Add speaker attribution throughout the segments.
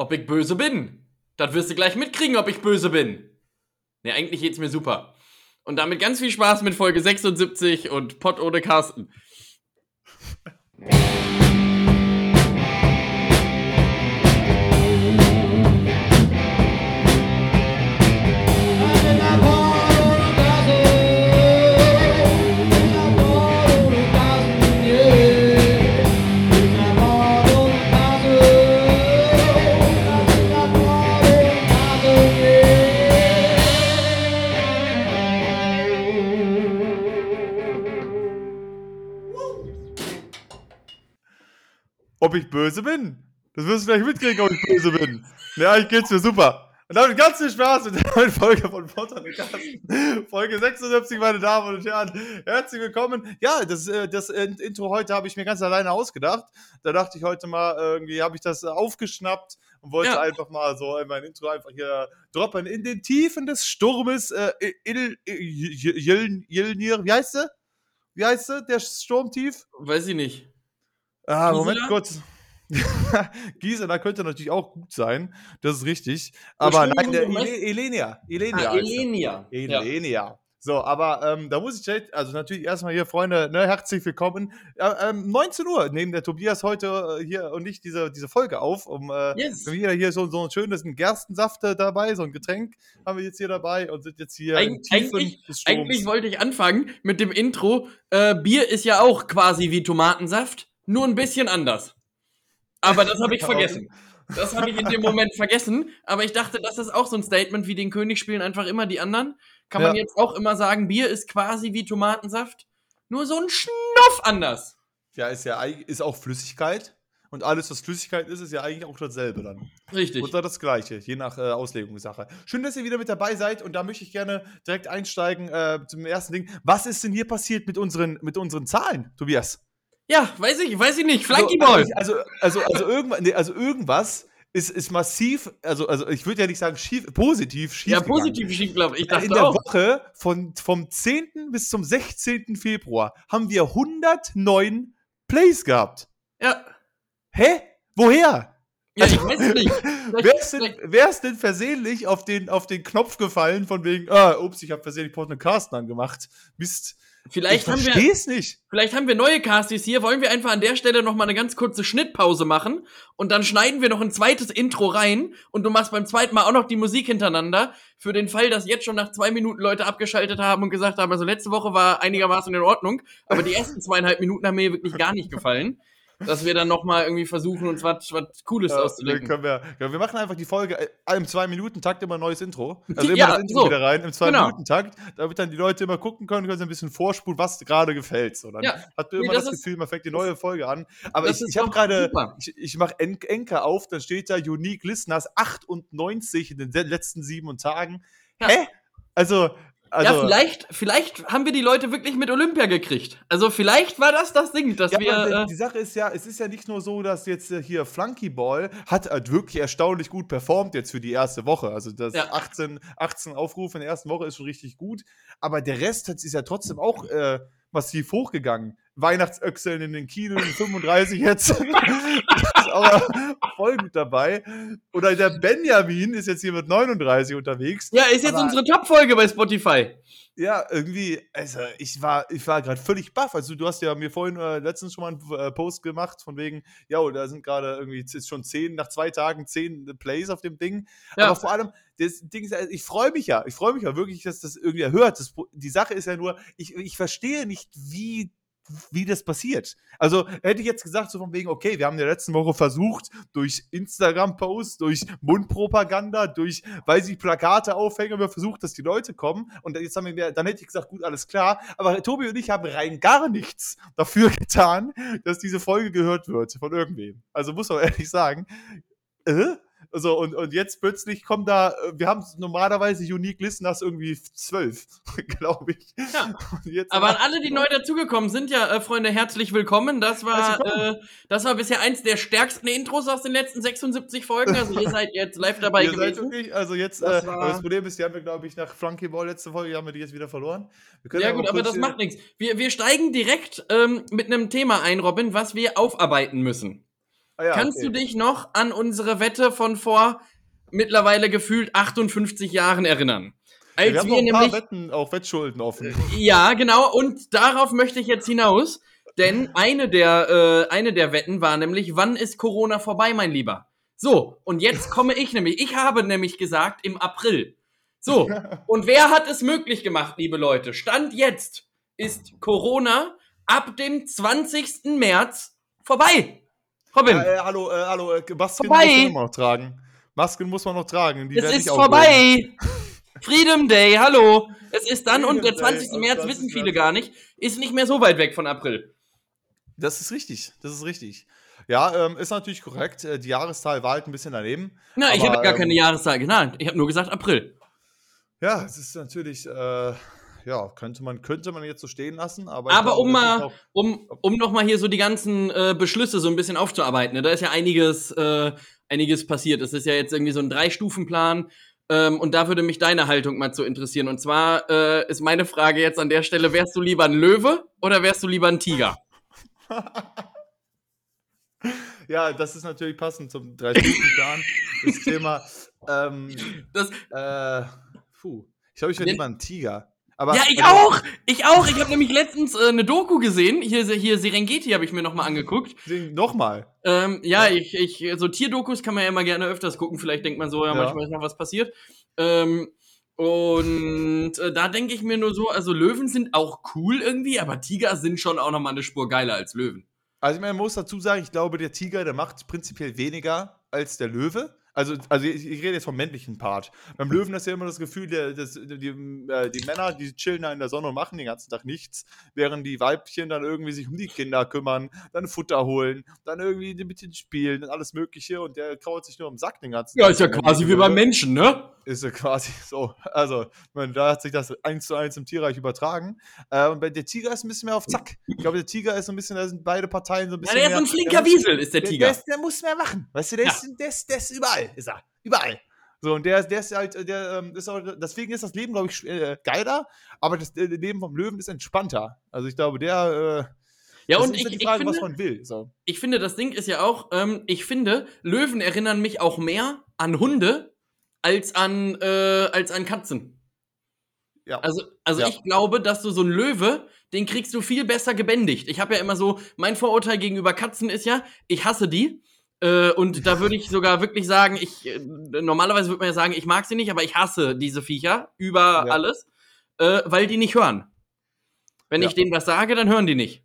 Speaker 1: ob ich böse bin. Das wirst du gleich mitkriegen, ob ich böse bin. Ne, eigentlich geht's mir super. Und damit ganz viel Spaß mit Folge 76 und Pott ohne Carsten.
Speaker 2: Ob ich böse bin. Das wirst du gleich mitkriegen, ob ich böse bin. Ja, ich geht's mir super. Und damit ganz viel Spaß mit der neuen Folge von Carsten. Folge 76, meine Damen und Herren. Herzlich willkommen. Ja, das, äh, das Intro heute habe ich mir ganz alleine ausgedacht. Da dachte ich heute mal, irgendwie habe ich das aufgeschnappt und wollte ja. einfach mal so mein Intro einfach hier droppen. In den Tiefen des Sturmes. Äh, Il, Il, Il, wie heißt sie? Wie heißt sie, der Sturmtief?
Speaker 1: Weiß ich nicht.
Speaker 2: Ah, Moment kurz. Gisela könnte natürlich auch gut sein, das ist richtig. Aber nein, der Elenia. Elenia. Ah,
Speaker 1: Elenia.
Speaker 2: Elenia. Ja. So, aber ähm, da muss ich, also natürlich erstmal hier, Freunde, ne, herzlich willkommen. Äh, ähm, 19 Uhr nehmen der Tobias heute äh, hier und ich diese, diese Folge auf. Um, äh, yes. Wir hier so, so ein schönes Gerstensaft dabei, so ein Getränk haben wir jetzt hier dabei und sind jetzt hier
Speaker 1: Eig eigentlich, eigentlich wollte ich anfangen mit dem Intro. Äh, Bier ist ja auch quasi wie Tomatensaft nur ein bisschen anders. Aber das habe ich vergessen. Das habe ich in dem Moment vergessen. Aber ich dachte, das ist auch so ein Statement wie den König spielen einfach immer die anderen. Kann man jetzt auch immer sagen, Bier ist quasi wie Tomatensaft, nur so ein Schnuff anders.
Speaker 2: Ja, ist ja ist auch Flüssigkeit. Und alles, was Flüssigkeit ist, ist ja eigentlich auch dasselbe dann.
Speaker 1: Richtig.
Speaker 2: Oder das Gleiche, je nach äh, Auslegungssache. Schön, dass ihr wieder mit dabei seid und da möchte ich gerne direkt einsteigen äh, zum ersten Ding. Was ist denn hier passiert mit unseren, mit unseren Zahlen, Tobias?
Speaker 1: Ja, weiß ich, weiß ich nicht. Flunkyball.
Speaker 2: Also, also, also, also, irgendwas, nee, also irgendwas ist, ist massiv, also, also ich würde ja nicht sagen schief, positiv schief.
Speaker 1: Ja, positiv schief, glaube ich. ich
Speaker 2: dachte In der auch. Woche von, vom 10. bis zum 16. Februar haben wir 109 Plays gehabt.
Speaker 1: Ja.
Speaker 2: Hä? Woher?
Speaker 1: Ja, ich weiß nicht.
Speaker 2: wer, ist denn, wer ist denn versehentlich auf den, auf den Knopf gefallen, von wegen, ah, ups, ich habe versehentlich Portman Carsten angemacht. Mist.
Speaker 1: Vielleicht ich haben wir,
Speaker 2: nicht.
Speaker 1: Vielleicht haben wir neue Castis hier. Wollen wir einfach an der Stelle noch mal eine ganz kurze Schnittpause machen? Und dann schneiden wir noch ein zweites Intro rein. Und du machst beim zweiten Mal auch noch die Musik hintereinander. Für den Fall, dass jetzt schon nach zwei Minuten Leute abgeschaltet haben und gesagt haben, also letzte Woche war einigermaßen in Ordnung, aber die ersten zweieinhalb Minuten haben mir wirklich gar nicht gefallen dass wir dann nochmal irgendwie versuchen, uns was, was Cooles ja, auszudenken.
Speaker 2: Können wir, ja, wir machen einfach die Folge äh, im Zwei-Minuten-Takt immer ein neues Intro. Also immer ja, das Intro so. wieder rein im Zwei-Minuten-Takt, genau. damit dann die Leute immer gucken können, können sie ein bisschen vorspulen, was gerade gefällt. So, dann ja. hat man immer nee, das, das Gefühl, man fängt die neue Folge an. Aber ich, ich habe gerade, ich, ich mache Enker auf, dann steht da Unique Listeners 98 in den letzten sieben Tagen. Hä? Also, also,
Speaker 1: ja, vielleicht, vielleicht haben wir die Leute wirklich mit Olympia gekriegt. Also vielleicht war das das Ding, dass ja, wir.
Speaker 2: Äh die Sache ist ja, es ist ja nicht nur so, dass jetzt äh, hier Flunkyball hat halt wirklich erstaunlich gut performt jetzt für die erste Woche. Also das ja. 18, 18 Aufrufe in der ersten Woche ist schon richtig gut. Aber der Rest ist ja trotzdem auch äh, massiv hochgegangen. Weihnachtsöchseln in den Kinos, 35 jetzt. aber voll gut dabei. Oder der Benjamin ist jetzt hier mit 39 unterwegs.
Speaker 1: Ja, ist jetzt aber, unsere Top-Folge bei Spotify.
Speaker 2: Ja, irgendwie, also ich war, ich war gerade völlig baff. Also du hast ja mir vorhin äh, letztens schon mal einen äh, Post gemacht von wegen, ja, da sind gerade irgendwie ist schon zehn, nach zwei Tagen zehn Plays auf dem Ding. Ja. Aber vor allem, das Ding ist, ich freue mich ja, ich freue mich ja wirklich, dass das irgendwie hört. Das, die Sache ist ja nur, ich, ich verstehe nicht, wie wie das passiert. Also hätte ich jetzt gesagt, so von wegen, okay, wir haben in der letzten Woche versucht, durch Instagram-Posts, durch Mundpropaganda, durch, weiß ich, Plakate aufhängen, wir versucht, dass die Leute kommen. Und jetzt haben wir, dann hätte ich gesagt, gut, alles klar. Aber Tobi und ich haben rein gar nichts dafür getan, dass diese Folge gehört wird von irgendwem. Also muss man ehrlich sagen, äh? So, und, und jetzt plötzlich kommen da, äh, wir haben normalerweise Unique Listeners irgendwie zwölf, glaube ich.
Speaker 1: Ja. Aber an alle, die neu dazugekommen sind, ja, äh, Freunde, herzlich willkommen. Das war, äh, das war bisher eins der stärksten Intros aus den letzten 76 Folgen. Also ihr seid jetzt live dabei ihr gewesen. Seid
Speaker 2: wirklich, also jetzt, das, äh, das Problem ist, die haben wir, glaube ich, nach Flunky Ball letzte Folge, haben wir die jetzt wieder verloren.
Speaker 1: ja gut, aber das macht nichts. Wir, wir steigen direkt ähm, mit einem Thema ein, Robin, was wir aufarbeiten müssen.
Speaker 2: Ah ja,
Speaker 1: Kannst
Speaker 2: okay.
Speaker 1: du dich noch an unsere Wette von vor mittlerweile gefühlt 58 Jahren erinnern? Als
Speaker 2: wir haben
Speaker 1: wir,
Speaker 2: ein paar
Speaker 1: nämlich.
Speaker 2: Wetten, auch Wettschulden offen.
Speaker 1: Ja, genau, und darauf möchte ich jetzt hinaus. Denn eine der, äh, eine der Wetten war nämlich, wann ist Corona vorbei, mein Lieber? So, und jetzt komme ich nämlich. Ich habe nämlich gesagt, im April. So, und wer hat es möglich gemacht, liebe Leute? Stand jetzt ist Corona ab dem 20. März vorbei. Robin,
Speaker 2: äh, hallo, äh, hallo, äh, Masken
Speaker 1: Vorbei.
Speaker 2: muss man immer noch tragen. Masken muss man noch tragen. Die
Speaker 1: es ist vorbei. Freedom Day, hallo. Es ist dann, und der
Speaker 2: Freedom Day,
Speaker 1: 20.
Speaker 2: am
Speaker 1: März
Speaker 2: 20.
Speaker 1: wissen viele gar nicht, ist nicht mehr so weit weg von April.
Speaker 2: Das ist richtig, das ist richtig. Ja, ähm, ist natürlich korrekt. Äh, Die Jahreszahl war halt ein bisschen daneben.
Speaker 1: Na, ich
Speaker 2: Aber,
Speaker 1: habe gar
Speaker 2: ähm,
Speaker 1: keine Jahreszahl genannt. Ich habe nur gesagt April.
Speaker 2: Ja, es ist natürlich, äh, ja, könnte man, könnte man jetzt so stehen lassen, aber.
Speaker 1: Aber
Speaker 2: glaube,
Speaker 1: um mal,
Speaker 2: auch-
Speaker 1: um, um nochmal hier so die ganzen äh, Beschlüsse so ein bisschen aufzuarbeiten. Ne? Da ist ja einiges, äh, einiges passiert. Es ist ja jetzt irgendwie so ein Drei-Stufen-Plan. Ähm, und da würde mich deine Haltung mal zu interessieren. Und zwar äh, ist meine Frage jetzt an der Stelle, wärst du lieber ein Löwe oder wärst du lieber ein Tiger?
Speaker 2: Ja, das ist natürlich passend zum Drei-Stufen-Plan. das Thema, ähm,
Speaker 1: Das,
Speaker 2: äh, puh. Ich glaube, ich wäre lieber ein Tiger. Aber,
Speaker 1: ja, ich
Speaker 2: also,
Speaker 1: auch! Ich auch! Ich habe nämlich letztens äh, eine Doku gesehen. Hier, hier Serengeti habe ich mir nochmal angeguckt.
Speaker 2: Nochmal.
Speaker 1: Ähm, ja, ich, ich, so Tierdokus kann man ja immer gerne öfters gucken. Vielleicht denkt man so, ja,
Speaker 2: Ja.
Speaker 1: manchmal ist noch was passiert. Ähm, und äh, da denke ich mir nur so, also Löwen sind auch cool irgendwie, aber Tiger sind schon auch noch mal eine Spur geiler als Löwen.
Speaker 2: Also ich meine, man muss dazu sagen, ich glaube, der Tiger, der macht prinzipiell weniger als der Löwe. Also, also ich, ich rede jetzt vom männlichen Part. Beim Löwen ist ja immer das Gefühl, der, das, die, äh, die Männer, die chillen da in der Sonne und machen den ganzen Tag nichts, während die Weibchen dann irgendwie sich um die Kinder kümmern, dann Futter holen, dann irgendwie mit denen spielen und alles Mögliche und der kraut sich nur im Sack den ganzen
Speaker 1: Ja,
Speaker 2: Tag.
Speaker 1: ist ja quasi wie beim Menschen, ne?
Speaker 2: Ist ja quasi so. Also, meine, da hat sich das eins zu eins im Tierreich übertragen. Äh, und bei der Tiger ist ein bisschen mehr auf Zack. Ich glaube, der Tiger ist so ein bisschen, da sind beide Parteien so ein
Speaker 1: Ja,
Speaker 2: bisschen
Speaker 1: der ist so ein flinker
Speaker 2: der
Speaker 1: Wiesel, ist der
Speaker 2: der,
Speaker 1: Tiger.
Speaker 2: Der, ist, der muss mehr machen. Weißt du, der,
Speaker 1: Ja.
Speaker 2: ist, der, ist, der ist überall, ist er. Überall. So, und der, der ist halt, der ähm, ist auch, deswegen ist das Leben, glaube ich, äh, geiler, aber das äh, Leben vom Löwen ist entspannter. Also ich glaube, der, äh,
Speaker 1: ja,
Speaker 2: das
Speaker 1: und
Speaker 2: ist
Speaker 1: ich,
Speaker 2: ja die
Speaker 1: ich,
Speaker 2: Frage, was
Speaker 1: finde,
Speaker 2: man will. So.
Speaker 1: ich finde, das Ding ist ja auch, ähm, ich finde, Löwen erinnern mich auch mehr an Hunde als an, äh, als an Katzen.
Speaker 2: Ja.
Speaker 1: Also, also
Speaker 2: Ja.
Speaker 1: ich glaube, dass du so einen Löwe, den kriegst du viel besser gebändigt. Ich habe ja immer so, mein Vorurteil gegenüber Katzen ist ja, ich hasse die. Äh, und da würde ich sogar wirklich sagen, ich, äh, normalerweise würde man ja sagen, ich mag sie nicht, aber ich hasse diese Viecher über
Speaker 2: Ja.
Speaker 1: alles, äh, weil die nicht hören. Wenn
Speaker 2: Ja.
Speaker 1: ich denen was sage, dann hören die nicht.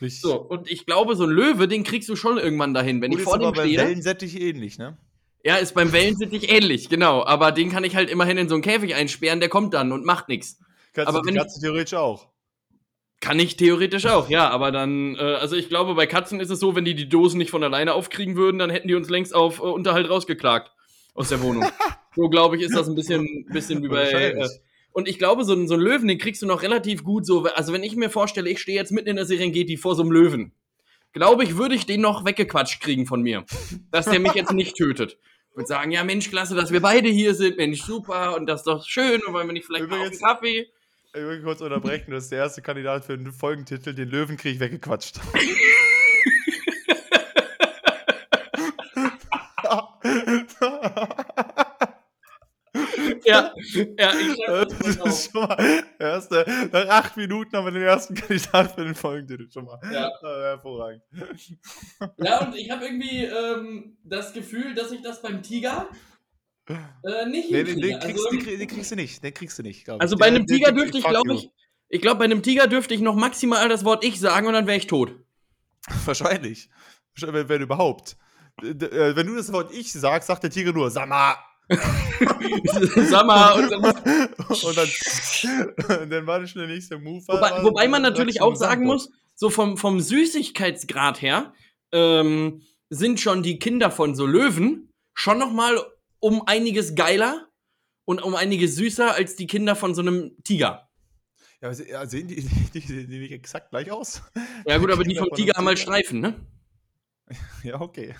Speaker 2: Richtig.
Speaker 1: So, und ich glaube, so ein Löwe, den kriegst du schon irgendwann dahin. Wenn
Speaker 2: Gut,
Speaker 1: ich vor
Speaker 2: aber
Speaker 1: dem
Speaker 2: bei
Speaker 1: stehe.
Speaker 2: Wellensättig ähnlich, ne?
Speaker 1: Ja, ist beim Wellensittich ähnlich, genau. Aber den kann ich halt immerhin in so einen Käfig einsperren, der kommt dann und macht nichts.
Speaker 2: Kannst
Speaker 1: Aber
Speaker 2: du
Speaker 1: wenn
Speaker 2: die
Speaker 1: ich-
Speaker 2: theoretisch auch.
Speaker 1: Kann ich theoretisch auch, ja, aber dann, äh, also ich glaube, bei Katzen ist es so, wenn die die Dosen nicht von alleine aufkriegen würden, dann hätten die uns längst auf äh, Unterhalt rausgeklagt aus der Wohnung. so glaube ich, ist das ein bisschen, bisschen wie bei. Äh, und ich glaube, so, einen- so einen Löwen, den kriegst du noch relativ gut so. Also wenn ich mir vorstelle, ich stehe jetzt mitten in der Serengeti vor so einem Löwen, glaube ich, würde ich den noch weggequatscht kriegen von mir, dass der mich jetzt nicht tötet. Würde sagen, ja Mensch, klasse, dass wir beide hier sind, Mensch, super. Und das ist doch schön. Und wollen wir nicht vielleicht mal auf einen
Speaker 2: Übrigens-
Speaker 1: Kaffee?
Speaker 2: Ich will kurz unterbrechen, das ist der erste Kandidat für den Folgentitel, den Löwenkrieg weggequatscht.
Speaker 1: Ja, ja, ich
Speaker 2: Das
Speaker 1: auf.
Speaker 2: ist schon mal erste, nach acht Minuten haben wir den ersten Kandidat für den Folgentitel schon mal.
Speaker 1: Ja.
Speaker 2: Äh, hervorragend.
Speaker 1: Ja, und ich habe irgendwie ähm, das Gefühl, dass ich das beim Tiger äh, nicht
Speaker 2: Nee, den,
Speaker 1: hinkriege.
Speaker 2: den, kriegst,
Speaker 1: also,
Speaker 2: den, den kriegst du nicht. Den kriegst du nicht, glaub ich.
Speaker 1: also bei einem Tiger dürfte ich, glaube ich, ich glaube, bei einem Tiger dürfte ich noch maximal das Wort ich sagen und dann wäre ich tot.
Speaker 2: Wahrscheinlich. Wenn, wenn überhaupt. Äh, Wenn du das Wort ich sagst, sagt der Tiger nur, sag mal.
Speaker 1: Sag mal, und dann
Speaker 2: Und dann, und dann war das schon der nächste Move.
Speaker 1: wobei, wobei man natürlich auch sagen muss, so vom, vom Süßigkeitsgrad her ähm, sind schon die Kinder von so Löwen schon noch mal um einiges geiler und um einiges süßer als die Kinder von so einem Tiger.
Speaker 2: Ja, sehen die, die, die, die nicht exakt gleich aus?
Speaker 1: Ja gut, aber die vom Tiger haben halt. Streifen, ne?
Speaker 2: Ja, okay.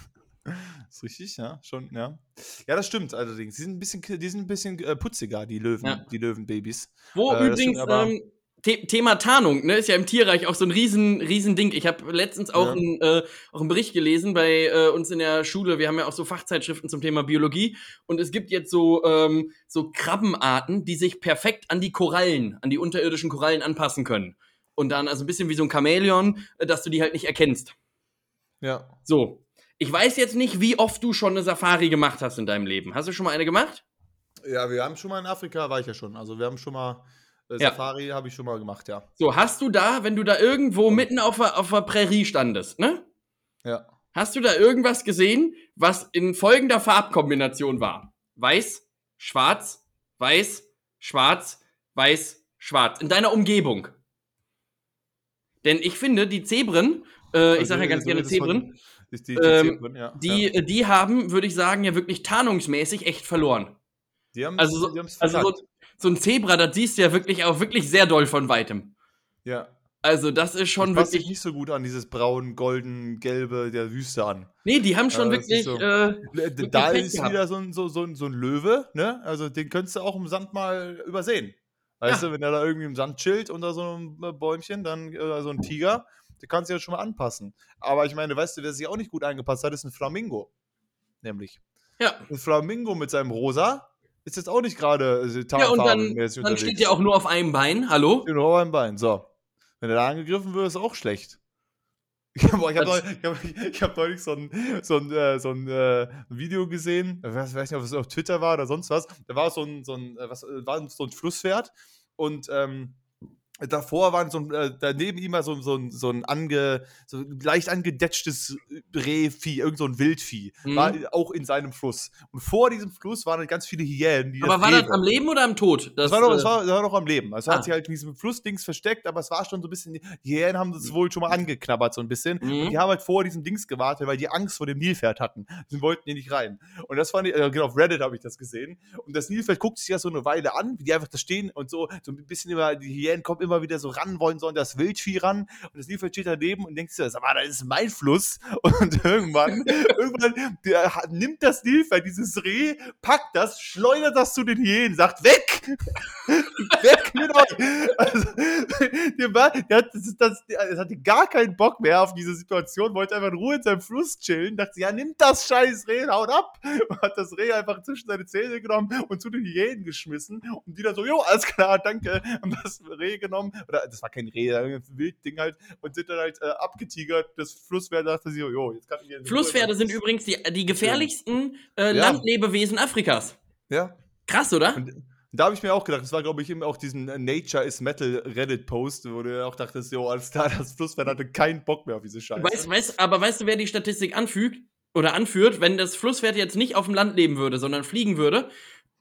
Speaker 2: Ist richtig, ja, schon, ja. Ja, das stimmt allerdings. Die sind ein bisschen, die sind ein bisschen äh, putziger, die Löwen,
Speaker 1: Ja.
Speaker 2: die Löwenbabys.
Speaker 1: Wo
Speaker 2: Äh,
Speaker 1: übrigens, ähm, The Thema Tarnung, ne, ist ja im Tierreich auch so ein riesen, riesen Ding. Ich habe letztens auch,
Speaker 2: Ja.
Speaker 1: ein, äh, auch einen Bericht gelesen bei äh, uns in der Schule. Wir haben ja auch so Fachzeitschriften zum Thema Biologie. Und es gibt jetzt so, ähm, so Krabbenarten, die sich perfekt an die Korallen, an die unterirdischen Korallen anpassen können. Und dann, also ein bisschen wie so ein Chamäleon, äh, dass du die halt nicht erkennst.
Speaker 2: Ja.
Speaker 1: So. Ich weiß jetzt nicht, wie oft du schon eine Safari gemacht hast in deinem Leben. Hast du schon mal eine gemacht?
Speaker 2: Ja, wir haben schon mal in Afrika, war ich ja schon. Also wir haben schon mal, äh,
Speaker 1: Ja.
Speaker 2: Safari habe ich schon mal gemacht, ja.
Speaker 1: So, hast du da, wenn du da irgendwo mitten auf der, auf der Prärie standest, ne?
Speaker 2: Ja.
Speaker 1: Hast du da irgendwas gesehen, was in folgender Farbkombination war? Weiß, schwarz, weiß, schwarz, weiß, schwarz. In deiner Umgebung. Denn ich finde, die Zebren, äh, ich sage ja ganz
Speaker 2: Also,
Speaker 1: gerne Zebren,
Speaker 2: Ist die,
Speaker 1: Ähm,
Speaker 2: Zebren, ja.
Speaker 1: die,
Speaker 2: ja.
Speaker 1: die haben, würde ich sagen, ja wirklich tarnungsmäßig echt verloren.
Speaker 2: Die haben
Speaker 1: Also so,
Speaker 2: die
Speaker 1: also so, so ein Zebra, das siehst du ja wirklich auch wirklich sehr doll von weitem.
Speaker 2: ja.
Speaker 1: Also das ist schon
Speaker 2: das
Speaker 1: wirklich.
Speaker 2: nicht so gut an dieses braun, golden, gelbe der Wüste an.
Speaker 1: Nee, die haben schon
Speaker 2: das
Speaker 1: wirklich.
Speaker 2: ist so.
Speaker 1: Äh, Wirklich
Speaker 2: Da
Speaker 1: Pech
Speaker 2: ist
Speaker 1: gehabt.
Speaker 2: wieder so ein, so, so, ein, so ein Löwe, ne? Also den könntest du auch im Sand mal übersehen. Weißt
Speaker 1: Ja.
Speaker 2: du, wenn der da irgendwie im Sand chillt unter so einem Bäumchen, dann äh, so ein Tiger, der kannst du ja schon mal anpassen. Aber ich meine, weißt du, wer sich auch nicht gut angepasst hat, ist ein Flamingo. Nämlich.
Speaker 1: ja.
Speaker 2: Ein Flamingo mit seinem Rosa ist jetzt auch nicht gerade äh,
Speaker 1: ja, und dann, dann steht der auch nur auf einem Bein. Hallo?
Speaker 2: Den Rohr im Bein. So. Wenn er da angegriffen wird, ist auch schlecht. Boah, ich habe neulich, ich hab, hab neulich so ein, so ein, äh, so ein äh, Video gesehen, ich weiß, weiß nicht, ob es auf Twitter war oder sonst was. Da war so ein, so ein, äh, was, äh, war so ein Flusspferd und ähm, davor war so ein, äh, daneben ihm mal so, so, ein, so ein ange, so ein leicht angedetschtes Rehvieh, irgend so ein Wildvieh,
Speaker 1: Mhm.
Speaker 2: war auch in seinem Fluss. Und vor diesem Fluss waren halt ganz viele Hyänen. Die
Speaker 1: Aber war
Speaker 2: Reh
Speaker 1: das am Leben oder am Tod?
Speaker 2: das war, doch, das,
Speaker 1: äh,
Speaker 2: war, das war noch am Leben. Also
Speaker 1: Ah.
Speaker 2: hat sich halt in diesem Flussdings versteckt, aber es war schon so ein bisschen. Die Hyänen haben das wohl schon mal angeknabbert, so ein bisschen.
Speaker 1: Mhm.
Speaker 2: Und die haben halt vor diesem Dings gewartet, weil die Angst vor dem Nilpferd hatten. Sie wollten hier nicht rein. Und das fand ich, äh, genau, auf Reddit habe ich das gesehen. Und das Nilpferd guckt sich ja so eine Weile an, wie die einfach da stehen und so, so ein bisschen immer, die Hyänen kommen immer wieder so ran, wollen so an das Wildvieh ran. Und das Nilpferd steht daneben und sag mal, das ist mein Fluss. Und irgendwann, irgendwann der, nimmt das Nilpferd, dieses Reh, packt das, schleudert das zu den Hyänen, sagt, weg! weg mit euch! Also, der, war, der, hat, das, das, der hatte gar keinen Bock mehr auf diese Situation, wollte einfach in Ruhe in seinem Fluss chillen, dachte, ja, nimm das scheiß Reh, haut ab! Und hat das Reh einfach zwischen seine Zähne genommen und zu den Hyänen geschmissen. Und die dann so, jo, alles klar, danke, haben das Reh genommen. Oder das war kein Reh, ein Wildding halt, und sind dann halt äh, abgetigert. Das Flusspferd dachte sich, jo, jetzt kann ich hier
Speaker 1: Flusspferde
Speaker 2: in
Speaker 1: sind übrigens die, die gefährlichsten äh,
Speaker 2: Ja.
Speaker 1: Landlebewesen Afrikas.
Speaker 2: Ja.
Speaker 1: Krass, oder?
Speaker 2: Und da habe ich mir auch gedacht, das war, glaube ich, eben auch diesen äh, Nature is Metal Reddit-Post, wo du auch dachtest, jo, alles klar, das Flusspferd hatte keinen Bock mehr auf diese Scheiße.
Speaker 1: Weißt, weißt, aber weißt du, wer die Statistik anfügt oder anführt, wenn das Flusspferd jetzt nicht auf dem Land leben würde, sondern fliegen würde?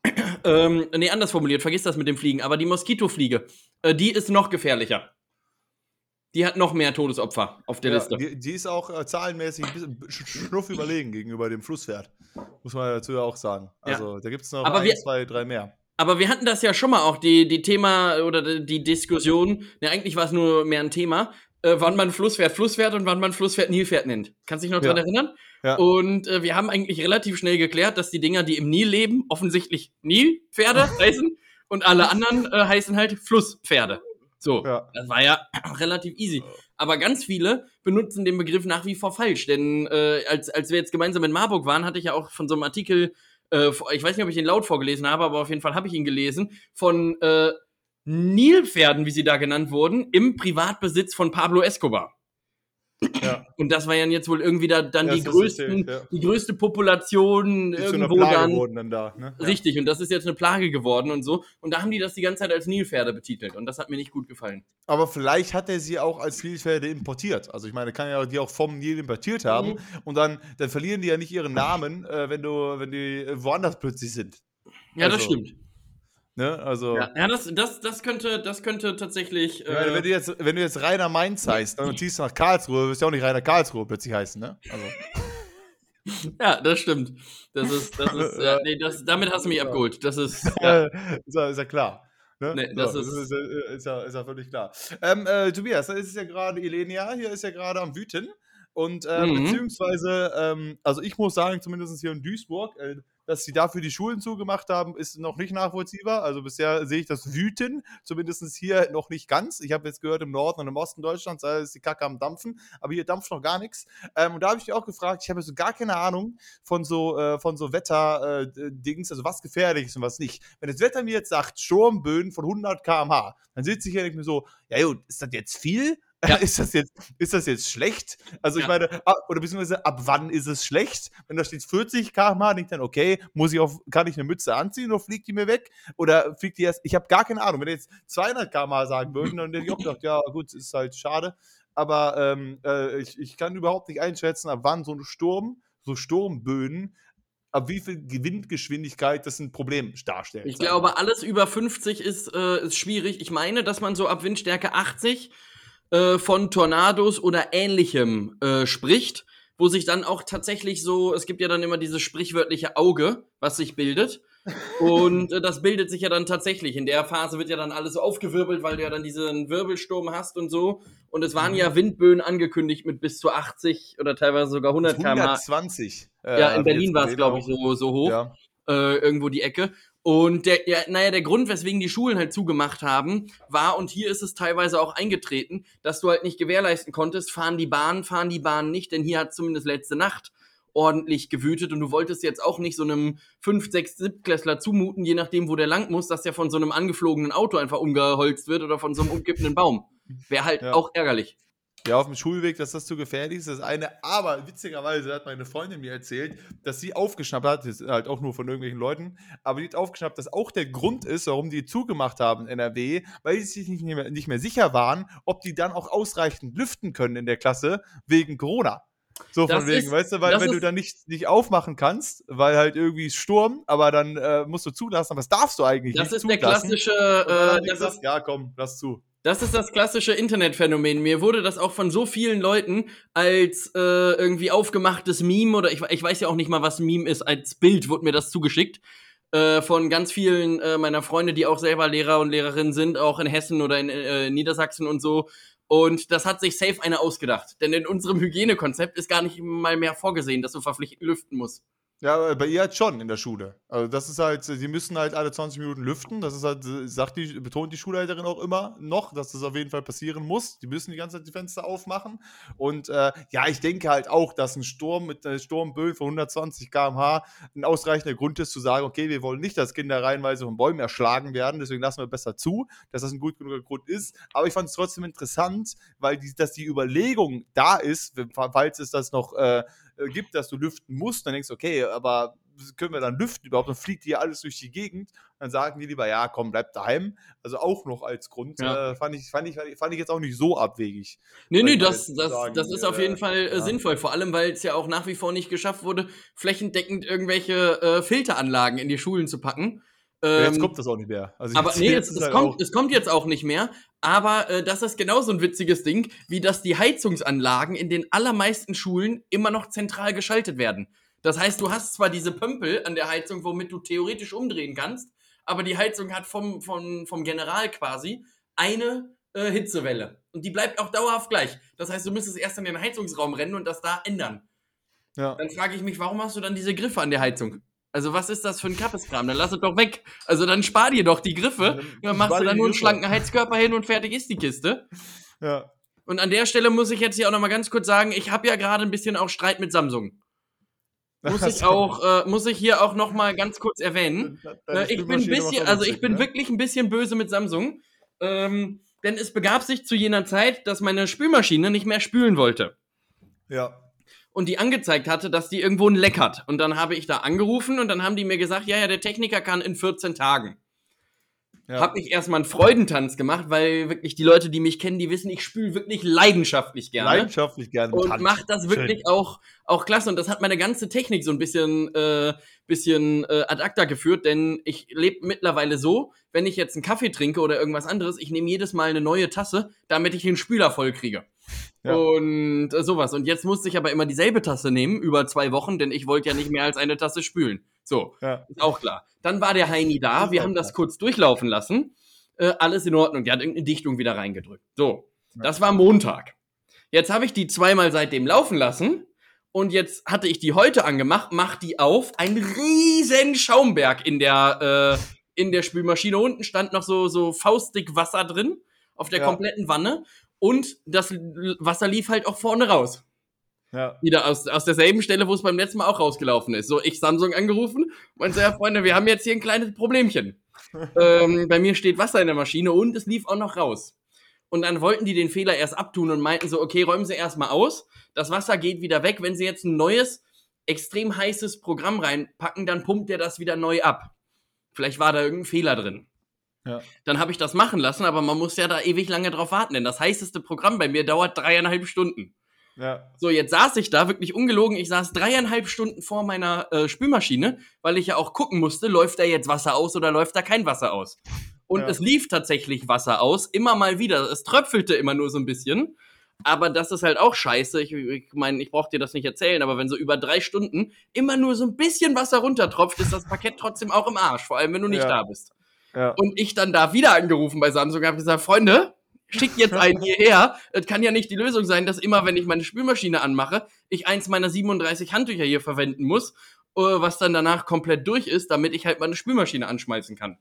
Speaker 1: ähm, nee, anders formuliert, vergiss das mit dem Fliegen, aber die Moskitofliege, äh, die ist noch gefährlicher. Die hat noch mehr Todesopfer auf der
Speaker 2: ja,
Speaker 1: Liste.
Speaker 2: die, die ist auch äh, zahlenmäßig ein bisschen sch- schnuff überlegen gegenüber dem Flusspferd. Muss man dazu ja auch sagen. Also da gibt es noch
Speaker 1: Aber
Speaker 2: ein,
Speaker 1: wir-
Speaker 2: zwei, drei mehr.
Speaker 1: Aber wir hatten das ja schon mal auch, die, die Thema oder die- Diskussion, ne, eigentlich war es nur mehr ein Thema, äh, wann man Flusspferd Flusspferd und wann man Flusspferd Nilpferd nennt. Kannst du dich noch
Speaker 2: Ja.
Speaker 1: dran erinnern?
Speaker 2: Ja.
Speaker 1: Und äh, wir haben eigentlich relativ schnell geklärt, dass die Dinger, die im Nil leben, offensichtlich Nilpferde heißen und alle anderen äh, heißen halt Flusspferde. So,
Speaker 2: Ja.
Speaker 1: das war ja relativ easy. Aber ganz viele benutzen den Begriff nach wie vor falsch, denn äh, als, als wir jetzt gemeinsam in Marburg waren, hatte ich ja auch von so einem Artikel, äh, ich weiß nicht, ob ich den laut vorgelesen habe, aber auf jeden Fall habe ich ihn gelesen, von äh, Nilpferden, wie sie da genannt wurden, im Privatbesitz von Pablo Escobar.
Speaker 2: Ja.
Speaker 1: Und das war ja jetzt wohl irgendwie da, dann
Speaker 2: Ja,
Speaker 1: die
Speaker 2: das
Speaker 1: größten,
Speaker 2: ja.
Speaker 1: die größte Population
Speaker 2: eine
Speaker 1: irgendwo dann.
Speaker 2: dann da. Ne?
Speaker 1: Richtig, und das ist jetzt eine Plage geworden und so. Und da haben die das die ganze Zeit als Nilpferde betitelt. Und das hat mir nicht gut gefallen.
Speaker 2: Aber vielleicht hat er sie auch als Nilpferde importiert. Also ich meine, kann ja die auch vom Nil importiert haben.
Speaker 1: Mhm.
Speaker 2: Und dann, dann verlieren die ja nicht ihren Namen, äh, wenn du, wenn die woanders plötzlich sind.
Speaker 1: Ja, das
Speaker 2: Also,
Speaker 1: stimmt.
Speaker 2: Ne? Also.
Speaker 1: Ja, ja das, das, das, könnte, das könnte tatsächlich. Äh,
Speaker 2: wenn, du jetzt, wenn du jetzt Rainer Mainz heißt und ziehst nach Karlsruhe, wirst du ja auch nicht Rainer Karlsruhe plötzlich heißen, ne? Also.
Speaker 1: ja, das stimmt. Das ist, das ist, ja, nee, das, damit hast du mich abgeholt. Das ist, ja,
Speaker 2: ist, ja, ist ja klar. Ne?
Speaker 1: Nee, das
Speaker 2: so,
Speaker 1: ist-
Speaker 2: ist, ist, ist, ja, ist ja völlig klar. Ähm, äh, Tobias, da ist es ja gerade Ilenia, hier ist ja gerade am Wüten. Und äh,
Speaker 1: Mhm.
Speaker 2: beziehungsweise, ähm, also ich muss sagen, zumindest hier in Duisburg, äh, dass sie dafür die Schulen zugemacht haben, ist noch nicht nachvollziehbar. Also bisher sehe ich das wüten, zumindest hier noch nicht ganz. Ich habe jetzt gehört, im Norden und im Osten Deutschlands sei es die Kacke am Dampfen, aber hier dampft noch gar nichts. Ähm, und da habe ich mich auch gefragt, ich habe so gar keine Ahnung von so, äh, von so Wetter-Dings, äh, also was gefährlich ist und was nicht. Wenn das Wetter mir jetzt sagt, Sturmböen von 100 km/h, dann sitze ich ja nicht mehr so, ja gut, ist das jetzt viel? Ja. Ist, das jetzt, ist das jetzt schlecht? Also, ich ja. meine, oder beziehungsweise ab wann ist es schlecht? Wenn da steht 40 km/h, denke ich dann, okay, muss ich auf, kann ich eine Mütze anziehen oder fliegt die mir weg? Oder fliegt die erst? Ich habe gar keine Ahnung. Wenn jetzt 200 km/h sagen würden, dann hätte ich auch gedacht, ja, gut, ist halt schade. Aber ähm, äh, ich, ich kann überhaupt nicht einschätzen, ab wann so ein Sturm, so Sturmböen, ab wie viel Windgeschwindigkeit das ein Problem darstellt.
Speaker 1: Ich glaube, alles über 50 ist, äh, ist schwierig. Ich meine, dass man so ab Windstärke 80 äh, von Tornados oder ähnlichem äh, spricht, wo sich dann auch tatsächlich so, es gibt ja dann immer dieses sprichwörtliche Auge, was sich bildet. Und äh, das bildet sich ja dann tatsächlich. In der Phase wird ja dann alles so aufgewirbelt, weil du ja dann diesen Wirbelsturm hast und so. Und es waren ja mhm. Windböen angekündigt mit bis zu 80 oder teilweise sogar 100 km/h.
Speaker 2: 120.
Speaker 1: Äh, ja, in Berlin war es, glaube ich, so, so hoch. Ja. Äh, irgendwo die Ecke. Und der, ja, naja, der Grund, weswegen die Schulen halt zugemacht haben, war, und hier ist es teilweise auch eingetreten, dass du halt nicht gewährleisten konntest, fahren die Bahnen, fahren die Bahnen nicht, denn hier hat zumindest letzte Nacht ordentlich gewütet und du wolltest jetzt auch nicht so einem 5, 6, 7 Klässler zumuten, je nachdem, wo der lang muss, dass der von so einem angeflogenen Auto einfach umgeholzt wird oder von so einem umkippenden Baum. Wäre halt ja. auch ärgerlich.
Speaker 2: Ja, auf dem Schulweg, dass das zu gefährlich ist, das eine. Aber witzigerweise hat meine Freundin mir erzählt, dass sie aufgeschnappt hat, das ist halt auch nur von irgendwelchen Leuten, aber die hat aufgeschnappt, dass auch der Grund ist, warum die zugemacht haben in NRW, weil sie sich nicht mehr, nicht mehr sicher waren, ob die dann auch ausreichend lüften können in der Klasse wegen Corona. So das von wegen, ist, weißt du, weil wenn du dann nicht, nicht aufmachen kannst, weil halt irgendwie Sturm, aber dann äh, musst du zulassen, aber das darfst du eigentlich
Speaker 1: das
Speaker 2: nicht.
Speaker 1: Das ist zulassen. der klassische. Äh, das
Speaker 2: gesagt, ist, ja, komm, lass zu.
Speaker 1: Das ist das klassische Internetphänomen. Mir wurde das auch von so vielen Leuten als äh, irgendwie aufgemachtes Meme oder ich, ich weiß ja auch nicht mal, was Meme ist. Als Bild wurde mir das zugeschickt äh, von ganz vielen äh, meiner Freunde, die auch selber Lehrer und Lehrerinnen sind, auch in Hessen oder in äh, Niedersachsen und so. Und das hat sich safe einer ausgedacht. Denn in unserem Hygienekonzept ist gar nicht mal mehr vorgesehen, dass du verpflichtend lüften musst.
Speaker 2: Ja, bei ihr halt schon in der Schule. Also das ist halt, sie müssen halt alle 20 Minuten lüften. Das ist halt, sagt die, betont die Schulleiterin auch immer noch, dass das auf jeden Fall passieren muss. Die müssen die ganze Zeit die Fenster aufmachen. Und äh, ja, ich denke halt auch, dass ein Sturm mit einer Sturmböen von 120 km/h ein ausreichender Grund ist, zu sagen, okay, wir wollen nicht, dass Kinder reihenweise von Bäumen erschlagen werden, deswegen lassen wir besser zu, dass das ein gut genuger Grund ist. Aber ich fand es trotzdem interessant, weil die, dass die Überlegung da ist, falls es das noch äh, äh, gibt, dass du lüften musst, dann denkst du, okay, aber können wir dann lüften überhaupt? Dann fliegt hier alles durch die Gegend. Dann sagen die lieber, ja, komm, bleib daheim. Also auch noch als Grund. Ja. Äh, fand, ich, fand, ich, fand ich jetzt auch nicht so abwegig.
Speaker 1: Nee, nee, das, das, sagen, das ist auf jeden Fall äh, ja. sinnvoll. Vor allem, weil es ja auch nach wie vor nicht geschafft wurde, flächendeckend irgendwelche äh, Filteranlagen in die Schulen zu packen.
Speaker 2: Ähm, jetzt kommt das auch nicht mehr.
Speaker 1: Also aber nee, es, es, halt kommt, es kommt jetzt auch nicht mehr. Aber äh, das ist genauso ein witziges Ding, wie dass die Heizungsanlagen in den allermeisten Schulen immer noch zentral geschaltet werden. Das heißt, du hast zwar diese Pömpel an der Heizung, womit du theoretisch umdrehen kannst, aber die Heizung hat vom, vom, vom General quasi eine äh, Hitzewelle. Und die bleibt auch dauerhaft gleich. Das heißt, du müsstest erst in den Heizungsraum rennen und das da ändern. Ja. Dann frage ich mich, warum hast du dann diese Griffe an der Heizung? Also was ist das für ein Kappeskram? Dann lass es doch weg. Also dann spar dir doch die Griffe. Dann machst du da nur einen schlanken Heizkörper hin und fertig ist die Kiste. Ja. Und an der Stelle muss ich jetzt hier auch nochmal ganz kurz sagen, ich habe ja gerade ein bisschen auch Streit mit Samsung. Muss ich auch, äh, muss ich hier auch nochmal ganz kurz erwähnen. Äh, ich bin ein bisschen, also ich bin ne? wirklich ein bisschen böse mit Samsung. Ähm, denn es begab sich zu jener Zeit, dass meine Spülmaschine nicht mehr spülen wollte.
Speaker 2: Ja
Speaker 1: und die angezeigt hatte, dass die irgendwo ein Leck hat. Und dann habe ich da angerufen und dann haben die mir gesagt, ja, ja, der Techniker kann in 14 Tagen. Ja. Habe ich erstmal einen Freudentanz gemacht, weil wirklich die Leute, die mich kennen, die wissen, ich spüle wirklich leidenschaftlich gerne.
Speaker 2: Leidenschaftlich gerne.
Speaker 1: Und mache das wirklich auch, auch klasse. Und das hat meine ganze Technik so ein bisschen, äh, bisschen äh, ad acta geführt, denn ich lebe mittlerweile so, wenn ich jetzt einen Kaffee trinke oder irgendwas anderes, ich nehme jedes Mal eine neue Tasse, damit ich den Spüler voll kriege. Ja. Und äh, sowas. Und jetzt musste ich aber immer dieselbe Tasse nehmen, über zwei Wochen, denn ich wollte ja nicht mehr als eine Tasse spülen. So, ja. ist auch klar. Dann war der Heini da, wir haben das kurz durchlaufen lassen. Äh, alles in Ordnung. Der hat irgendeine Dichtung wieder reingedrückt. So, das war Montag. Jetzt habe ich die zweimal seitdem laufen lassen Und jetzt hatte ich die heute angemacht, mach die auf, ein riesen Schaumberg in der, äh, in der Spülmaschine. Unten stand noch so, so faustdick Wasser drin, auf der
Speaker 2: Ja.
Speaker 1: kompletten Wanne. Und das Wasser lief halt auch vorne raus.
Speaker 2: Ja.
Speaker 1: Wieder aus, aus derselben Stelle, wo es beim letzten Mal auch rausgelaufen ist. So, ich Samsung angerufen, meinte, ja, Freunde, wir haben jetzt hier ein kleines Problemchen. ähm, bei mir steht Wasser in der Maschine und es lief auch noch raus. Und dann wollten die den Fehler erst abtun und meinten so, okay, räumen Sie erstmal aus. Das Wasser geht wieder weg. Wenn Sie jetzt ein neues, extrem heißes Programm reinpacken, dann pumpt der das wieder neu ab. Vielleicht war da irgendein Fehler drin.
Speaker 2: Ja.
Speaker 1: Dann habe ich das machen lassen, aber man muss ja da ewig lange drauf warten, denn das heißeste Programm bei mir dauert dreieinhalb Stunden.
Speaker 2: Ja.
Speaker 1: So, jetzt saß ich da, wirklich ungelogen, ich saß dreieinhalb Stunden vor meiner äh, Spülmaschine, weil ich ja auch gucken musste, läuft da jetzt Wasser aus oder läuft da kein Wasser aus. Und
Speaker 2: Ja.
Speaker 1: es lief tatsächlich Wasser aus, immer mal wieder. Es tröpfelte immer nur so ein bisschen. Aber das ist halt auch scheiße. Ich meine, ich, mein, ich brauche dir das nicht erzählen, aber wenn so über drei Stunden immer nur so ein bisschen Wasser runtertropft, ist das Paket trotzdem auch im Arsch, vor allem wenn du nicht
Speaker 2: Ja.
Speaker 1: da bist.
Speaker 2: Ja.
Speaker 1: Und ich dann da wieder angerufen bei Samsung und habe gesagt, Freunde, schickt jetzt einen hierher. Es kann ja nicht die Lösung sein, dass immer, wenn ich meine Spülmaschine anmache, ich eins meiner 37 Handtücher hier verwenden muss, äh, was dann danach komplett durch ist, damit ich halt meine Spülmaschine anschmeißen kann.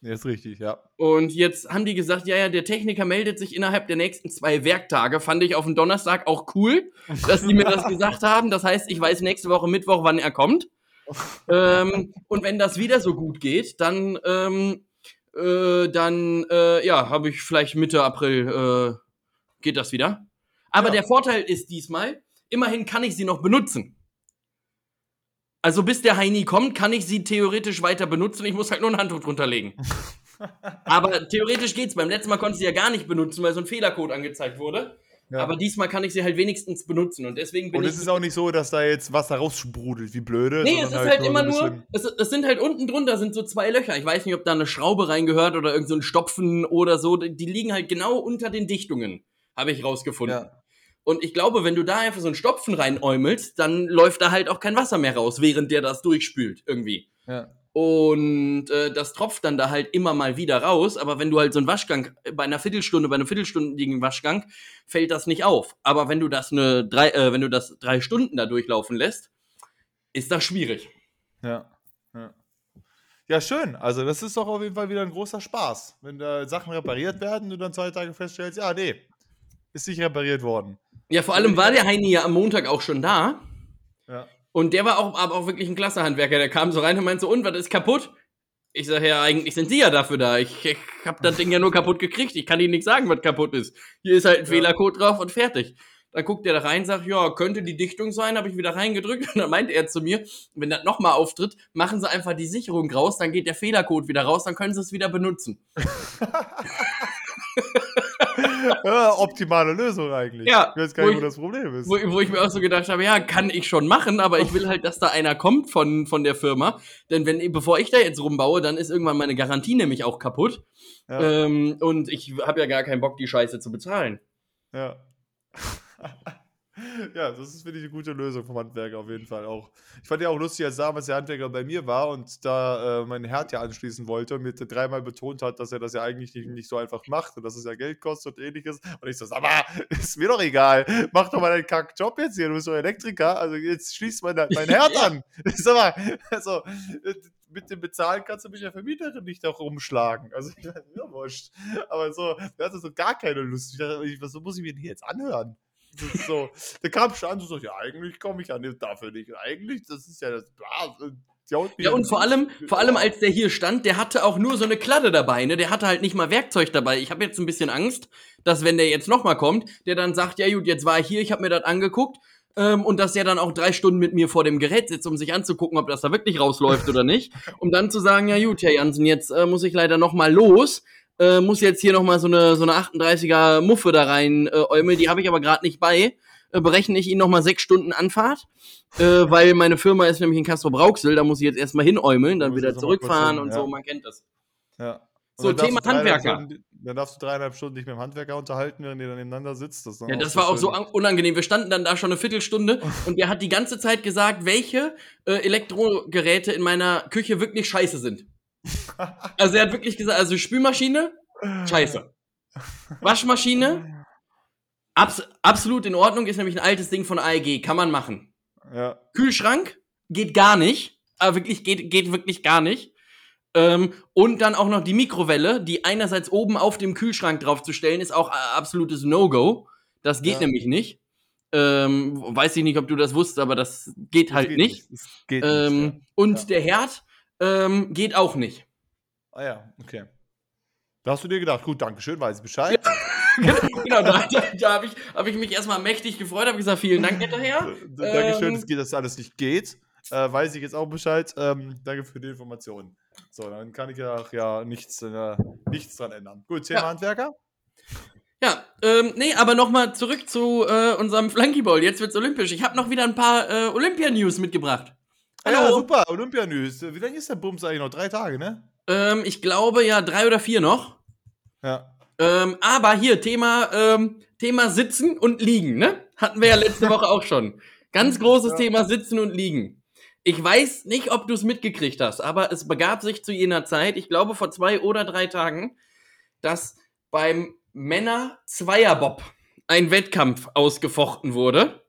Speaker 2: Ja, ist richtig, ja.
Speaker 1: Und jetzt haben die gesagt, ja, ja, der Techniker meldet sich innerhalb der nächsten zwei Werktage. Fand ich auf dem Donnerstag auch cool, dass die mir das gesagt haben. Das heißt, ich weiß nächste Woche Mittwoch, wann er kommt. ähm, und wenn das wieder so gut geht, dann, ähm, äh, dann, äh, ja, habe ich vielleicht Mitte April, äh, geht das wieder. Aber
Speaker 2: Ja.
Speaker 1: der Vorteil ist diesmal, immerhin kann ich sie noch benutzen. Also bis der Heini kommt, kann ich sie theoretisch weiter benutzen. Ich muss halt nur ein Handtuch drunter legen. Aber theoretisch geht's. Beim letzten Mal konnte ich sie ja gar nicht benutzen, weil so ein Fehlercode angezeigt wurde.
Speaker 2: Ja.
Speaker 1: Aber diesmal kann ich sie halt wenigstens benutzen. Und deswegen bin
Speaker 2: und
Speaker 1: ich.
Speaker 2: es ist auch nicht so, dass da jetzt Wasser raussprudelt, wie blöde.
Speaker 1: Nee, es ist halt, immer
Speaker 2: so ein
Speaker 1: nur, es, es sind halt unten drunter sind so zwei Löcher. Ich weiß nicht, ob da eine Schraube reingehört oder irgend so ein Stopfen oder so. Die liegen halt genau unter den Dichtungen, habe ich rausgefunden.
Speaker 2: Ja. Und
Speaker 1: Und ich glaube, wenn du da einfach so einen Stopfen reinäumelst, dann läuft da halt auch kein Wasser mehr raus, während der das durchspült irgendwie.
Speaker 2: ja.
Speaker 1: Und äh, das tropft dann da halt immer mal wieder raus. Aber wenn du halt so einen Waschgang äh, bei einer Viertelstunde, bei einem viertelstündigen Waschgang, fällt das nicht auf. Aber wenn du das eine drei, äh, wenn du das drei Stunden da durchlaufen lässt, ist das schwierig.
Speaker 2: Ja. ja. Ja, schön. Also, das ist doch auf jeden Fall wieder ein großer Spaß. Wenn da Sachen repariert werden und du dann zwei Tage feststellst, ja, nee, ist nicht repariert worden.
Speaker 1: Ja, vor allem war der Heini ja am Montag auch schon da.
Speaker 2: Ja.
Speaker 1: Und der war auch, aber auch wirklich ein klasse Handwerker. Der kam so rein und meinte so, und, was ist kaputt? Ich sage, ja, eigentlich sind Sie ja dafür da. Ich, ich habe das Ding ja nur kaputt gekriegt. Ich kann Ihnen nicht sagen, was kaputt ist. Hier ist halt ein
Speaker 2: Ja.
Speaker 1: Fehlercode drauf und fertig. Dann guckt er da rein, sagt, ja, könnte die Dichtung sein, habe ich wieder reingedrückt. Und dann meint er zu mir, wenn das nochmal auftritt, machen Sie einfach die Sicherung raus, dann geht der Fehlercode wieder raus, dann können Sie es wieder benutzen.
Speaker 2: ja, optimale Lösung eigentlich.
Speaker 1: Ja,
Speaker 2: Ich weiß gar
Speaker 1: wo
Speaker 2: nicht, wo
Speaker 1: ich-
Speaker 2: das Problem ist.
Speaker 1: Wo, wo ich mir auch so gedacht habe, ja, kann ich schon machen, aber ich will halt, dass da einer kommt von, von der Firma. Denn wenn, bevor ich da jetzt rumbaue, dann ist irgendwann meine Garantie nämlich auch kaputt.
Speaker 2: Ja.
Speaker 1: Ähm, und ich habe ja gar keinen Bock, die Scheiße zu bezahlen.
Speaker 2: Ja. Ja, das ist, finde ich, eine gute Lösung vom Handwerker auf jeden Fall auch. Ich fand ja auch lustig, als damals der Handwerker bei mir war und da äh, mein Herd ja anschließen wollte und mir dreimal betont hat, dass er das ja eigentlich nicht, nicht so einfach macht und dass es ja Geld kostet und ähnliches. Und ich so, sag mal, ist mir doch egal. Mach doch mal deinen Kackjob jetzt hier, du bist doch Elektriker. Also jetzt schließt mein, mein Herd
Speaker 1: Ja.
Speaker 2: an. Sag mal, also äh, mit dem Bezahlen kannst du mich der Vermieterin nicht auch rumschlagen. Also ich weiß, mir wurscht. Aber so, der hatte so gar keine Lust. Ich dachte, was muss ich mir denn hier jetzt anhören? So, der kam schon an so, ja, eigentlich komme ich an dem dafür nicht. Eigentlich, das ist ja das. Bla, die haut mir
Speaker 1: Ja, und vor allem, vor allem als der hier stand, der hatte auch nur so eine Kladde dabei, ne? Der hatte halt nicht mal Werkzeug dabei. Ich habe jetzt ein bisschen Angst, dass wenn der jetzt nochmal kommt, der dann sagt, ja gut, jetzt war ich hier, ich habe mir das angeguckt. Ähm, und dass der dann auch drei Stunden mit mir vor dem Gerät sitzt, um sich anzugucken, ob das da wirklich rausläuft oder nicht. Um dann zu sagen, ja gut, Herr Jansen, jetzt äh, muss ich leider nochmal los. Äh, muss jetzt hier nochmal so eine, so eine 38er Muffe da rein äh, äumeln, die habe ich aber gerade nicht bei. Äh, berechne ich Ihnen nochmal sechs Stunden Anfahrt, äh, weil meine Firma ist nämlich in Castro Brauxel, da muss ich jetzt erstmal hinäumeln, dann wieder zurückfahren
Speaker 2: hin,
Speaker 1: und
Speaker 2: ja.
Speaker 1: so, man kennt das.
Speaker 2: Ja.
Speaker 1: So, Thema Handwerker.
Speaker 2: Stunden- Dann darfst du dreieinhalb Stunden dich mit dem Handwerker unterhalten, während ihr dann nebeneinander sitzt. Das
Speaker 1: Ja, das war auch so unangenehm. Wir standen dann da schon eine Viertelstunde und der hat die ganze Zeit gesagt, welche äh, Elektrogeräte in meiner Küche wirklich scheiße sind. Also er hat wirklich gesagt, also Spülmaschine, scheiße. Waschmaschine, abs absolut in Ordnung, ist nämlich ein altes Ding von AEG, kann man machen.
Speaker 2: Ja.
Speaker 1: Kühlschrank geht gar nicht. Aber wirklich, geht, geht wirklich gar nicht. Ähm, und dann auch noch die Mikrowelle, die einerseits oben auf dem Kühlschrank draufzustellen, ist auch absolutes No-Go. Das geht
Speaker 2: Ja.
Speaker 1: nämlich nicht. Ähm, weiß ich nicht, ob du das wusstest, aber das geht halt
Speaker 2: geht
Speaker 1: nicht.
Speaker 2: Das geht
Speaker 1: Ähm,
Speaker 2: nicht.
Speaker 1: Und
Speaker 2: Ja.
Speaker 1: der Herd ähm, geht auch nicht.
Speaker 2: Ja. Ah ja, okay. Da hast du dir gedacht, gut, danke schön, weiß ich Bescheid.
Speaker 1: genau, da, da, da habe ich, hab ich mich erstmal mächtig gefreut, habe gesagt, vielen Dank, netter Herr.
Speaker 2: D- Dankeschön,
Speaker 1: Ähm,
Speaker 2: dass dass alles nicht geht. Äh, weiß ich jetzt auch Bescheid. Ähm, danke für die Information. So, dann kann ich ja, ja nichts, äh, nichts dran ändern. Gut, Thema
Speaker 1: Ja.
Speaker 2: Handwerker.
Speaker 1: Ja, ähm, nee, aber nochmal zurück zu äh, unserem Flunkyball. Jetzt wird's olympisch. Ich habe noch wieder ein paar äh, Olympia-News mitgebracht.
Speaker 2: Ah Ja,
Speaker 1: Hallo.
Speaker 2: super, Olympia-News. Wie lange ist der Bums eigentlich noch? Drei Tage, ne?
Speaker 1: Ähm, ich glaube ja drei oder vier noch.
Speaker 2: Ja.
Speaker 1: Ähm, aber hier, Thema, ähm, Thema Sitzen und Liegen, ne? Hatten wir ja letzte Woche auch schon. Ganz großes
Speaker 2: Ja.
Speaker 1: Thema Sitzen und Liegen. Ich weiß nicht, ob du es mitgekriegt hast, aber es begab sich zu jener Zeit, ich glaube vor zwei oder drei Tagen, dass beim Männer-Zweierbob ein Wettkampf ausgefochten wurde.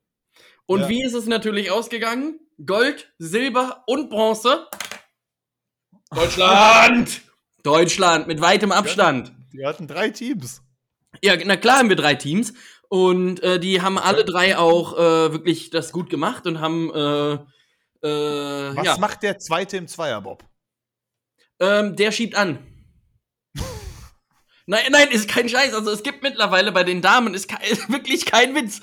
Speaker 1: Und
Speaker 2: Ja.
Speaker 1: wie ist es natürlich ausgegangen? Gold, Silber und Bronze. Deutschland! Deutschland mit weitem Abstand.
Speaker 2: Die hatten drei Teams.
Speaker 1: Ja, na klar haben wir drei Teams und äh, die haben alle drei auch äh, wirklich das gut gemacht und haben äh, äh,
Speaker 2: Was
Speaker 1: ja,
Speaker 2: macht der zweite im Zweierbob?
Speaker 1: ähm, der schiebt an. nein, nein, ist kein Scheiß. Also es gibt mittlerweile bei den Damen ist, ist wirklich kein Witz.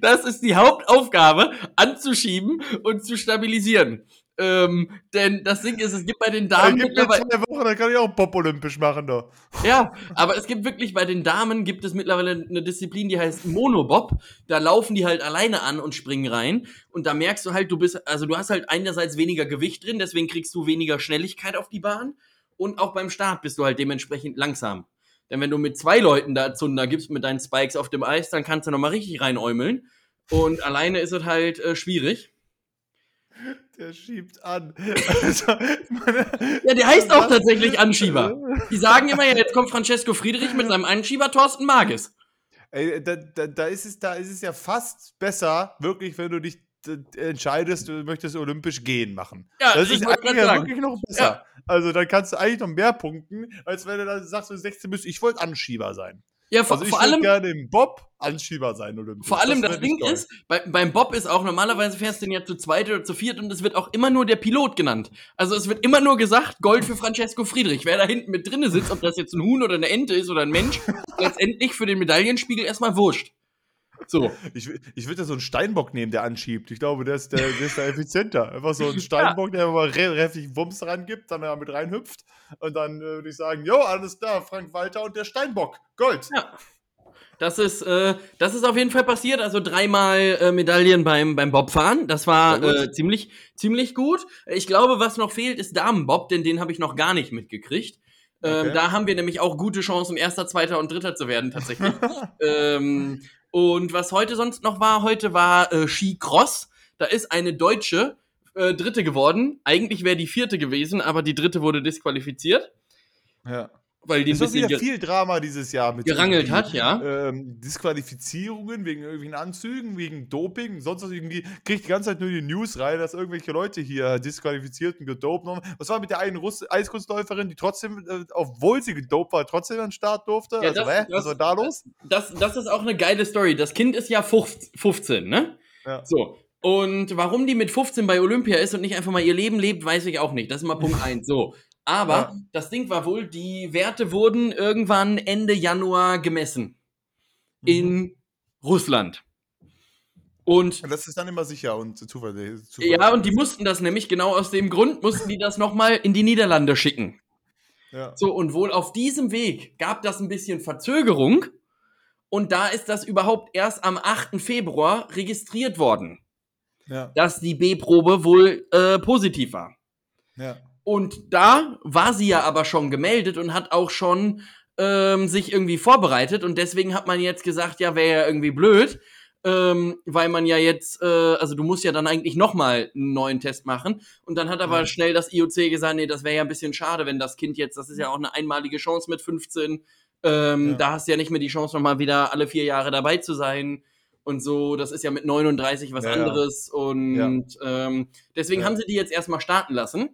Speaker 1: Das ist die Hauptaufgabe, anzuschieben und zu stabilisieren. Ähm, denn das Ding ist, es gibt bei den
Speaker 2: Da
Speaker 1: Damen
Speaker 2: gibt mir
Speaker 1: mittlerweile
Speaker 2: zwei Wochen, dann kann ich auch Bob olympisch machen da.
Speaker 1: Ja, aber es gibt wirklich bei den Damen gibt es mittlerweile eine Disziplin, die heißt Monobob. Da laufen die halt alleine an und springen rein. Und da merkst du halt, du bist, also du hast halt einerseits weniger Gewicht drin, deswegen kriegst du weniger Schnelligkeit auf die Bahn. Und auch beim Start bist du halt dementsprechend langsam. Denn wenn du mit zwei Leuten da Zunder gibst mit deinen Spikes auf dem Eis, dann kannst du nochmal richtig reinäumeln. Und alleine ist es halt äh, schwierig.
Speaker 2: Der schiebt an. Also, meine,
Speaker 1: Ja, der heißt auch tatsächlich Anschieber. Die sagen immer, ja, jetzt kommt Francesco Friedrich mit seinem Anschieber Thorsten Magis.
Speaker 2: Ey, da, da, da, ist es, da ist es ja fast besser, wirklich, wenn du dich entscheidest, du möchtest olympisch gehen machen.
Speaker 1: Ja,
Speaker 2: das ist ja wirklich noch besser. Also dann kannst du eigentlich noch mehr punkten, als wenn du dann sagst, du 16 bist, ich wollte Anschieber sein.
Speaker 1: Ja, vor,
Speaker 2: Also ich
Speaker 1: vor
Speaker 2: würde
Speaker 1: allem,
Speaker 2: gerne im Bob Anschieber sein olympisch.
Speaker 1: Vor allem das,
Speaker 2: nicht
Speaker 1: Ding ist, bei, beim Bob ist auch normalerweise fährst du den ja zu zweit oder zu viert und es wird auch immer nur der Pilot genannt. Also es wird immer nur gesagt, Gold für Francesco Friedrich. Wer da hinten mit drinne sitzt, ob das jetzt ein Huhn oder eine Ente ist oder ein Mensch, letztendlich für den Medaillenspiegel erstmal wurscht. So.
Speaker 2: Ich, ich würde da so einen Steinbock nehmen, der anschiebt. Ich glaube, der ist, der, der ist da effizienter. Einfach so ein Steinbock, der mal richtig Wumms rangibt, dann da mit reinhüpft. Und dann äh, würde ich sagen, jo, alles klar, Frank Walter und der Steinbock. Gold.
Speaker 1: Ja. Das ist, äh, das ist auf jeden Fall passiert. Also dreimal äh, Medaillen beim, beim Bobfahren. Das war äh, ziemlich, ziemlich gut. Ich glaube, was noch fehlt, ist Damenbob, denn den habe ich noch gar nicht mitgekriegt. Ähm,
Speaker 2: Okay.
Speaker 1: da haben wir nämlich auch gute Chancen, Erster, Zweiter und Dritter zu werden, tatsächlich. ähm, und was heute sonst noch war, heute war äh, Skicross. Da ist eine Deutsche äh, Dritte geworden. Eigentlich wäre die Vierte gewesen, aber die Dritte wurde disqualifiziert,
Speaker 2: Ja.
Speaker 1: Weil die ein
Speaker 2: Es war
Speaker 1: bisschen
Speaker 2: wieder viel Drama dieses Jahr mit
Speaker 1: gerangelt hat, ja.
Speaker 2: ähm, Disqualifizierungen wegen irgendwelchen Anzügen, wegen Doping, sonst was irgendwie, kriegt die ganze Zeit nur die News rein, dass irgendwelche Leute hier disqualifiziert und gedopt haben. Was war mit der einen Russ Eiskunstläuferin, die trotzdem, äh, obwohl sie gedopt war, trotzdem an den Start durfte?
Speaker 1: Ja,
Speaker 2: also,
Speaker 1: das-
Speaker 2: hä?
Speaker 1: das-
Speaker 2: was war da los?
Speaker 1: das, das ist auch eine geile Story. Das Kind ist ja 15, 15 ne?
Speaker 2: Ja.
Speaker 1: So. Und warum die mit 15 bei Olympia ist und nicht einfach mal ihr Leben lebt, weiß ich auch nicht. Das ist mal Punkt 1. So. Aber
Speaker 2: Ja.
Speaker 1: das Ding war wohl, die Werte wurden irgendwann Ende Januar gemessen.
Speaker 2: Mhm.
Speaker 1: In Russland. Und
Speaker 2: Das ist dann immer sicher und zuverlässig.
Speaker 1: ja, und die mussten das nämlich genau aus dem Grund, mussten die das nochmal in die Niederlande schicken.
Speaker 2: Ja.
Speaker 1: So, und wohl auf diesem Weg gab das ein bisschen Verzögerung. Und da ist das überhaupt erst am 8. Februar registriert worden,
Speaker 2: Ja.
Speaker 1: dass die B-Probe wohl äh, positiv war.
Speaker 2: Ja.
Speaker 1: Und da war sie ja aber schon gemeldet und hat auch schon ähm, sich irgendwie vorbereitet. Und deswegen hat man jetzt gesagt, ja, wäre ja irgendwie blöd, ähm, weil man ja jetzt, äh, also du musst ja dann eigentlich nochmal einen neuen Test machen. Und dann hat aber
Speaker 2: Ja.
Speaker 1: schnell das IOC gesagt, nee, das wäre ja ein bisschen schade, wenn das Kind jetzt, das ist ja auch eine einmalige Chance mit 15, ähm,
Speaker 2: Ja.
Speaker 1: da hast du ja nicht mehr die Chance, nochmal wieder alle vier Jahre dabei zu sein. und so. Das ist ja mit 39 was
Speaker 2: Ja,
Speaker 1: anderes. Und ähm, deswegen haben sie die jetzt erstmal starten lassen.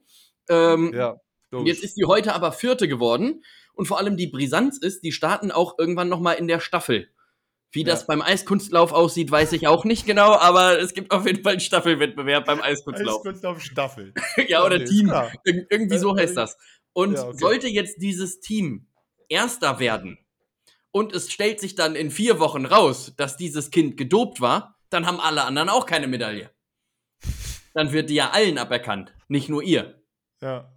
Speaker 1: Ähm,
Speaker 2: Ja,
Speaker 1: und jetzt ist die heute aber vierte geworden. Und vor allem die Brisanz ist, die starten auch irgendwann nochmal in der Staffel. Wie
Speaker 2: Ja.
Speaker 1: das beim Eiskunstlauf aussieht, weiß ich auch nicht genau, aber es gibt auf jeden Fall einen Staffelwettbewerb beim Eiskunstlauf.
Speaker 2: auf Staffel.
Speaker 1: ja, oder
Speaker 2: nee,
Speaker 1: Team. Ir irgendwie so heißt das. Und
Speaker 2: ja, okay.
Speaker 1: sollte jetzt dieses Team Erster werden und es stellt sich dann in vier Wochen raus, dass dieses Kind gedopt war, dann haben alle anderen auch keine Medaille. Dann wird die ja allen aberkannt. Nicht nur ihr,
Speaker 2: Ja.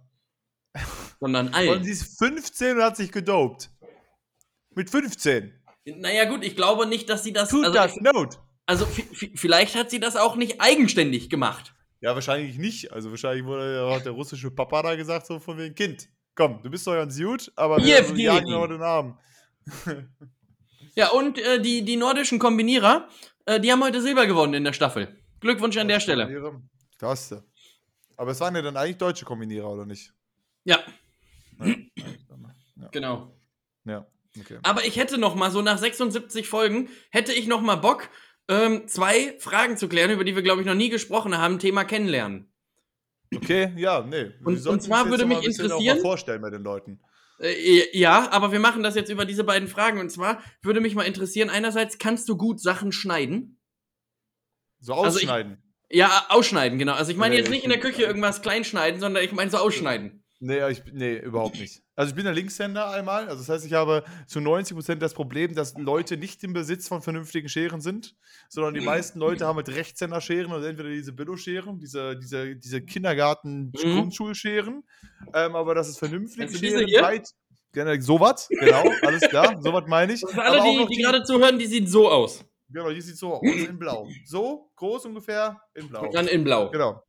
Speaker 1: sondern
Speaker 2: Und
Speaker 1: allen.
Speaker 2: sie ist 15 und hat sich gedopt. Mit 15.
Speaker 1: Naja, gut, ich glaube nicht, dass sie das.
Speaker 2: Tut
Speaker 1: Also,
Speaker 2: das Note.
Speaker 1: also vi- vi- vielleicht hat sie das auch nicht eigenständig gemacht.
Speaker 2: Ja, wahrscheinlich nicht. Also wahrscheinlich wurde auch der russische Papa da gesagt, so von wegen Kind. Komm, du bist doch ganz gut, aber wir
Speaker 1: Jevgeni.
Speaker 2: jagen heute den Arm.
Speaker 1: Ja, und äh, die, die nordischen Kombinierer, äh, die haben heute Silber gewonnen in der Staffel. Glückwunsch an der Stelle.
Speaker 2: Das. Aber es waren ja dann eigentlich deutsche Kombinierer, oder nicht?
Speaker 1: Ja,
Speaker 2: Ja,
Speaker 1: genau.
Speaker 2: ja okay.
Speaker 1: Aber ich hätte noch mal so nach 76 Folgen hätte ich noch mal Bock, ähm, zwei Fragen zu klären, über die wir glaube ich noch nie gesprochen haben. Thema Kennenlernen.
Speaker 2: Okay, ja, nee.
Speaker 1: Und- und zwar würde mich
Speaker 2: bisschen auch
Speaker 1: interessieren-
Speaker 2: Mal vorstellen bei den Leuten.
Speaker 1: Äh, ja, aber wir machen das jetzt über diese beiden Fragen. Und zwar würde mich mal interessieren: Einerseits kannst du gut Sachen schneiden.
Speaker 2: So
Speaker 1: Also ich-
Speaker 2: ausschneiden.
Speaker 1: Ja, ausschneiden, genau. Also ich meine
Speaker 2: Nee,
Speaker 1: jetzt nicht in der Küche irgendwas kleinschneiden, sondern ich meine so ausschneiden.
Speaker 2: Nee, ich, nee, überhaupt nicht. Also ich bin ein Linkshänder einmal. Also das heißt, ich habe zu 90% das Problem, dass Leute nicht im Besitz von vernünftigen Scheren sind, sondern die meisten Leute haben mit Rechtshänder-Scheren also entweder diese Billo-Scheren, diese, diese, diese Kindergarten-Grundschulscheren. Ähm, aber das ist vernünftig.
Speaker 1: Also diese hier?
Speaker 2: breit. Genau, sowas, genau, alles klar, sowas meine ich.
Speaker 1: Für alle, die,
Speaker 2: noch
Speaker 1: die gerade zuhören, die sieht so aus.
Speaker 2: Genau, die sieht so aus, in blau. So groß ungefähr, in blau.
Speaker 1: Und dann in blau.
Speaker 2: Genau.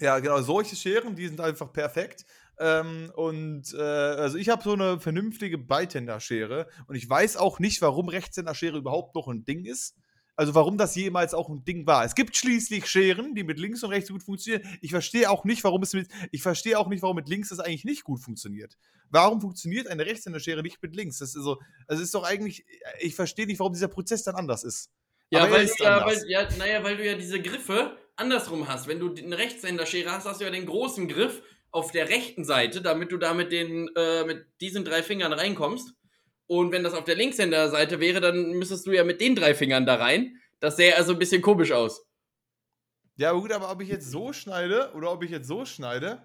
Speaker 2: Ja, genau, solche Scheren, die sind einfach perfekt. Ähm, und äh, also ich habe so eine vernünftige Beitender-Schere und ich weiß auch nicht, warum Rechtshänder-Schere überhaupt noch ein Ding ist. Also warum das jemals auch ein Ding war. Es gibt schließlich Scheren, die mit links und rechts gut funktionieren. Ich verstehe auch nicht, warum es mit ich verstehe auch nicht, warum mit links das eigentlich nicht gut funktioniert. Warum funktioniert eine Rechtshänder-Schere nicht mit links? Das ist so, also ist doch eigentlich ich verstehe nicht, warum dieser Prozess dann anders ist.
Speaker 1: Ja, weil,
Speaker 2: ist
Speaker 1: ja, weil, ja, naja, weil du ja diese Griffe andersrum hast. Wenn du eine Rechtshänderschere hast, hast du ja den großen Griff auf der rechten Seite, damit du da mit, den, äh, mit diesen drei Fingern reinkommst. Und wenn das auf der Linkshänderseite wäre, dann müsstest du ja mit den drei Fingern da rein. Das sähe also ein bisschen komisch aus.
Speaker 2: Ja, aber gut, aber ob ich jetzt so schneide oder ob ich jetzt so schneide,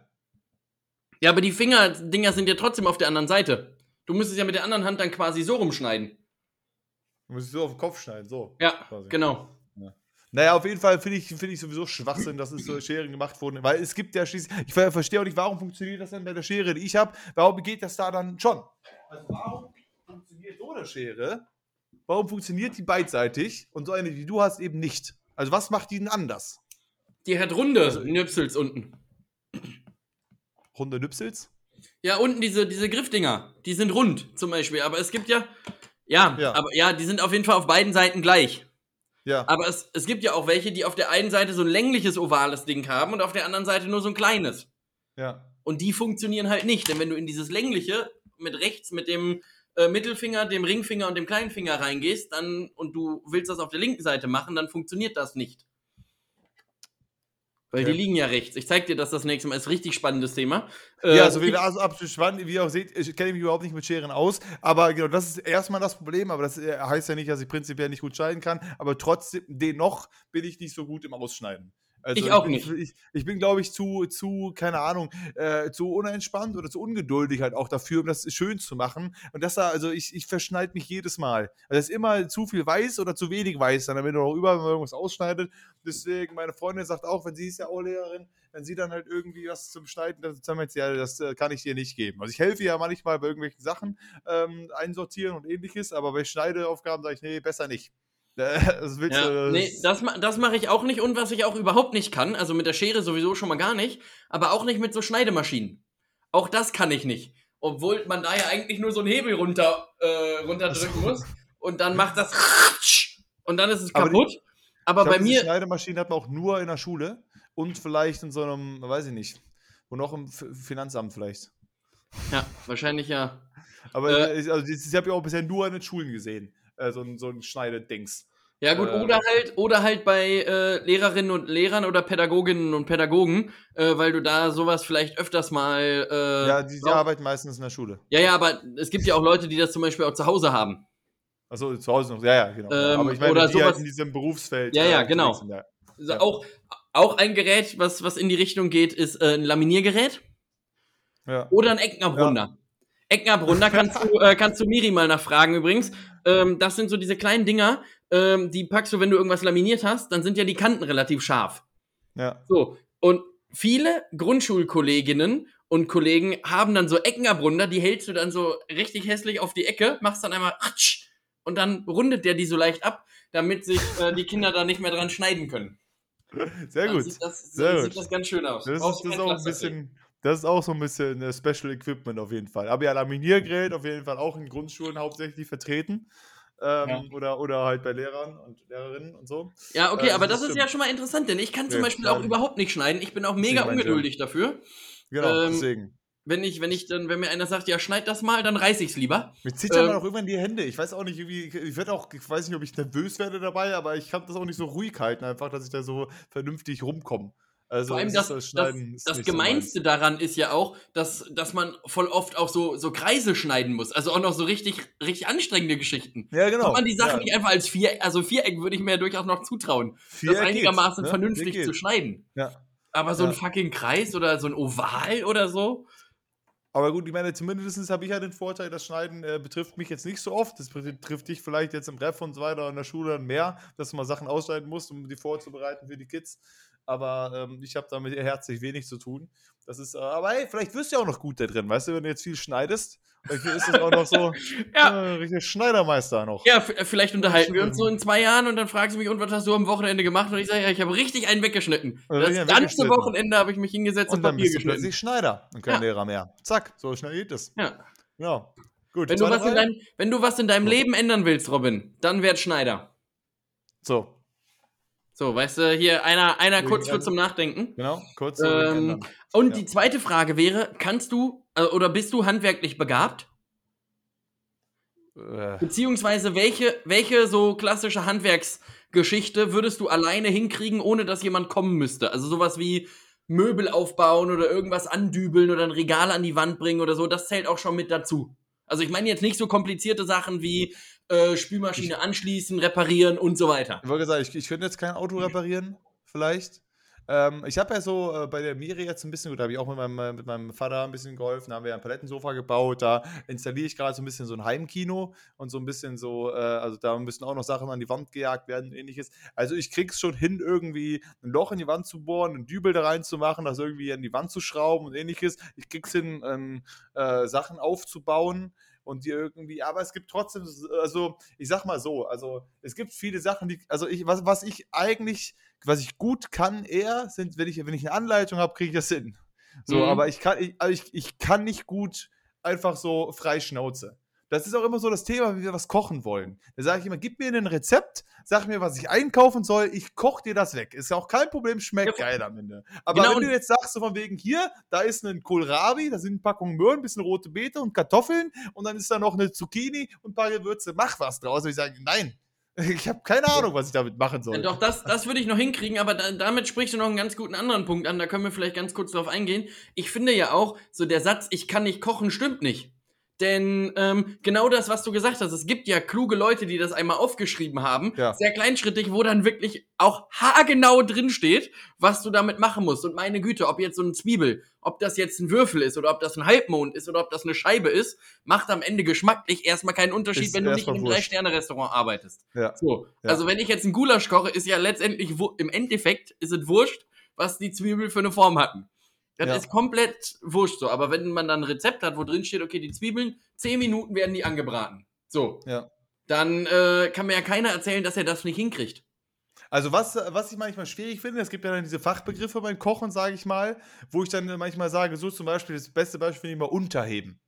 Speaker 1: Ja, aber die Fingerdinger sind ja trotzdem auf der anderen Seite. Du müsstest ja mit der anderen Hand dann quasi so rumschneiden.
Speaker 2: muss ich so auf den Kopf schneiden, so.
Speaker 1: Ja,
Speaker 2: Quasi.
Speaker 1: genau.
Speaker 2: Naja, auf jeden Fall finde ich, find ich sowieso Schwachsinn, dass es so Scheren gemacht wurden. Weil es gibt ja schließlich. Ich ver verstehe auch nicht, warum funktioniert das denn bei der Schere, die ich habe? Warum geht das da dann schon? Also, warum funktioniert so eine Schere? Warum funktioniert die beidseitig und so eine, die du hast, eben nicht? Also, was macht die denn anders?
Speaker 1: Die hat runde
Speaker 2: Also-
Speaker 1: Nüpsels unten.
Speaker 2: Runde Nüpsels?
Speaker 1: Ja, unten diese, diese Griffdinger, die sind rund zum Beispiel. Aber es gibt ja, ja,
Speaker 2: Ja.
Speaker 1: aber ja, die sind auf jeden Fall auf beiden Seiten gleich.
Speaker 2: Ja.
Speaker 1: Aber es, es gibt ja auch welche, die auf der einen Seite so ein längliches ovales Ding haben und auf der anderen Seite nur so ein kleines.
Speaker 2: ja.
Speaker 1: Und die funktionieren halt nicht, denn wenn du in dieses längliche mit rechts mit dem äh, Mittelfinger, dem Ringfinger und dem kleinen Finger reingehst, dann und du willst das auf der linken Seite machen, dann funktioniert das nicht. Weil
Speaker 2: Okay.
Speaker 1: die liegen ja rechts. Ich zeig dir das das nächste Mal. Ist ein richtig spannendes Thema. Äh,
Speaker 2: Ja, so wie also absolut spannend, wie ihr auch seht, ich kenne mich überhaupt nicht mit Scheren aus, aber genau, das ist erstmal das Problem, aber das äh, heißt ja nicht, dass ich prinzipiell nicht gut schneiden kann, aber trotzdem, dennoch bin ich nicht so gut im Ausschneiden. Also
Speaker 1: Ich auch
Speaker 2: bin,
Speaker 1: nicht.
Speaker 2: Ich, ich bin, glaube ich, zu, zu, keine Ahnung, äh, zu unentspannt oder zu ungeduldig halt auch dafür, um das schön zu machen. Und das da, also ich, ich verschneide mich jedes Mal. Also es ist immer zu viel weiß oder zu wenig weiß, dann, wenn du noch überall irgendwas ausschneidet. Deswegen, meine Freundin sagt auch, wenn sie ist ja auch Lehrerin, wenn sie dann halt irgendwie was zum Schneiden, dann sagen wir jetzt, ja, das äh, kann ich dir nicht geben. Also ich helfe ja manchmal bei irgendwelchen Sachen ähm, einsortieren und ähnliches, aber bei Schneideaufgaben sage ich, nee, besser nicht. Das willst
Speaker 1: Ja,
Speaker 2: du.
Speaker 1: nee, das, das mache ich auch nicht und was ich auch überhaupt nicht kann, also mit der Schere sowieso schon mal gar nicht, aber auch nicht mit so Schneidemaschinen. Auch das kann ich nicht. Obwohl man da ja eigentlich nur so einen Hebel runter, äh, runterdrücken muss und dann macht das und dann ist es
Speaker 2: Aber die-
Speaker 1: kaputt. Aber,
Speaker 2: glaub,
Speaker 1: bei mir,
Speaker 2: Schneidemaschinen hat man auch nur in der Schule und vielleicht in so einem, weiß ich nicht, wo noch im Finanzamt vielleicht.
Speaker 1: ja, wahrscheinlich ja.
Speaker 2: Aber
Speaker 1: Äh,
Speaker 2: also ich habe ja auch bisher nur in den Schulen gesehen, äh, so, ein- so ein Schneidedings.
Speaker 1: Ja, gut,
Speaker 2: Äh,
Speaker 1: oder halt, oder halt bei äh, Lehrerinnen und Lehrern oder Pädagoginnen und Pädagogen, äh, weil du da sowas vielleicht öfters mal. Äh,
Speaker 2: Ja, die, die
Speaker 1: brauch-
Speaker 2: arbeiten meistens in der Schule.
Speaker 1: ja, ja, aber es gibt ja auch Leute, die das zum Beispiel auch zu Hause haben.
Speaker 2: Achso, zu Hause noch. Ja, ja, genau.
Speaker 1: Ähm,
Speaker 2: Aber ich meine,
Speaker 1: oder
Speaker 2: die halt
Speaker 1: sowas-
Speaker 2: in diesem Berufsfeld.
Speaker 1: Ja, ja,
Speaker 2: äh,
Speaker 1: genau.
Speaker 2: sind, ja.
Speaker 1: Also
Speaker 2: Ja.
Speaker 1: Auch, auch ein Gerät, was, was in die Richtung geht, ist äh, ein Laminiergerät
Speaker 2: Ja.
Speaker 1: oder ein Ecknabrunder. Ecknabrunder kannst du, äh, kannst du Miri mal nachfragen übrigens. Ähm, das sind so diese kleinen Dinger, ähm, die packst du, wenn du irgendwas laminiert hast, dann sind ja die Kanten relativ scharf.
Speaker 2: ja.
Speaker 1: So, und viele Grundschulkolleginnen und Kollegen haben dann so Eckenabrunder, die hältst du dann so richtig hässlich auf die Ecke, machst dann einmal ratsch, und dann rundet der die so leicht ab, damit sich äh, die Kinder da nicht mehr dran schneiden können.
Speaker 2: Sehr
Speaker 1: Dann
Speaker 2: gut.
Speaker 1: Sieht das,
Speaker 2: Sehr
Speaker 1: dann
Speaker 2: gut.
Speaker 1: sieht das ganz schön aus.
Speaker 2: Das ist, das ist auch ein bisschen, das ist auch so ein bisschen äh, Special Equipment auf jeden Fall. Aber ja, Laminiergerät auf jeden Fall auch in Grundschulen hauptsächlich vertreten. Ähm,
Speaker 1: Ja.
Speaker 2: oder, oder halt bei Lehrern und Lehrerinnen und so.
Speaker 1: Ja, okay,
Speaker 2: Äh,
Speaker 1: aber
Speaker 2: das
Speaker 1: das ist
Speaker 2: stimmt.
Speaker 1: ja schon mal interessant, denn ich kann zum
Speaker 2: Nee,
Speaker 1: Beispiel auch überhaupt nicht schneiden. Ich bin auch mega
Speaker 2: ich ja.
Speaker 1: ungeduldig dafür.
Speaker 2: Genau,
Speaker 1: Ähm,
Speaker 2: deswegen.
Speaker 1: Wenn ich, wenn ich dann, wenn mir einer sagt, ja, schneid das mal, dann reiß ich's lieber.
Speaker 2: Mir zittern
Speaker 1: ähm,
Speaker 2: auch irgendwann die Hände. Ich weiß auch nicht, irgendwie, ich werde auch, ich weiß nicht, ob ich nervös werde dabei, aber ich kann das auch nicht so ruhig halten, einfach, dass ich da so vernünftig rumkomme. Also
Speaker 1: Vor allem das, das,
Speaker 2: ist
Speaker 1: das
Speaker 2: nicht so.
Speaker 1: Gemeinste daran ist ja auch, dass, dass man voll oft auch so, so Kreise schneiden muss. Also auch noch so richtig, richtig anstrengende Geschichten.
Speaker 2: Ja, genau.
Speaker 1: Kann man die Sachen
Speaker 2: ja.
Speaker 1: nicht einfach als Viereck, also Viereck würde ich mir ja durchaus noch zutrauen,
Speaker 2: Viereck
Speaker 1: das einigermaßen
Speaker 2: geht, ne?
Speaker 1: vernünftig
Speaker 2: Geht.
Speaker 1: zu schneiden.
Speaker 2: Ja.
Speaker 1: Aber so ein
Speaker 2: Ja.
Speaker 1: fucking Kreis oder so ein Oval oder so.
Speaker 2: Aber gut, ich meine, zumindest habe ich ja den Vorteil, das Schneiden äh, betrifft mich jetzt nicht so oft. Das betrifft dich vielleicht jetzt im Ref und so weiter in der Schule dann mehr, dass du mal Sachen ausschneiden musst, um die vorzubereiten für die Kids. Aber ähm, ich habe damit herzlich wenig zu tun. Das ist, äh, aber hey, vielleicht wirst du ja auch noch gut da drin, weißt du, wenn du jetzt viel schneidest. Vielleicht ist das auch noch so
Speaker 1: Ja.
Speaker 2: äh, richtig Schneidermeister noch.
Speaker 1: Ja, vielleicht unterhalten wir uns so in zwei Jahren und dann fragst du mich, und was hast du am Wochenende gemacht? Und ich sage, ja, ich habe richtig einen weggeschnitten.
Speaker 2: Oder
Speaker 1: Das ganze. Wochenende habe ich mich hingesetzt und,
Speaker 2: und dann
Speaker 1: Papier
Speaker 2: bist du
Speaker 1: geschnitten.
Speaker 2: Schneider und kein
Speaker 1: Ja.
Speaker 2: Lehrer mehr. Zack, so schnell geht es.
Speaker 1: Ja.
Speaker 2: Ja, gut.
Speaker 1: Wenn du, was in deinem, wenn du was in deinem. Leben ändern willst, Robin, dann werd Schneider.
Speaker 2: So,
Speaker 1: So, weißt du, hier einer, einer kurz für zum Nachdenken.
Speaker 2: genau, kurz.
Speaker 1: Ähm. Und
Speaker 2: Ja.
Speaker 1: die zweite Frage wäre, kannst du äh, oder bist du handwerklich begabt?
Speaker 2: Äh,
Speaker 1: Beziehungsweise welche, welche so klassische Handwerksgeschichte würdest du alleine hinkriegen, ohne dass jemand kommen müsste? Also sowas wie Möbel aufbauen oder irgendwas andübeln oder ein Regal an die Wand bringen oder so, das zählt auch schon mit dazu. Also ich meine jetzt nicht so komplizierte Sachen wie äh, Spülmaschine anschließen, reparieren und so weiter.
Speaker 2: Ich wollte sagen, ich, ich könnte jetzt kein Auto reparieren, vielleicht. Ähm, ich habe ja so äh, bei der Miri jetzt ein bisschen, gut, da habe ich auch mit meinem, äh, mit meinem Vater ein bisschen geholfen, da haben wir ja ein Palettensofa gebaut, da installiere ich gerade so ein bisschen so ein Heimkino und so ein bisschen so, äh, also da müssen auch noch Sachen an die Wand gejagt werden und ähnliches. Also ich krieg's schon hin, irgendwie ein Loch in die Wand zu bohren, einen Dübel da reinzumachen, das irgendwie an die Wand zu schrauben und ähnliches. Ich krieg's hin, ähm, äh, Sachen aufzubauen und die irgendwie, aber es gibt trotzdem, also ich sag mal so, also es gibt viele Sachen, die, also ich, was, was ich eigentlich, was ich gut kann eher, sind, wenn ich, wenn ich eine Anleitung habe, kriege ich das hin. So,
Speaker 1: Mhm.
Speaker 2: aber ich kann, ich, also ich, ich kann nicht gut einfach so frei Schnauze. Das ist auch immer so das Thema, wie wir was kochen wollen. Da sage ich immer, gib mir ein Rezept, sag mir, was ich einkaufen soll, ich koche dir das weg. Ist ja auch kein Problem, schmeckt
Speaker 1: Ja,
Speaker 2: geil am Ende. Aber
Speaker 1: genau,
Speaker 2: wenn du jetzt sagst, so von wegen, hier, da ist ein Kohlrabi, da sind eine Packung Möhren, ein bisschen rote Beete und Kartoffeln und dann ist da noch eine Zucchini und ein paar Gewürze, mach was draus. Und ich sage, nein, ich habe keine Ahnung, was ich damit machen soll.
Speaker 1: Ja, Doch, das, das würde ich noch hinkriegen, aber da, damit sprichst du noch einen ganz guten anderen Punkt an, da können wir vielleicht ganz kurz drauf eingehen. Ich finde ja auch, so der Satz, ich kann nicht kochen, stimmt nicht. Denn ähm, genau das, was du gesagt hast, es gibt ja kluge Leute, die das einmal aufgeschrieben haben,
Speaker 2: Ja.
Speaker 1: sehr kleinschrittig, wo dann wirklich auch haargenau drin steht, was du damit machen musst. Und meine Güte, ob jetzt so eine Zwiebel, ob das jetzt ein Würfel ist oder ob das ein Halbmond ist oder ob das eine Scheibe ist, macht am Ende geschmacklich erstmal keinen Unterschied,
Speaker 2: Ist
Speaker 1: wenn du nicht in einem. Drei-Sterne-Restaurant arbeitest.
Speaker 2: Ja.
Speaker 1: So,
Speaker 2: Ja.
Speaker 1: also wenn ich jetzt einen Gulasch koche, ist ja letztendlich, im Endeffekt ist es wurscht, was die Zwiebel für eine Form hatten. Das
Speaker 2: Ja.
Speaker 1: ist komplett wurscht so. Aber wenn man dann ein Rezept hat, wo drin steht, okay, die Zwiebeln, 10 Minuten werden die angebraten. So,
Speaker 2: Ja.
Speaker 1: dann äh, kann mir ja keiner erzählen, dass er das nicht hinkriegt.
Speaker 2: Also was, was ich manchmal schwierig finde, es gibt ja dann diese Fachbegriffe beim Kochen, sage ich mal, wo ich dann manchmal sage, so zum Beispiel, das beste Beispiel finde ich mal unterheben.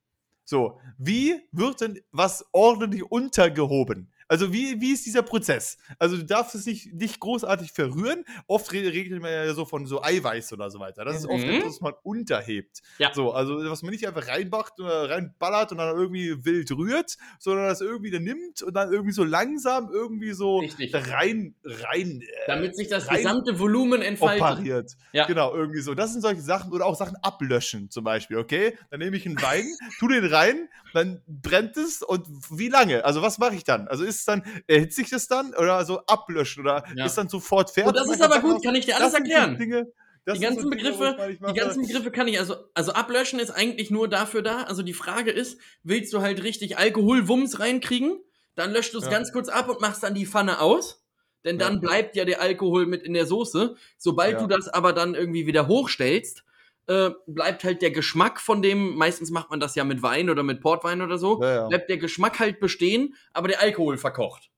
Speaker 2: So, wie wird denn was ordentlich untergehoben? Also wie, wie ist dieser Prozess? Also du darfst es nicht, nicht großartig verrühren. Oft re- redet man ja so von so Eiweiß oder so weiter. Das ist oft
Speaker 1: Mhm.
Speaker 2: etwas, was man unterhebt.
Speaker 1: Ja.
Speaker 2: So, also was man nicht einfach reinmacht oder reinballert und dann irgendwie wild rührt, sondern das irgendwie dann nimmt und dann irgendwie so langsam irgendwie so
Speaker 1: Richtig.
Speaker 2: rein, rein äh,
Speaker 1: Damit sich das
Speaker 2: rein
Speaker 1: gesamte Volumen entfaltet.
Speaker 2: operiert.
Speaker 1: Ja.
Speaker 2: Genau, irgendwie so. Das sind solche Sachen oder auch Sachen ablöschen zum Beispiel, okay? Dann nehme ich einen Wein, tu den rein, dann brennt es und wie lange? Also was mache ich dann? Also ist es dann, erhitze ich das dann oder so ablöschen oder
Speaker 1: Ja.
Speaker 2: ist dann sofort fertig?
Speaker 1: Und das ist aber gut, kann ich dir alles erklären.
Speaker 2: Dinge,
Speaker 1: Die ganzen
Speaker 2: so Dinge,
Speaker 1: Begriffe-
Speaker 2: ich
Speaker 1: Die ganzen Begriffe kann ich, also, also ablöschen ist eigentlich nur dafür da. Also die Frage ist, willst du halt richtig Alkoholwumms reinkriegen? Dann löscht du es
Speaker 2: Ja.
Speaker 1: ganz kurz ab und machst dann die Pfanne aus. Denn dann
Speaker 2: Ja.
Speaker 1: bleibt ja der Alkohol mit in der Soße. Sobald
Speaker 2: Ja.
Speaker 1: du das aber dann irgendwie wieder hochstellst, äh, bleibt halt der Geschmack von dem, meistens macht man das ja mit Wein oder mit Portwein oder so,
Speaker 2: Ja, ja.
Speaker 1: bleibt der Geschmack halt bestehen, aber der Alkohol verkocht.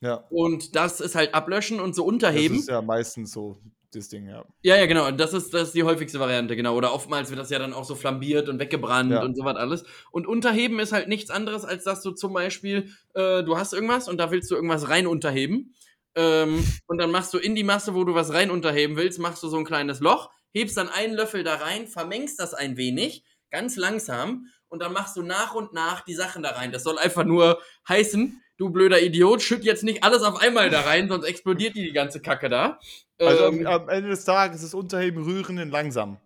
Speaker 2: ja.
Speaker 1: Und das ist halt ablöschen und so
Speaker 2: Das
Speaker 1: unterheben.
Speaker 2: ist ja meistens so das Ding, ja.
Speaker 1: Ja, ja, genau. Das ist, das ist die häufigste Variante, genau. Oder oftmals wird das ja dann auch so flambiert und weggebrannt
Speaker 2: Ja.
Speaker 1: und sowas alles. Und unterheben ist halt nichts anderes, als dass du zum Beispiel, äh, du hast irgendwas und da willst du irgendwas rein unterheben. Ähm, und dann machst du in die Masse, wo du was rein unterheben willst, machst du so ein kleines Loch, hebst dann einen Löffel da rein, vermengst das ein wenig, ganz langsam, und dann machst du nach und nach die Sachen da rein. Das soll einfach nur heißen, du blöder Idiot, schütt jetzt nicht alles auf einmal da rein, sonst explodiert die die ganze Kacke da.
Speaker 2: Also
Speaker 1: Ähm,
Speaker 2: am, am Ende des Tages ist Unterheben, Rühren in langsam.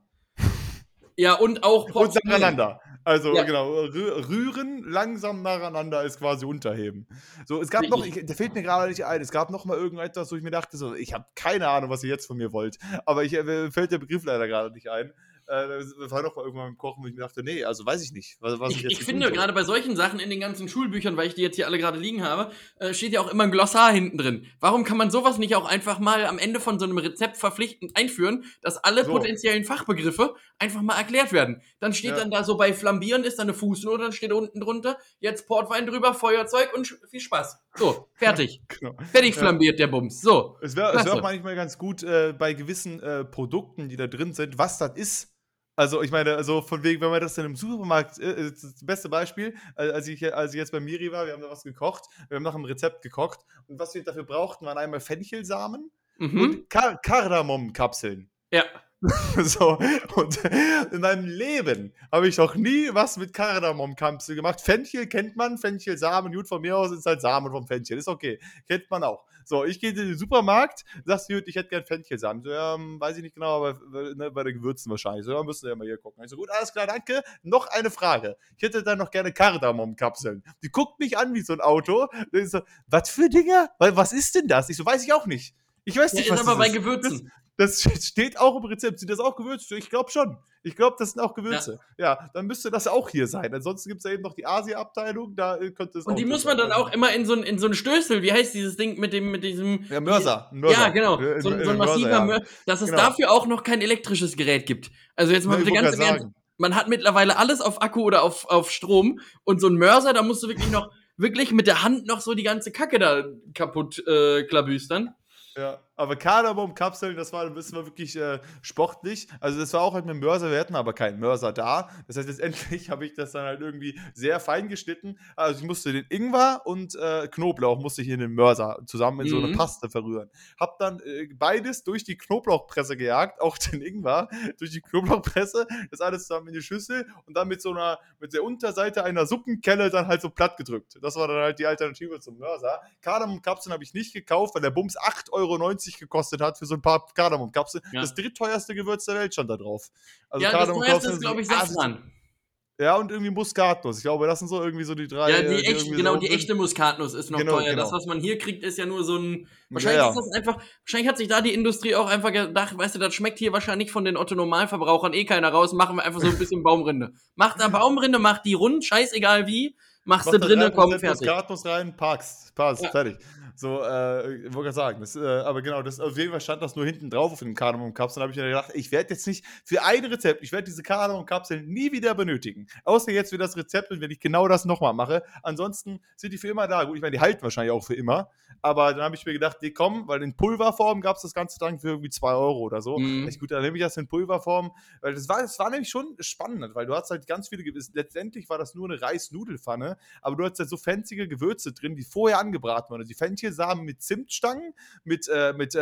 Speaker 1: ja, und auch
Speaker 2: Und
Speaker 1: portionieren.
Speaker 2: nacheinander. Also
Speaker 1: Ja.
Speaker 2: genau, rü rühren langsam nacheinander ist quasi unterheben. So, es gab
Speaker 1: Richtig.
Speaker 2: noch, ich, der fällt mir gerade nicht ein, es gab noch mal irgendetwas, wo ich mir dachte, so, ich habe keine Ahnung, was ihr jetzt von mir wollt. Aber ich, äh, fällt der Begriff leider gerade nicht ein. Äh, das war noch mal irgendwann beim Kochen, wo ich mir dachte, nee, also weiß ich nicht, was, was ich,
Speaker 1: Ich,
Speaker 2: jetzt
Speaker 1: ich finde,
Speaker 2: soll.
Speaker 1: gerade bei solchen Sachen in den ganzen Schulbüchern, weil ich die jetzt hier alle gerade liegen habe, äh, steht ja auch immer ein Glossar hinten drin. Warum kann man sowas nicht auch einfach mal am Ende von so einem Rezept verpflichtend einführen, dass alle
Speaker 2: So.
Speaker 1: potenziellen Fachbegriffe einfach mal erklärt werden? Dann steht
Speaker 2: Ja.
Speaker 1: dann da so bei Flambieren ist da eine Fußnote, dann steht unten drunter, jetzt Portwein drüber, Feuerzeug und viel Spaß. So, fertig.
Speaker 2: Genau.
Speaker 1: fertig
Speaker 2: Ja.
Speaker 1: flambiert der Bums. So.
Speaker 2: Es wäre wär auch manchmal ganz gut äh, bei gewissen äh, Produkten, die da drin sind, was das ist. Also ich meine, also von wegen, wenn man das dann im Supermarkt, äh, das, das beste Beispiel, äh, als, ich, als ich jetzt bei Miri war, wir haben da was gekocht, wir haben nach einem Rezept gekocht und was wir dafür brauchten, waren einmal Fenchelsamen
Speaker 1: Mhm.
Speaker 2: und Kar Kardamomkapseln.
Speaker 1: Ja.
Speaker 2: So, und in meinem Leben habe ich noch nie was mit Kardamomkapseln gemacht. Fenchel kennt man, Fenchelsamen, gut, von mir aus ist halt Samen vom Fenchel, ist okay, kennt man auch. So, ich gehe in den Supermarkt, sagst du, ich hätte gern Fenchelsamen. So, ja, hm, weiß ich nicht genau, aber ne, bei den Gewürzen wahrscheinlich. So, ja, müssen wir ja mal hier gucken. Ich so, gut, alles klar, danke. Noch eine Frage. Ich hätte dann noch gerne Kardamomkapseln. Die guckt mich an wie so ein Auto. Ich so, was für Dinger? Wa- Was ist denn das? Ich so, weiß ich auch nicht. Ich weiß
Speaker 1: Ja,
Speaker 2: nicht,
Speaker 1: ist
Speaker 2: was
Speaker 1: aber
Speaker 2: das
Speaker 1: bei
Speaker 2: ist.
Speaker 1: Gewürzen.
Speaker 2: Das steht auch im Rezept. Sind das auch Gewürze? Ich glaube schon. Ich glaube, das sind auch Gewürze. Ja. dann müsste das auch hier sein. Ansonsten gibt es ja eben noch die Asia-Abteilung. Da äh, könnte es
Speaker 1: Und die muss man
Speaker 2: sein.
Speaker 1: dann auch immer in so ein, in so ein Stößel, wie heißt dieses Ding mit dem, mit diesem.
Speaker 2: Ja, Mörser. Mörser.
Speaker 1: Ja, genau.
Speaker 2: Äh,
Speaker 1: So,
Speaker 2: in-
Speaker 1: so ein
Speaker 2: in
Speaker 1: massiver
Speaker 2: ja.
Speaker 1: Mörser, dass es
Speaker 2: Genau.
Speaker 1: dafür auch noch kein elektrisches Gerät gibt. Also jetzt mal
Speaker 2: Ja, ich
Speaker 1: bitte ganz im Ernst. Man hat mittlerweile alles auf Akku oder auf, auf Strom und so ein Mörser, da musst du wirklich noch, wirklich mit der Hand noch so die ganze Kacke da kaputt äh, klabüstern.
Speaker 2: Ja, aber Kardamom-Kapseln, das war, das war wirklich äh, sportlich. Also das war auch halt mit dem Mörser, wir hatten aber keinen Mörser da. Das heißt, letztendlich habe ich das dann halt irgendwie sehr fein geschnitten. Also ich musste den Ingwer und äh, Knoblauch musste ich in den Mörser zusammen in so eine
Speaker 1: Mhm.
Speaker 2: Paste verrühren. Hab dann äh, beides durch die Knoblauchpresse gejagt, auch den Ingwer durch die Knoblauchpresse, das alles zusammen in die Schüssel und dann mit so einer, mit der Unterseite einer Suppenkelle dann halt so platt gedrückt. Das war dann halt die Alternative zum Mörser. Kardamomkapseln habe ich nicht gekauft, weil der Bums 8,90 Euro gekostet hat für so ein paar Kardamomkapseln.
Speaker 1: Ja.
Speaker 2: Das drittteuerste Gewürz der Welt stand da drauf. Also
Speaker 1: ja, das
Speaker 2: Kardamomkapseln
Speaker 1: teuerste ist, glaube ich,
Speaker 2: die
Speaker 1: Safran.
Speaker 2: Ja, und irgendwie Muskatnuss. Ich glaube, das sind so irgendwie so die drei.
Speaker 1: Ja,
Speaker 2: äh,
Speaker 1: die echt,
Speaker 2: irgendwie
Speaker 1: genau,
Speaker 2: so
Speaker 1: die echte Muskatnuss ist noch
Speaker 2: Genau,
Speaker 1: teuer. Das,
Speaker 2: genau.
Speaker 1: was man hier kriegt, ist ja nur so ein. Wahrscheinlich
Speaker 2: Ja, ja.
Speaker 1: ist das einfach. Wahrscheinlich hat sich da die Industrie auch einfach gedacht, weißt du, das schmeckt hier wahrscheinlich von den Otto-Normalverbrauchern eh keiner raus. Machen wir einfach so ein bisschen Baumrinde. Macht da Baumrinde, macht die rund, scheißegal wie. Machst
Speaker 2: Mach
Speaker 1: du drinnen, komm, fertig.
Speaker 2: Muskatnuss rein, packst, passt,
Speaker 1: Ja.
Speaker 2: fertig. So, äh, ich wollte gerade sagen, das, äh, aber genau, das, auf jeden Fall stand das nur hinten drauf auf den Kardamomkapseln. Da habe ich mir gedacht, ich werde jetzt nicht für ein Rezept, ich werde diese Kardamomkapseln nie wieder benötigen. Außer jetzt für das Rezept und wenn ich genau das nochmal mache. Ansonsten sind die für immer da. Gut, ich meine, die halten wahrscheinlich auch für immer. Aber dann habe ich mir gedacht, die kommen, weil in Pulverform gab es das Ganze dann für irgendwie 2 Euro oder so.
Speaker 1: Mhm.
Speaker 2: Echt gut, dann nehme ich das in Pulverform. Weil das war, das war nämlich schon spannend, weil du hast halt ganz viele, Ge- letztendlich war das nur eine Reisnudelfanne aber du hast halt so fancy Gewürze drin, die vorher angebraten wurden. Also die Fenchelsamen mit Zimtstangen, mit, äh, mit äh,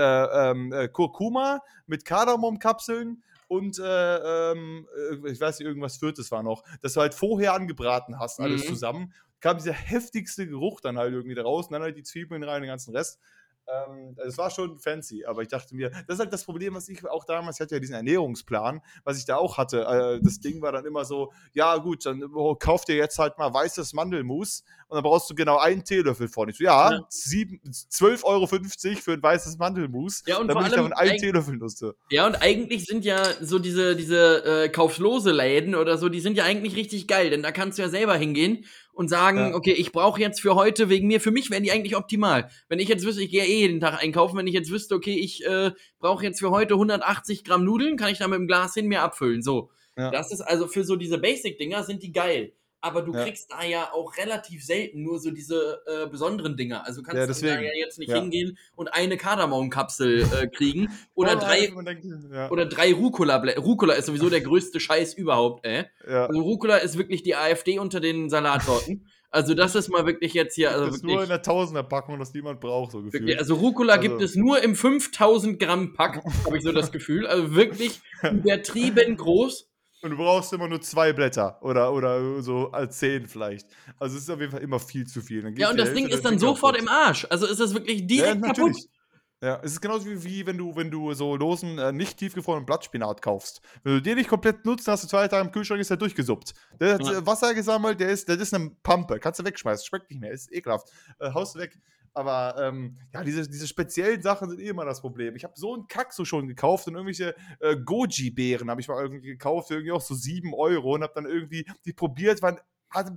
Speaker 2: ähm, äh, Kurkuma, mit Kardamomkapseln und äh, ähm, äh, ich weiß nicht, irgendwas Viertes war noch, dass du halt vorher angebraten hast, alles
Speaker 1: Mhm.
Speaker 2: zusammen. Kam dieser heftigste Geruch dann halt irgendwie da raus und dann halt die Zwiebeln rein, den ganzen Rest. Ähm, also es war schon fancy, aber ich dachte mir, das ist halt das Problem, was ich auch damals ich hatte ja diesen Ernährungsplan, was ich da auch hatte. Äh, das Ding war dann immer so, ja gut, dann oh, kauf dir jetzt halt mal weißes Mandelmus und dann brauchst du genau einen Teelöffel von. Ich so, ja,
Speaker 1: Ja.
Speaker 2: sieben- 12,50 Euro für ein weißes Mandelmus,
Speaker 1: Ja, und
Speaker 2: damit ich davon einen Teelöffel nutze.
Speaker 1: Ja, und eigentlich sind ja so diese, diese äh, kauflose Läden oder so, die sind ja eigentlich richtig geil, denn da kannst du ja selber hingehen und sagen,
Speaker 2: Ja.
Speaker 1: okay, ich brauche jetzt für heute wegen mir, für mich wären die eigentlich optimal. Wenn ich jetzt wüsste, ich gehe eh jeden Tag einkaufen, wenn ich jetzt wüsste, okay, ich äh, brauche jetzt für heute 180 Gramm Nudeln, kann ich da mit dem Glas hin mir abfüllen. So.
Speaker 2: Ja.
Speaker 1: Das ist also für so diese Basic-Dinger sind die geil. Aber du
Speaker 2: Ja.
Speaker 1: kriegst da ja auch relativ selten nur so diese äh, besonderen Dinger. Also du kannst
Speaker 2: Ja,
Speaker 1: dann da ja jetzt nicht
Speaker 2: Ja.
Speaker 1: hingehen und eine Kardamomkapsel äh, kriegen oder
Speaker 2: Oh,
Speaker 1: drei
Speaker 2: denkt,
Speaker 1: oder drei Rucola. Rucola ist sowieso der größte Scheiß überhaupt, ey.
Speaker 2: ja.
Speaker 1: Also Rucola ist wirklich die AfD unter den Salatsorten. Also das ist mal wirklich jetzt hier, also
Speaker 2: das ist nur in der Tausender-Packung, das niemand braucht, so gefühlt.
Speaker 1: also Rucola
Speaker 2: Also-
Speaker 1: gibt es nur im 5000 Gramm Pack, habe ich so das Gefühl. Also wirklich übertrieben groß.
Speaker 2: Und du brauchst immer nur zwei Blätter oder, oder so als zehn vielleicht. Also es ist auf jeden Fall immer viel zu viel.
Speaker 1: Ja, und das Ding ist
Speaker 2: der
Speaker 1: dann sofort im Arsch. Also ist es wirklich direkt
Speaker 2: ja,
Speaker 1: kaputt.
Speaker 2: Ja, es ist genauso wie, wie wenn du, wenn du so losen, äh, nicht tiefgefrorenen Blattspinat kaufst. Wenn du den nicht komplett nutzt, hast du zwei Tage im Kühlschrank, ist der durchgesuppt. Der hat
Speaker 1: Ja.
Speaker 2: äh, Wasser gesammelt, der ist, das ist eine Pampe. Kannst du wegschmeißen, schmeckt nicht mehr, ist ekelhaft. Äh, haust du weg. Aber ähm, ja, diese, diese speziellen Sachen sind eh immer das Problem. Ich habe so einen Kack so schon gekauft und irgendwelche äh, Goji-Beeren habe ich mal irgendwie gekauft, irgendwie auch so 7 Euro und habe dann irgendwie die probiert, waren, also,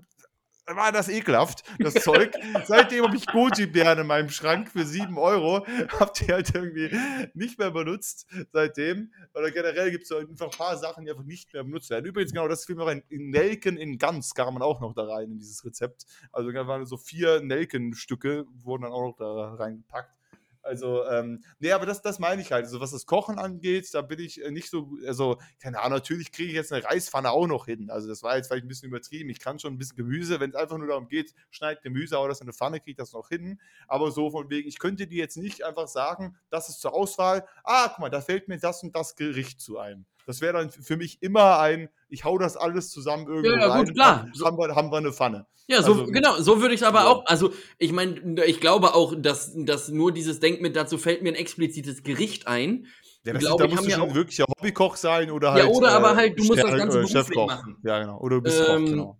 Speaker 2: war das ekelhaft, das Zeug. Seitdem habe ich Goji-Beeren in meinem Schrank für 7 Euro. Hab die halt irgendwie nicht mehr benutzt seitdem. Oder generell gibt es einfach ein paar Sachen, die einfach nicht mehr benutzt werden. Übrigens, genau, das fiel mir rein. Nelken in Gans kam man auch noch da rein in dieses Rezept. Also da waren so vier Nelkenstücke, wurden dann auch noch da reingepackt. Also, ähm, nee, aber das, das meine ich halt. Also, was das Kochen angeht, da bin ich äh, nicht so, also, keine Ahnung, natürlich kriege ich jetzt eine Reispfanne auch noch hin. Also, das war jetzt vielleicht ein bisschen übertrieben. Ich kann schon ein bisschen Gemüse, wenn es einfach nur darum geht, schneid Gemüse, aber das in eine Pfanne, kriege ich das noch hin. Aber so von wegen, ich könnte dir jetzt nicht einfach sagen, das ist zur Auswahl. Ah, guck mal, da fällt mir das und das Gericht zu ein. Das wäre dann für mich immer ein, ich hau das alles zusammen irgendwo
Speaker 1: Ja, ja,
Speaker 2: rein.
Speaker 1: gut, klar.
Speaker 2: Haben, haben, wir, haben wir eine Pfanne.
Speaker 1: Ja, so,
Speaker 2: Also,
Speaker 1: genau, so würde ich es aber
Speaker 2: ja.
Speaker 1: auch, also ich meine, ich glaube auch, dass, dass nur dieses Denken mit dazu fällt mir ein explizites Gericht ein.
Speaker 2: Ja, das
Speaker 1: glaube,
Speaker 2: ist, da musst du schon
Speaker 1: auch-
Speaker 2: wirklicher Hobbykoch sein oder
Speaker 1: Ja,
Speaker 2: halt.
Speaker 1: oder aber halt, du musst das
Speaker 2: Sterne-
Speaker 1: Ganze
Speaker 2: äh,
Speaker 1: beruflich
Speaker 2: Chefkoch.
Speaker 1: machen.
Speaker 2: Ja, genau. Oder du bist Koch,
Speaker 1: Ähm,
Speaker 2: genau.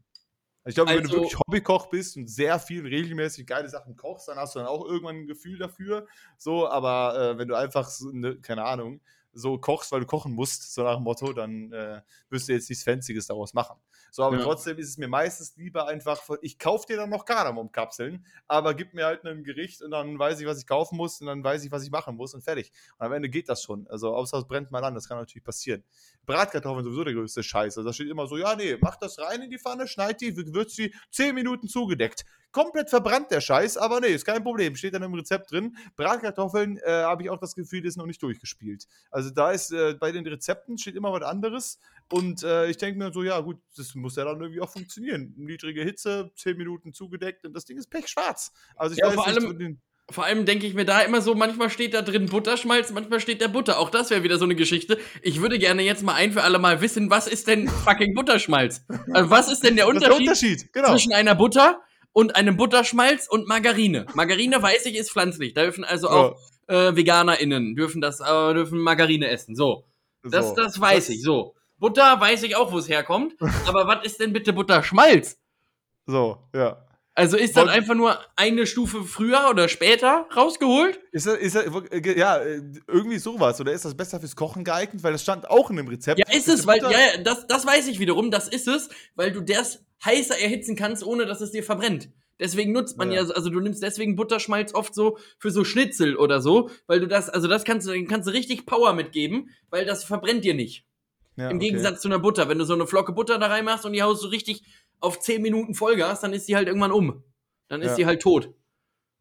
Speaker 2: Ich glaube, wenn du
Speaker 1: also-
Speaker 2: wirklich Hobbykoch bist und sehr viel regelmäßig geile Sachen kochst, dann hast du dann auch irgendwann ein Gefühl dafür. So, aber äh, wenn du einfach, so, ne, keine Ahnung, so kochst, weil du kochen musst, so nach dem Motto, dann äh, wirst du jetzt nichts Fancyes daraus machen. So, aber
Speaker 1: Ja.
Speaker 2: trotzdem ist es mir meistens lieber einfach, ich kaufe dir dann noch Kardamomkapseln, aber gib mir halt ein Gericht und dann weiß ich, was ich kaufen muss und dann weiß ich, was ich machen muss und fertig. Und am Ende geht das schon. Also, außer es brennt mal an, das kann natürlich passieren. Bratkartoffeln sowieso der größte Scheiß. Also, da steht immer so, ja, nee, mach das rein in die Pfanne, schneid die, würzt die 10 Minuten zugedeckt. Komplett verbrannt der Scheiß, aber nee, ist kein Problem. Steht dann im Rezept drin. Bratkartoffeln äh, habe ich auch das Gefühl, ist noch nicht durchgespielt. Also da ist äh, bei den Rezepten steht immer was anderes. Und äh, ich denke mir so, ja gut, das muss ja dann irgendwie auch funktionieren. Niedrige Hitze, 10 Minuten zugedeckt und das Ding ist pechschwarz. Also ich
Speaker 1: Ja,
Speaker 2: weiß
Speaker 1: vor
Speaker 2: nicht,
Speaker 1: allem- Vor allem denke ich mir da immer so, manchmal steht da drin Butterschmalz, manchmal steht da Butter. Auch das wäre wieder so eine Geschichte. Ich würde gerne jetzt mal ein für alle Mal wissen, was ist denn fucking Butterschmalz? Also was ist denn der
Speaker 2: ist der
Speaker 1: Unterschied,
Speaker 2: Unterschied, genau.
Speaker 1: zwischen einer Butter und einem Butterschmalz und Margarine? Margarine, weiß ich, ist pflanzlich. Da dürfen also auch äh, VeganerInnen dürfen das, äh, dürfen Margarine essen. So.
Speaker 2: Ja,
Speaker 1: Das,
Speaker 2: so.
Speaker 1: das weiß ich. So. Butter weiß ich auch, wo es herkommt. Aber was ist denn bitte Butterschmalz?
Speaker 2: So, ja.
Speaker 1: Also ist das einfach nur eine Stufe früher oder später rausgeholt?
Speaker 2: Ist er, ist äh, ja, irgendwie sowas. Oder ist das besser fürs Kochen geeignet? Weil das stand auch in dem Rezept.
Speaker 1: Ja, ist es, weil, ja, ja, das, das weiß ich wiederum, das ist es, weil du das heißer erhitzen kannst, ohne dass es dir verbrennt. Deswegen nutzt man ja.
Speaker 2: Ja.
Speaker 1: also du nimmst deswegen Butterschmalz oft so für so Schnitzel oder so, weil du das, also das kannst du, kannst du richtig Power mitgeben, weil das verbrennt dir nicht.
Speaker 2: Ja,
Speaker 1: Im
Speaker 2: okay.
Speaker 1: Gegensatz zu einer Butter. Wenn du so eine Flocke Butter da reinmachst und die haust du richtig auf 10 Minuten Vollgas, dann ist die halt irgendwann um. Dann ist
Speaker 2: Ja.
Speaker 1: die halt tot.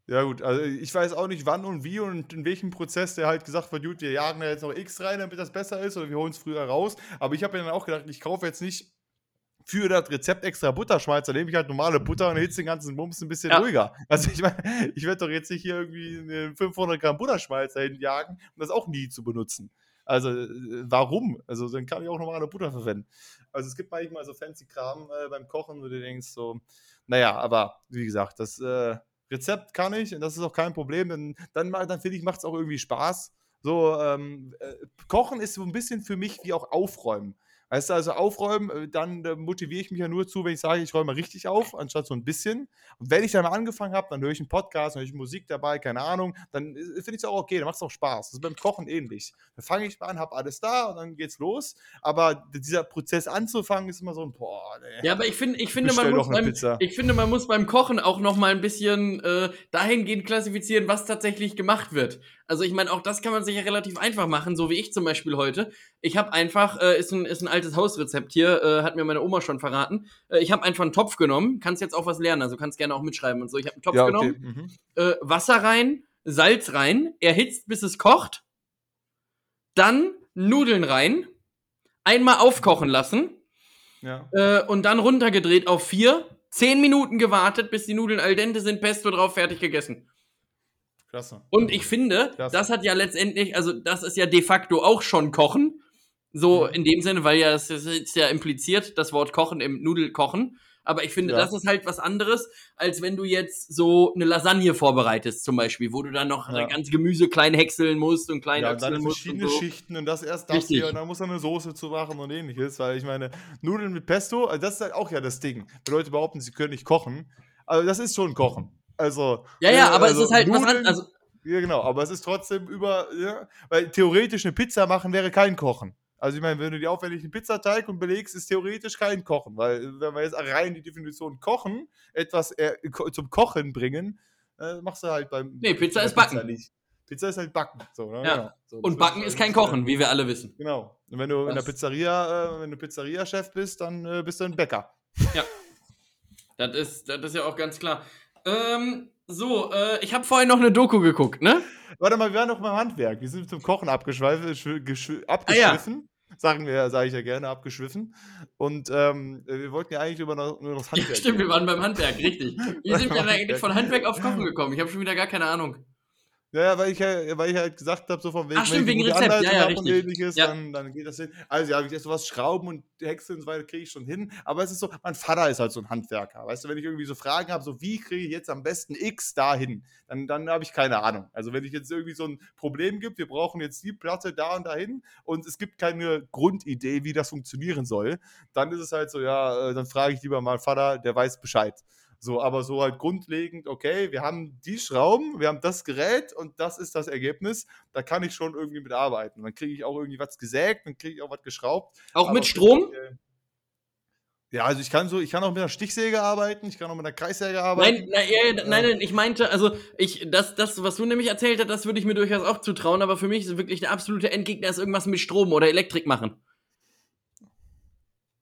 Speaker 2: Ja, gut, also ich weiß auch nicht, wann und wie und in welchem Prozess der halt gesagt wird, gut, wir jagen da jetzt noch X rein, damit das besser ist, oder wir holen es früher raus. Aber ich habe mir dann auch gedacht, ich kaufe jetzt nicht für das Rezept extra Butter schmeiße, dann nehme ich halt normale Butter und hitze den ganzen Bums ein bisschen
Speaker 1: Ja.
Speaker 2: ruhiger. Also ich meine, ich werde doch jetzt nicht hier irgendwie eine 500 Gramm Butterschmalzer hinjagen, um das auch nie zu benutzen. Also äh, warum? Also dann kann ich auch normale Butter verwenden. Also es gibt manchmal so fancy Kram äh, beim Kochen, wo du denkst so, naja, aber wie gesagt, das äh, Rezept kann ich und das ist auch kein Problem. Denn dann, dann finde ich, macht es auch irgendwie Spaß. So, ähm, äh, Kochen ist so ein bisschen für mich wie auch Aufräumen. Weißt du, also aufräumen, äh, dann äh, motiviere ich mich ja nur zu, wenn ich sage, ich räume richtig auf, anstatt so ein bisschen. Und wenn ich dann mal angefangen habe, dann höre ich einen Podcast, dann höre ich Musik dabei, keine Ahnung, dann äh, finde ich es auch okay, dann macht es auch Spaß. Das ist beim Kochen ähnlich. Dann fange ich mal an, habe alles da und dann geht's los. Aber dieser Prozess anzufangen ist immer so ein, boah, nee.
Speaker 1: Ja, aber ich finde, ich finde, man muss beim, ich finde, man muss beim Kochen auch noch mal ein bisschen äh, dahingehend klassifizieren, was tatsächlich gemacht wird. Also ich meine, auch das kann man sich ja relativ einfach machen, so wie ich zum Beispiel heute. Ich habe einfach, äh, ist ein ist ein altes Hausrezept hier, äh, hat mir meine Oma schon verraten. Äh, ich habe einfach einen Topf genommen, kannst jetzt auch was lernen, also kannst gerne auch mitschreiben und so. Ich habe einen Topf
Speaker 2: ja,
Speaker 1: genommen,
Speaker 2: okay. Mhm.
Speaker 1: äh, Wasser rein, Salz rein, erhitzt bis es kocht, dann Nudeln rein, einmal aufkochen lassen
Speaker 2: Ja.
Speaker 1: äh, und dann runtergedreht auf vier. Zehn Minuten gewartet, bis die Nudeln al dente sind, Pesto drauf, fertig gegessen.
Speaker 2: Klasse.
Speaker 1: Und ich finde,
Speaker 2: Klasse.
Speaker 1: das hat ja letztendlich, also das ist ja de facto auch schon Kochen. So
Speaker 2: Mhm.
Speaker 1: in dem Sinne, weil ja es ist ja impliziert, das Wort Kochen im Nudelkochen. Aber ich finde,
Speaker 2: Ja.
Speaker 1: das ist halt was anderes, als wenn du jetzt so eine Lasagne vorbereitest, zum Beispiel, wo du dann noch
Speaker 2: Ja.
Speaker 1: ganz Gemüse klein häckseln musst und klein
Speaker 2: Ja, und dann
Speaker 1: musst und
Speaker 2: verschiedene
Speaker 1: so.
Speaker 2: Schichten und das erst das
Speaker 1: Richtig.
Speaker 2: hier und dann muss er eine Soße zu machen und ähnliches, weil ich meine, Nudeln mit Pesto, also das ist halt auch ja das Ding. Wenn Leute behaupten, sie können nicht kochen, also das ist schon Kochen. Also
Speaker 1: Ja, ja,
Speaker 2: äh,
Speaker 1: aber
Speaker 2: also
Speaker 1: es ist halt was
Speaker 2: Nudeln-
Speaker 1: anderes. Also,
Speaker 2: Ja, genau, aber es ist trotzdem über, ja, weil theoretisch eine Pizza machen wäre kein Kochen. Also ich meine, wenn du die aufwendigen Pizzateig und belegst, ist theoretisch kein Kochen, weil wenn wir jetzt rein die Definition Kochen, etwas äh, zum Kochen bringen, äh, machst du halt beim
Speaker 1: Nee, Pizza ist Backen.
Speaker 2: nicht. Pizza ist halt Backen. So, ne?
Speaker 1: Ja.
Speaker 2: Genau. So, das
Speaker 1: und Backen ist kein Kochen, wie wir alle wissen.
Speaker 2: Genau. Und wenn du in der
Speaker 1: Das-
Speaker 2: Pizzeria, äh, wenn du Pizzeria-Chef bist, dann äh, bist du ein Bäcker.
Speaker 1: Das ist, das ist ja auch ganz klar. Ähm, so, äh, ich habe vorhin noch eine Doku geguckt, ne?
Speaker 2: Warte mal, wir waren noch beim Handwerk. Wir sind zum Kochen abgeschweift, schw- geschw-
Speaker 1: Ah,
Speaker 2: abgeschwiffen. Sagen wir, sage ich ja gerne, abgeschwiffen. Und ähm, wir wollten ja eigentlich über noch, nur das
Speaker 1: Ja,
Speaker 2: Handwerk.
Speaker 1: stimmt, wir
Speaker 2: reden.
Speaker 1: waren beim Handwerk, richtig. Wie sind wir denn eigentlich von Handwerk auf Kochen gekommen? Ich habe schon wieder gar keine Ahnung.
Speaker 2: Ja, ja, weil ich, ja- weil ich halt gesagt habe, so von wegen,
Speaker 1: Ach, stimmt, wegen Rezept. Ja,
Speaker 2: Anleitung
Speaker 1: ja,
Speaker 2: hab und ähnliches,
Speaker 1: Ja.
Speaker 2: dann, dann geht das hin. Also ja, ich jetzt sowas Schrauben und Häckseln und so weiter kriege ich schon hin. Aber es ist so, mein Vater ist halt so ein Handwerker. Weißt du, wenn ich irgendwie so Fragen habe, so wie kriege ich jetzt am besten X dahin, dann, dann habe ich keine Ahnung. Also wenn ich jetzt irgendwie so ein Problem gibt, wir brauchen jetzt die Platte da und dahin und es gibt keine Grundidee, wie das funktionieren soll, dann ist es halt so, ja, äh, dann frage ich lieber mal Vater, der weiß Bescheid. So, aber so halt grundlegend, okay, wir haben die Schrauben, wir haben das Gerät und das ist das Ergebnis. Da kann ich schon irgendwie mit arbeiten. Dann kriege ich auch irgendwie was gesägt, dann kriege ich auch was geschraubt.
Speaker 1: Auch
Speaker 2: Aber
Speaker 1: mit Strom?
Speaker 2: Ja, also ich kann so, ich kann auch mit einer Stichsäge arbeiten, ich kann auch mit einer Kreissäge arbeiten.
Speaker 1: Nein, na, ja, ja, nein, nein, ich meinte, also ich, das, das, was du nämlich erzählt hast, das würde ich mir durchaus auch zutrauen, aber für mich ist wirklich der absolute Endgegner ist irgendwas mit Strom oder Elektrik machen.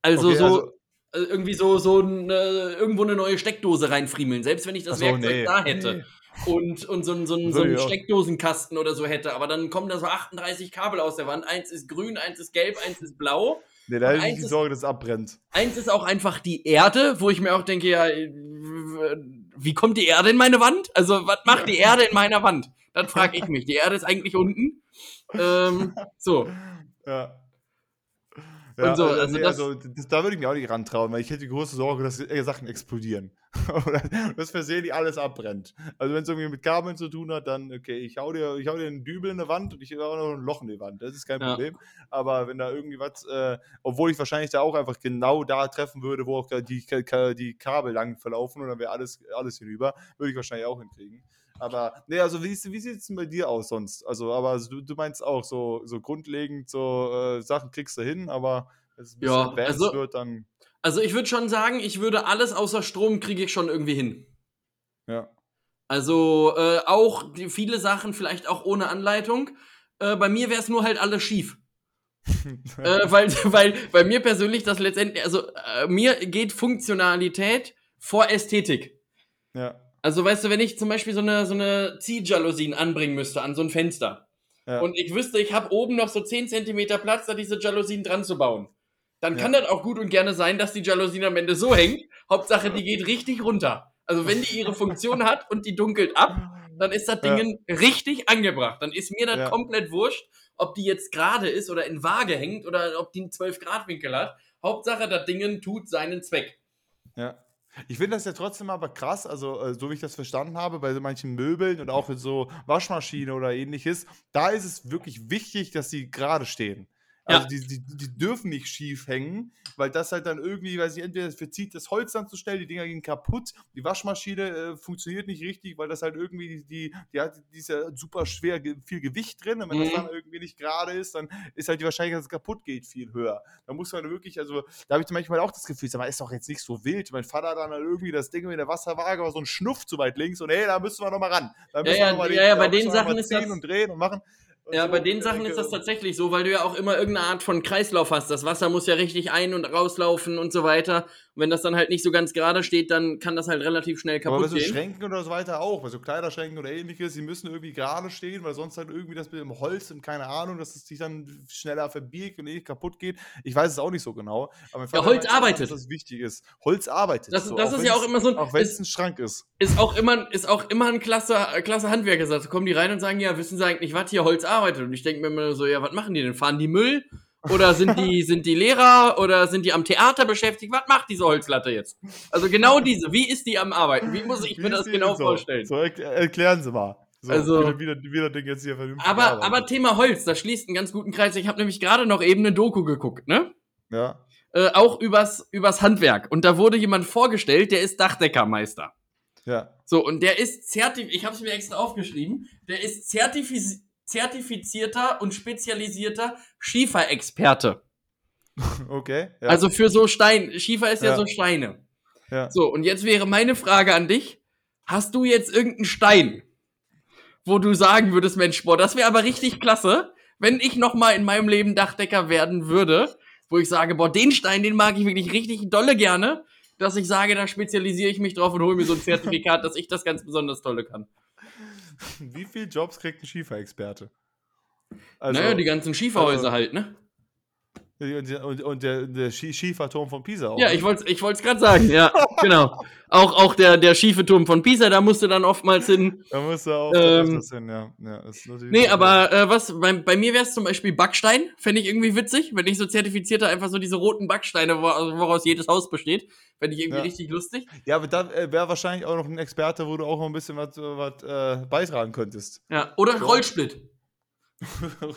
Speaker 1: Also
Speaker 2: Okay,
Speaker 1: so,
Speaker 2: also-
Speaker 1: irgendwie so, so eine, irgendwo eine neue Steckdose reinfriemeln, selbst wenn ich das
Speaker 2: so,
Speaker 1: Werkzeug
Speaker 2: nee.
Speaker 1: da hätte. Und, und so, ein- so, ein- so
Speaker 2: Würde
Speaker 1: einen
Speaker 2: auch.
Speaker 1: Steckdosenkasten oder so hätte, aber dann kommen da so 38 Kabel aus der Wand. Eins ist grün, eins ist gelb, eins ist blau.
Speaker 2: Nee, da hätte ich die Sorge, dass es abbrennt.
Speaker 1: Eins ist auch einfach die Erde, wo ich mir auch denke, ja, äh, wie kommt die Erde in meine Wand? Also, was macht die Erde in meiner Wand? Dann frage ich mich. Die Erde ist eigentlich unten. Ähm, so.
Speaker 2: Ja.
Speaker 1: Und so, also
Speaker 2: nee,
Speaker 1: das-
Speaker 2: also das, da würde ich mir auch nicht rantrauen, weil ich hätte die große Sorge, dass Sachen explodieren. Oder dass versehentlich alles abbrennt. Also wenn es irgendwie mit Kabeln zu tun hat, dann, okay, ich hau dir, ich hau dir einen Dübel in die Wand und ich hau noch ein Loch in die Wand. Das ist kein
Speaker 1: Ja.
Speaker 2: Problem. Aber wenn da irgendwie was, äh, obwohl ich wahrscheinlich da auch einfach genau da treffen würde, wo auch die, die Kabel lang verlaufen und dann wäre alles, alles hinüber, würde ich wahrscheinlich auch hinkriegen. Aber, nee, also wie, wie sieht es denn bei dir aus sonst? Also, aber du, du meinst auch, so, so grundlegend, so äh, Sachen kriegst du hin, aber wenn es ein bisschen
Speaker 1: Ja,
Speaker 2: advanced
Speaker 1: also-
Speaker 2: wird, dann,
Speaker 1: Also, ich würde schon sagen, ich würde alles außer Strom kriege ich schon irgendwie hin.
Speaker 2: ja.
Speaker 1: Also, äh, auch die, viele Sachen vielleicht auch ohne Anleitung. Äh, bei mir wäre es nur halt alles schief. äh, weil, weil bei mir persönlich das letztendlich, also äh, mir geht Funktionalität vor Ästhetik.
Speaker 2: ja.
Speaker 1: Also weißt du, wenn ich zum Beispiel so eine, so eine Ziehjalousien anbringen müsste an so ein Fenster
Speaker 2: ja.
Speaker 1: und ich wüsste, ich habe oben noch so 10 Zentimeter Platz, da diese Jalousien dran zu bauen, dann kann das auch gut und gerne sein, dass die Jalousien am Ende so hängt. Hauptsache, die geht richtig runter. Also wenn die ihre Funktion hat und die dunkelt ab, dann ist das Ding richtig angebracht. Dann ist mir das
Speaker 2: Ja.
Speaker 1: komplett wurscht, ob die jetzt gerade ist oder in Waage hängt oder ob die einen 12 Grad Winkel hat. Hauptsache, das Ding tut seinen Zweck.
Speaker 2: Ja. Ich finde das ja trotzdem aber krass, also äh, so wie ich das verstanden habe, bei so manchen Möbeln und auch in so Waschmaschine oder ähnliches, da ist es wirklich wichtig, dass sie gerade stehen. Also
Speaker 1: Ja.
Speaker 2: die, die, die dürfen nicht schief hängen, weil das halt dann irgendwie, weiß ich, entweder verzieht das Holz dann zu schnell, die Dinger gehen kaputt, die Waschmaschine äh, funktioniert nicht richtig, weil das halt irgendwie, die, die, hat, die ist ja super schwer, viel Gewicht drin und wenn das
Speaker 1: Mhm.
Speaker 2: dann irgendwie nicht gerade ist, dann ist halt die Wahrscheinlichkeit, dass es kaputt geht, viel höher. Da muss man wirklich, also da habe ich manchmal auch das Gefühl, sag mal, ist doch jetzt nicht so wild. Mein Vater dann halt irgendwie das Ding mit der Wasserwaage war so ein Schnuff zu weit links und hey, da müssen wir nochmal ran. Da müssen
Speaker 1: ja,
Speaker 2: wir noch mal
Speaker 1: ja, ja, bei den Sachen ist das-
Speaker 2: und drehen und machen.
Speaker 1: Ja,
Speaker 2: so.
Speaker 1: bei den Sachen ist das tatsächlich so, weil du ja auch immer irgendeine Art von Kreislauf hast. Das Wasser muss ja richtig ein- und rauslaufen und so weiter. Und wenn das dann halt nicht so ganz gerade steht, dann kann das halt relativ schnell
Speaker 2: Aber bei
Speaker 1: kaputt
Speaker 2: so
Speaker 1: gehen.
Speaker 2: Schränken oder so weiter auch, bei so Kleiderschränken oder ähnliches, die müssen irgendwie gerade stehen, weil sonst halt irgendwie das mit dem Holz und keine Ahnung, dass es sich dann schneller verbiegt und eh kaputt geht. Ich weiß es auch nicht so genau. Aber
Speaker 1: Ja, Holz arbeitet.
Speaker 2: Dass das wichtig ist. Holz arbeitet.
Speaker 1: Das- das ist ja auch immer so ein-
Speaker 2: Auch wenn es
Speaker 1: ist-
Speaker 2: ein Schrank ist.
Speaker 1: Ist auch immer, ist auch immer ein klasse, klasse Handwerker. Da kommen die rein und sagen, ja, wissen Sie eigentlich, was hier Holz arbeitet? Und ich denke mir immer so, ja, was machen die denn? Fahren die Müll? Oder sind die, sind die Lehrer? Oder sind die am Theater beschäftigt? Was macht diese Holzlatte jetzt? Also genau diese. Wie ist die am Arbeiten? Wie muss ich
Speaker 2: Wie
Speaker 1: mir das genau
Speaker 2: so?
Speaker 1: vorstellen?
Speaker 2: So, erk- erklären Sie mal. So,
Speaker 1: Also-
Speaker 2: wie, der- wie, wie das Ding jetzt hier vernünftig
Speaker 1: Aber, aber Thema Holz, das schließt einen ganz guten Kreis. Ich habe nämlich gerade noch eben eine Doku geguckt, ne?
Speaker 2: Ja.
Speaker 1: Äh, auch übers, übers Handwerk. Und da wurde jemand vorgestellt, der ist Dachdeckermeister.
Speaker 2: Ja.
Speaker 1: So, und der ist zertif ich habe es mir extra aufgeschrieben, der ist zertifiz zertifizierter und spezialisierter Schieferexperte.
Speaker 2: Okay. Ja.
Speaker 1: Also für so Stein, Schiefer ist ja,
Speaker 2: Ja.
Speaker 1: so Steine.
Speaker 2: ja.
Speaker 1: So, und jetzt wäre meine Frage an dich, hast du jetzt irgendeinen Stein, wo du sagen würdest, Mensch, boah, das wäre aber richtig klasse, wenn ich noch mal in meinem Leben Dachdecker werden würde, wo ich sage, boah, den Stein, den mag ich wirklich richtig dolle gerne, dass ich sage, da spezialisiere ich mich drauf und hole mir so ein Zertifikat, dass ich das ganz besonders tolle kann.
Speaker 2: Wie viele Jobs kriegt ein Schieferexperte? Also,
Speaker 1: naja, die ganzen Schieferhäuser
Speaker 2: also-
Speaker 1: halt, ne?
Speaker 2: Und, und, und der, der Schie- Schieferturm von Pisa auch.
Speaker 1: Ja,
Speaker 2: ne?
Speaker 1: ich wollte ich es gerade sagen, ja, genau. Auch, auch der, der schiefe Turm von Pisa, da musste dann oftmals hin.
Speaker 2: Da musst du auch
Speaker 1: Ähm,
Speaker 2: hin, ja. ja
Speaker 1: Nee, aber äh, was, bei, bei mir wäre es zum Beispiel Backstein, fände ich irgendwie witzig, wenn ich so zertifizierte einfach so diese roten Backsteine, also woraus jedes Haus besteht, fände ich irgendwie
Speaker 2: Ja.
Speaker 1: richtig lustig.
Speaker 2: Ja, aber da äh, wäre wahrscheinlich auch noch ein Experte, wo du auch noch ein bisschen was, was äh, beitragen könntest.
Speaker 1: Ja, oder
Speaker 2: So.
Speaker 1: Rollsplit.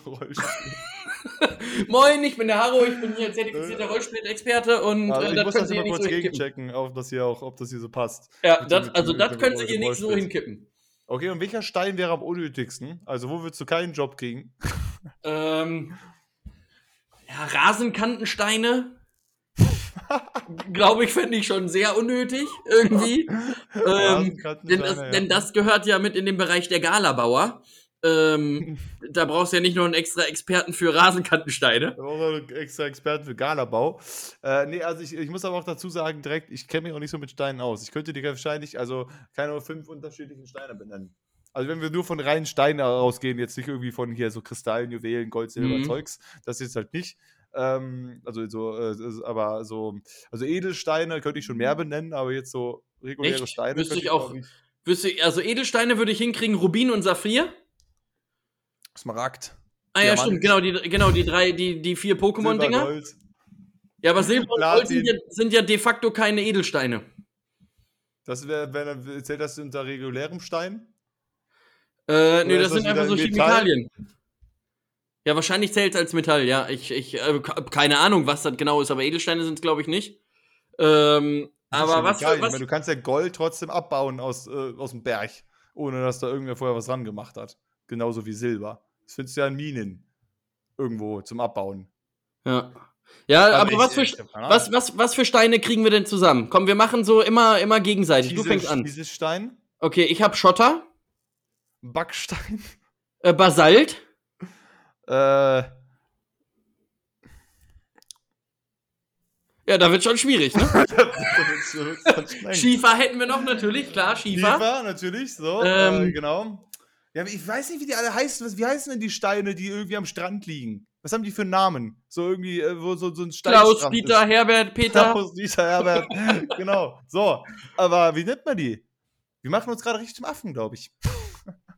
Speaker 1: Moin, ich bin der Haro, ich bin hier zertifizierter Rollsplit-Experte und
Speaker 2: also
Speaker 1: äh,
Speaker 2: ich
Speaker 1: das
Speaker 2: muss das
Speaker 1: Sie hier
Speaker 2: mal
Speaker 1: nicht
Speaker 2: kurz
Speaker 1: so
Speaker 2: gegenchecken, ob das, hier auch, ob das hier so passt.
Speaker 1: Ja, das,
Speaker 2: dem-
Speaker 1: also das können Sie hier nicht so hinkippen.
Speaker 2: Okay, und welcher Stein wäre am unnötigsten? Also, wo würdest du keinen Job kriegen?
Speaker 1: Ähm, ja, Rasenkantensteine. Glaube ich, fände ich schon sehr unnötig, irgendwie. ähm, denn, das, denn das gehört ja mit in den Bereich der Galabauer. Ähm, da brauchst du ja nicht nur einen extra Experten für Rasenkantensteine.
Speaker 2: Da brauchen wir einen extra Experten für Galabau. Äh, nee, also ich, ich muss aber auch dazu sagen, direkt, ich kenne mich auch nicht so mit Steinen aus. Ich könnte dir wahrscheinlich, also keine fünf unterschiedlichen Steine benennen. Also wenn wir nur von reinen Steinen ausgehen, jetzt nicht irgendwie von hier so Kristallen, Juwelen, Gold, Silber,
Speaker 1: Mhm.
Speaker 2: Zeugs, das ist halt nicht. Ähm, also so, äh, aber so, also Edelsteine könnte ich schon mehr benennen, aber jetzt so reguläre
Speaker 1: Echt?
Speaker 2: Steine
Speaker 1: Wüsste ich auch.
Speaker 2: nicht.
Speaker 1: Wüsste also Edelsteine würde ich hinkriegen, Rubin und Saphir.
Speaker 2: Smaragd.
Speaker 1: Ah ja,
Speaker 2: Diamant.
Speaker 1: stimmt, genau, die, genau, die drei, die, die vier Pokémon-Dinger. Ja, aber Silber und Gold sind ja, sind ja de facto keine Edelsteine.
Speaker 2: Das wäre, wenn zählt das unter regulärem Stein?
Speaker 1: Äh,
Speaker 2: Oder
Speaker 1: das
Speaker 2: das
Speaker 1: sind einfach so
Speaker 2: Metall?
Speaker 1: Chemikalien. Ja, wahrscheinlich zählt es als Metall, ja. Ich, ich äh, keine Ahnung, was das genau ist, aber Edelsteine sind es, glaube ich, nicht. Ähm, aber was, für, was
Speaker 2: meine, du kannst ja Gold trotzdem abbauen aus, äh, aus dem Berg, ohne dass da irgendwer vorher was dran gemacht hat. Genauso wie Silber. Das findest du ja in Minen. Irgendwo zum Abbauen.
Speaker 1: Ja, ja aber,
Speaker 2: ich-
Speaker 1: was, für,
Speaker 2: ich
Speaker 1: was, was, was für Steine kriegen wir denn zusammen? Komm, wir machen so immer, immer gegenseitig. Du
Speaker 2: Diese-
Speaker 1: fängst an.
Speaker 2: Dieses Stein,
Speaker 1: Okay, ich habe Schotter,
Speaker 2: Backstein,
Speaker 1: äh, Basalt,
Speaker 2: äh,
Speaker 1: Ja, da wird schon schwierig, ne?
Speaker 2: Schiefer,
Speaker 1: Schiefer hätten wir noch natürlich, klar, Schiefer.
Speaker 2: natürlich, so,
Speaker 1: Ähm,
Speaker 2: äh, genau. Ja, ich weiß nicht, wie die alle heißen. Was, wie heißen denn die Steine, die irgendwie am Strand liegen? Was haben die für Namen? So irgendwie, äh, wo so, so ein
Speaker 1: Klaus,
Speaker 2: Steinstrand
Speaker 1: Dieter, Herbert, Peter.
Speaker 2: Klaus, Dieter, Herbert. genau. So. Aber wie nennt man die? Wir machen uns gerade richtig zum Affen, glaube ich.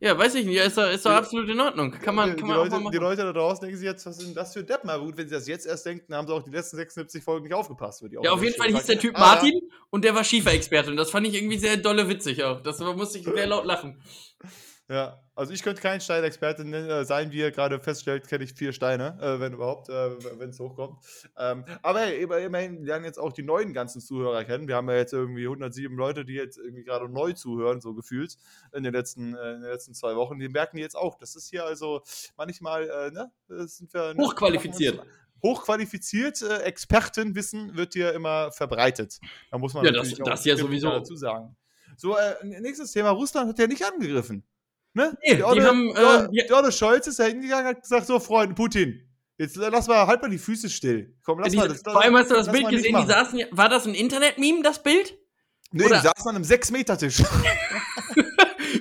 Speaker 1: Ja, weiß ich nicht. Ist doch, ist doch
Speaker 2: Die-
Speaker 1: absolut in Ordnung. Kann man,
Speaker 2: die,
Speaker 1: kann
Speaker 2: die,
Speaker 1: man auch
Speaker 2: Leute,
Speaker 1: mal
Speaker 2: die
Speaker 1: machen.
Speaker 2: Leute da draußen denken sich jetzt, was sind das für Deppen? Aber gut, wenn sie das jetzt erst denken, dann haben sie auch die letzten 76 Folgen nicht aufgepasst. auch
Speaker 1: Ja, auf jeden Fall hieß der. Typ
Speaker 2: Aber-
Speaker 1: Martin und der war Schieferexperte. Und das fand ich irgendwie sehr dolle witzig auch. Das musste ich sehr laut lachen.
Speaker 2: Ja, also ich könnte kein Steinexperte nennen, äh, sein, wie ihr gerade feststellt, kenne ich vier Steine, äh, wenn überhaupt, äh, wenn es hochkommt. Ähm, aber hey, immer- immerhin lernen jetzt auch die neuen ganzen Zuhörer kennen. Wir haben ja jetzt irgendwie 107 Leute, die jetzt irgendwie gerade neu zuhören, so gefühlt, in den letzten, äh, in den letzten zwei Wochen. Die merken jetzt auch, das ist hier also manchmal, äh, ne, das sind wir. Ne,
Speaker 1: Hochqualifiziert.
Speaker 2: Hochqualifiziert, äh, Expertenwissen wird hier immer verbreitet. Da muss man
Speaker 1: Ja, das-
Speaker 2: natürlich auch
Speaker 1: das ja sowieso.
Speaker 2: dazu sagen. So, äh, nächstes Thema. Russland hat ja nicht angegriffen. Ne?
Speaker 1: Nee, die haben, äh,
Speaker 2: die,
Speaker 1: die-
Speaker 2: die Olle Scholz ist da hingegangen und hat gesagt: So, Freunde, Putin, jetzt lass mal, halt mal die Füße still. Komm, lass mal
Speaker 1: Diese,
Speaker 2: das.
Speaker 1: vor allem hast du das Bild
Speaker 2: mal
Speaker 1: gesehen, die saßen, war das ein Internet-Meme, das Bild?
Speaker 2: Nee,
Speaker 1: oder-
Speaker 2: die saßen an einem 6-Meter-Tisch.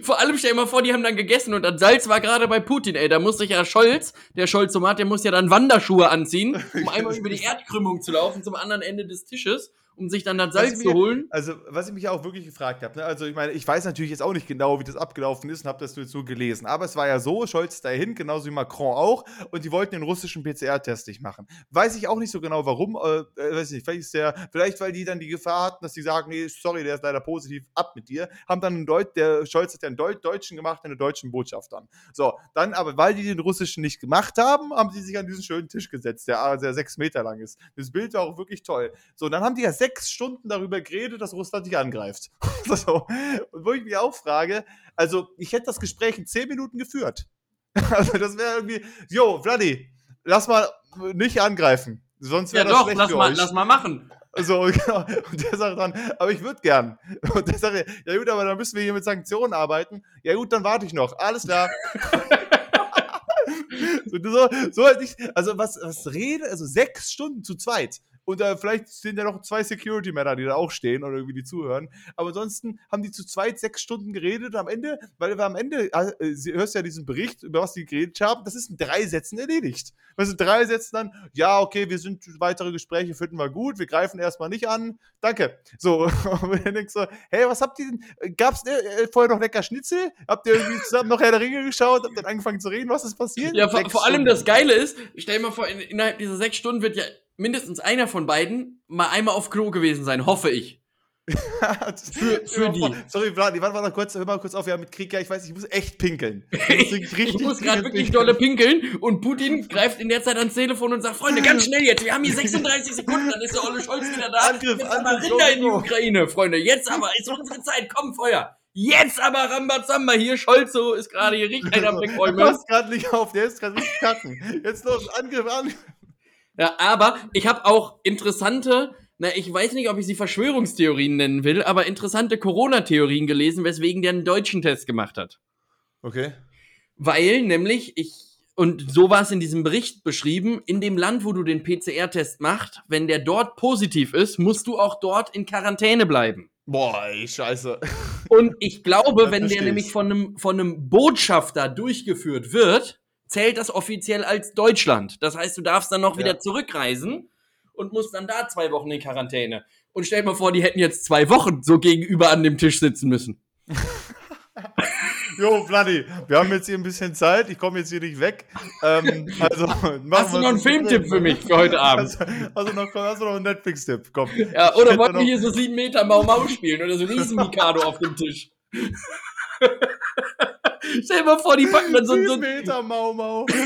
Speaker 1: Vor allem stell dir mal vor, die haben dann gegessen und das Salz war gerade bei Putin, ey. Da muss sich ja Scholz, der Scholz-Tomat, der muss ja dann Wanderschuhe anziehen, um einmal über die Erdkrümmung zu laufen zum anderen Ende des Tisches, um sich dann das Salz zu
Speaker 2: mir-
Speaker 1: holen.
Speaker 2: Also, was ich mich auch wirklich gefragt habe, ne? also ich meine, ich weiß natürlich jetzt auch nicht genau, wie das abgelaufen ist und habe das nur so gelesen, aber es war ja so, Scholz dahin, genauso wie Macron auch, und die wollten den russischen PCR-Test nicht machen. Weiß ich auch nicht so genau, warum, äh, äh, weiß nicht, vielleicht ist der, vielleicht weil die dann die Gefahr hatten, dass die sagen, nee, sorry, der ist leider positiv, ab mit dir, haben dann einen Deut der Scholz hat ja einen Deut Deutschen gemacht, einen deutschen Botschaftern. So, dann aber, weil die den russischen nicht gemacht haben, haben sie sich an diesen schönen Tisch gesetzt, der, der sechs Meter lang ist. Das Bild war auch wirklich toll. So, dann haben die ja sechs Stunden darüber geredet, dass Russland dich angreift. so. Und wo ich mich auch frage, also ich hätte das Gespräch in zehn Minuten geführt. also das wäre irgendwie, jo, Vladi, lass mal nicht angreifen. Sonst
Speaker 1: Ja
Speaker 2: wäre das
Speaker 1: doch,
Speaker 2: schlecht
Speaker 1: lass
Speaker 2: für
Speaker 1: mal,
Speaker 2: euch.
Speaker 1: lass mal machen.
Speaker 2: So, genau. Und der sagt dann, aber ich würde gern. Und der sagt, ja gut, aber dann müssen wir hier mit Sanktionen arbeiten. Ja gut, dann warte ich noch. Alles klar. so, so, so also was, was rede, also sechs Stunden zu zweit. Und äh, vielleicht sind ja noch zwei Security-Männer, die da auch stehen oder irgendwie die zuhören. Aber ansonsten haben die zu zweit sechs Stunden geredet. Am Ende, weil wir am Ende, äh, sie hörst ja diesen Bericht, über was die geredet haben, das ist in drei Sätzen erledigt. Was in drei Sätzen dann, ja, okay, wir sind weitere Gespräche, finden wir gut, wir greifen erstmal nicht an. Danke. So, und dann denkst du, hey, was habt ihr denn? Gab's äh, vorher noch lecker Schnitzel? Habt ihr irgendwie zusammen noch Herr der Ringe geschaut? Habt dann angefangen zu reden? Was ist passiert?
Speaker 1: Ja, vor, vor allem das Geile ist, stell dir mal vor, in, innerhalb dieser sechs Stunden wird ja mindestens einer von beiden mal einmal auf Klo gewesen sein, hoffe ich.
Speaker 2: für,
Speaker 1: für die.
Speaker 2: Sorry, Vlad, warte mal kurz, hör mal kurz auf, wir haben mit Krieg, ja, ich weiß, ich muss echt pinkeln. Ich
Speaker 1: Ich muss gerade wirklich
Speaker 2: pinkeln.
Speaker 1: dolle pinkeln und Putin greift in der Zeit ans Telefon und sagt, Freunde, ganz schnell jetzt, wir haben hier 36 Sekunden, dann ist der Olle Scholz wieder da.
Speaker 2: Angriff,
Speaker 1: jetzt
Speaker 2: Angriff,
Speaker 1: Rinder in die. Ukraine, Freunde, jetzt aber, ist unsere Zeit, komm, Feuer. Jetzt aber Rambazamba, hier, Scholzo ist gerade hier richtig einer am
Speaker 2: Der
Speaker 1: Wegräumen.
Speaker 2: passt gerade nicht auf, der ist gerade richtig kacken. Jetzt los, Angriff, Angriff.
Speaker 1: Ja, aber ich habe auch interessante, na, ich weiß nicht, ob ich sie Verschwörungstheorien nennen will, aber interessante Corona-Theorien gelesen, weswegen der einen deutschen Test gemacht hat.
Speaker 2: Okay.
Speaker 1: Weil nämlich ich, und so war es in diesem Bericht beschrieben, in dem Land, wo du den PCR-Test machst, wenn der dort positiv ist, musst du auch dort in Quarantäne bleiben.
Speaker 2: Boah, ey, scheiße.
Speaker 1: Und ich glaube, wenn der nämlich von einem, von einem Botschafter durchgeführt wird, zählt das offiziell als Deutschland. Das heißt, du darfst dann noch
Speaker 2: Ja.
Speaker 1: wieder zurückreisen und musst dann da zwei Wochen in Quarantäne. Und stell dir mal vor, die hätten jetzt zwei Wochen so gegenüber an dem Tisch sitzen müssen.
Speaker 2: Jo, Vladi, wir haben jetzt hier ein bisschen Zeit. Ich komme jetzt hier nicht weg. Ähm, also,
Speaker 1: Hast du noch einen Filmtipp für mich für heute Abend?
Speaker 2: Also, also noch, hast du noch einen Netflix-Tipp? Komm.
Speaker 1: Ja, oder wollten wir hier so sieben Meter Mau Mau spielen oder so riesen Mikado auf dem Tisch? Stell dir mal vor, die packen dann so, so,
Speaker 2: Sieben Meter Mau Mau.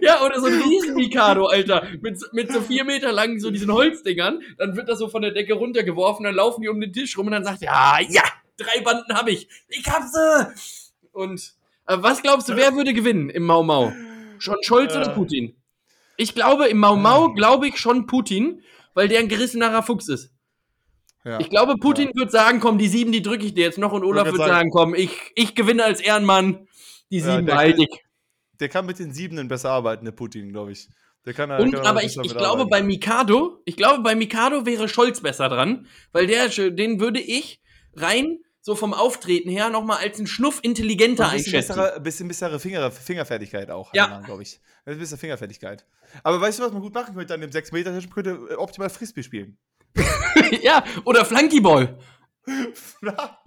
Speaker 1: Ja, oder so ein Riesen-Mikado, Alter. Mit, so- mit so vier Meter langen, so diesen Holzdingern. Dann wird das so von der Decke runtergeworfen, dann laufen die um den Tisch rum und dann sagt, ja, ja, drei Banden habe ich. Ich hab sie. Und äh, was glaubst du, wer würde gewinnen im Mau Mau? Schon Scholz oder
Speaker 2: Äh.
Speaker 1: Putin? Ich glaube, im Mau Mau glaube ich schon Putin, weil der ein gerissenerer Fuchs ist.
Speaker 2: Ja.
Speaker 1: Ich glaube, Putin wird sagen, komm, die sieben, die drücke ich dir jetzt noch. Und Olaf wird
Speaker 2: grad
Speaker 1: sagen, komm, ich, ich gewinne als Ehrenmann. Die
Speaker 2: Ja,
Speaker 1: sieben
Speaker 2: der
Speaker 1: behalte
Speaker 2: kann-
Speaker 1: ich.
Speaker 2: Der kann mit den Siebenen besser arbeiten, der Putin, glaube ich. Der kann,
Speaker 1: Und,
Speaker 2: kann
Speaker 1: aber ich, ich glaube, bei Mikado, ich glaube, bei Mikado wäre Scholz besser dran, weil der, den würde ich rein so vom Auftreten her nochmal als einen Schnuff intelligenter
Speaker 2: ein bisschen
Speaker 1: einschätzen.
Speaker 2: bessere, bisschen bessere Finger, Fingerfertigkeit auch.
Speaker 1: Ja.
Speaker 2: glaube ich. Ein bisschen Fingerfertigkeit. Aber weißt du, was man gut machen könnte an dem 6 Meter könnte äh, optimal Frisbee spielen.
Speaker 1: ja, oder Flunkyball.
Speaker 2: ja,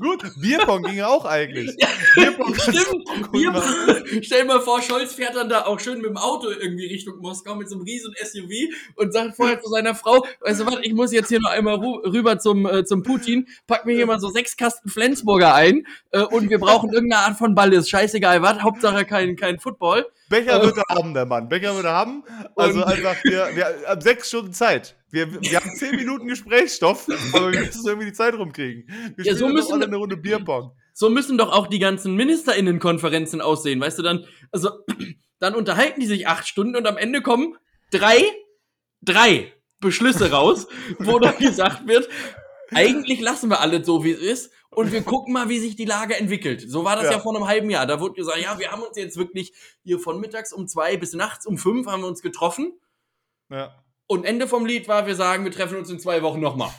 Speaker 2: gut. Bierpong ging ja auch eigentlich.
Speaker 1: Ja,
Speaker 2: Bierpong
Speaker 1: Stimmt. Bier, stell mal vor, Scholz fährt dann da auch schön mit dem Auto irgendwie Richtung Moskau mit so einem riesen SUV und sagt vorher zu seiner Frau, weißt du was, ich muss jetzt hier noch einmal rüber zum, äh, zum Putin, pack mir hier mal so sechs Kasten Flensburger ein äh, und wir brauchen irgendeine Art von Ball, ist scheißegal was, Hauptsache kein, kein Football.
Speaker 2: Becher wird er haben, der Mann. Becher wird er haben. Also einfach, wir, wir haben sechs Stunden Zeit. Wir, wir haben zehn Minuten Gesprächsstoff, aber wir müssen irgendwie die Zeit rumkriegen. Wir
Speaker 1: ja, so müssen
Speaker 2: alle eine Runde Bierpong.
Speaker 1: So müssen doch auch die ganzen MinisterInnenkonferenzen aussehen, weißt du, dann, also, dann unterhalten die sich acht Stunden und am Ende kommen drei, drei Beschlüsse raus, wo dann gesagt wird, eigentlich lassen wir alles so, wie es ist und wir gucken mal, wie sich die Lage entwickelt. So war das ja. ja vor einem halben Jahr. Da wurde gesagt, ja, wir haben uns jetzt wirklich hier von mittags um zwei bis nachts um fünf haben wir uns getroffen.
Speaker 2: Ja.
Speaker 1: Und Ende vom Lied war, wir sagen, wir treffen uns in zwei Wochen nochmal.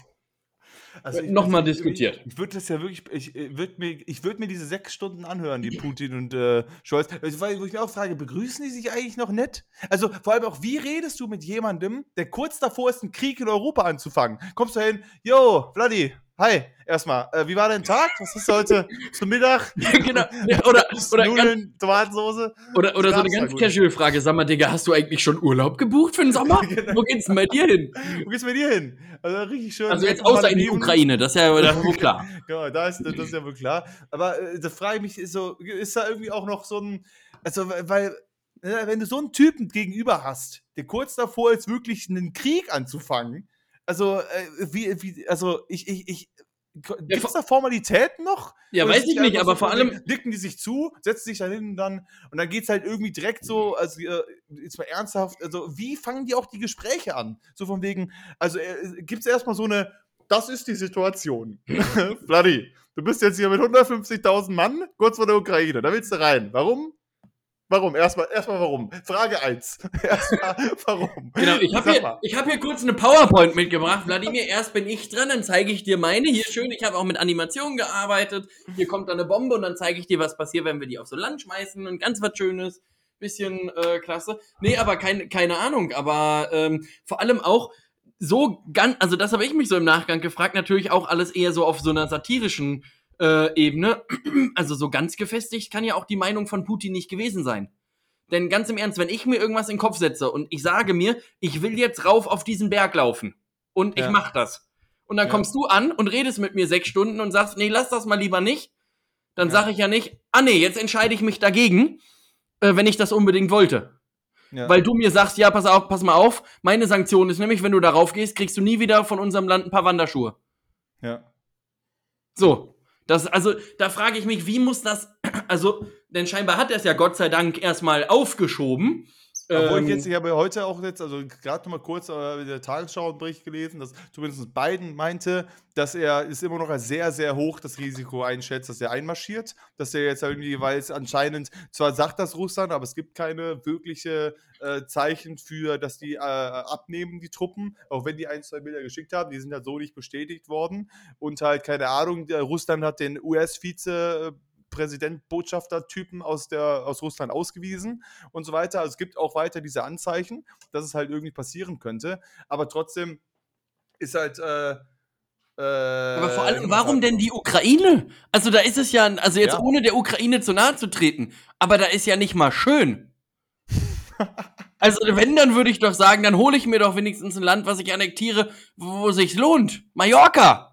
Speaker 1: Also nochmal also diskutiert.
Speaker 2: Ich, ich würde das ja wirklich, ich äh, würde mir, ich würde mir diese sechs Stunden anhören, die Putin und äh, Scholz. Wo ich mir auch frage, begrüßen die sich eigentlich noch nett? Also vor allem auch, wie redest du mit jemandem, der kurz davor ist, einen Krieg in Europa anzufangen? Kommst du hin, yo, Vladi, Hi, erstmal. Äh, wie war dein Tag? Was ist heute zum Mittag?
Speaker 1: genau. Oder, oder
Speaker 2: Nudeln, Tomatensoße.
Speaker 1: Oder, oder so eine ganz casual Frage. Sag mal, Digga, hast du eigentlich schon Urlaub gebucht für den Sommer? genau. Wo geht's denn bei dir hin?
Speaker 2: Wo geht's bei dir hin? Also richtig schön.
Speaker 1: Also jetzt außer in die Ukraine, das ist ja wohl klar.
Speaker 2: genau, da ist, das ist ja wohl klar. Aber äh, da frage ich mich, ist, so, ist da irgendwie auch noch so ein, also weil äh, wenn du so einen Typen gegenüber hast, der kurz davor ist, wirklich einen Krieg anzufangen, also, äh, wie, wie, also ich, ich, ich Gibt es da Formalitäten noch?
Speaker 1: Ja, Oder weiß ich nicht, aber so vor allem.
Speaker 2: Dicken die sich zu, setzen sich da hin und dann. Und dann geht es halt irgendwie direkt so, also äh, jetzt mal ernsthaft, also wie fangen die auch die Gespräche an? So von wegen, also äh, gibt es erstmal so eine, das ist die Situation. Vladi, du bist jetzt hier mit 150.000 Mann kurz vor der Ukraine, da willst du rein. Warum? Warum? Erstmal, erstmal warum? Frage 1. Erstmal, warum?
Speaker 1: Genau, ich habe hier, hab hier kurz eine PowerPoint mitgebracht. Wladimir, erst bin ich dran, dann zeige ich dir meine. Hier schön, ich habe auch mit Animationen gearbeitet. Hier kommt dann eine Bombe und dann zeige ich dir, was passiert, wenn wir die auf so Land schmeißen. Und ganz was Schönes. Bisschen äh, klasse. Nee, aber kein, keine Ahnung. Aber ähm, vor allem auch so ganz, also das habe ich mich so im Nachgang gefragt, natürlich auch alles eher so auf so einer satirischen äh, Ebene. Also so ganz gefestigt kann ja auch die Meinung von Putin nicht gewesen sein. Denn ganz im Ernst, wenn ich mir irgendwas in den Kopf setze und ich sage mir, ich will jetzt rauf auf diesen Berg laufen und ich ja. mach das. Und dann ja. kommst du an und redest mit mir sechs Stunden und sagst, nee, lass das mal lieber nicht. Dann ja. sage ich ja nicht, ah nee, jetzt entscheide ich mich dagegen, äh, wenn ich das unbedingt wollte. Ja. Weil du mir sagst, ja, pass auf, pass mal auf, meine Sanktion ist nämlich, wenn du darauf gehst, kriegst du nie wieder von unserem Land ein paar Wanderschuhe.
Speaker 2: Ja.
Speaker 1: So. Das, also, da frage ich mich, wie muss das, also, denn scheinbar hat er es ja Gott sei Dank erstmal aufgeschoben.
Speaker 2: Obwohl ähm, ich jetzt, ich habe heute auch jetzt, also gerade noch mal kurz äh, in der Tagesschau Bericht gelesen, dass zumindest Biden meinte, dass er ist immer noch als sehr, sehr hoch das Risiko einschätzt, dass er einmarschiert. Dass er jetzt irgendwie, weil es anscheinend, zwar sagt das Russland, aber es gibt keine wirkliche äh, Zeichen für, dass die äh, abnehmen, die Truppen, auch wenn die ein, zwei Bilder geschickt haben, die sind halt so nicht bestätigt worden. Und halt, keine Ahnung, Russland hat den US-Vize Präsident, Botschafter-Typen aus, aus Russland ausgewiesen und so weiter. Also es gibt auch weiter diese Anzeichen, dass es halt irgendwie passieren könnte. Aber trotzdem ist halt. Äh,
Speaker 1: äh, aber vor allem, warum denn die Ukraine? Also da ist es ja, also jetzt ja. ohne der Ukraine zu nahe zu treten, aber da ist ja nicht mal schön. also wenn, dann würde ich doch sagen, dann hole ich mir doch wenigstens ein Land, was ich annektiere, wo sich's lohnt. Mallorca.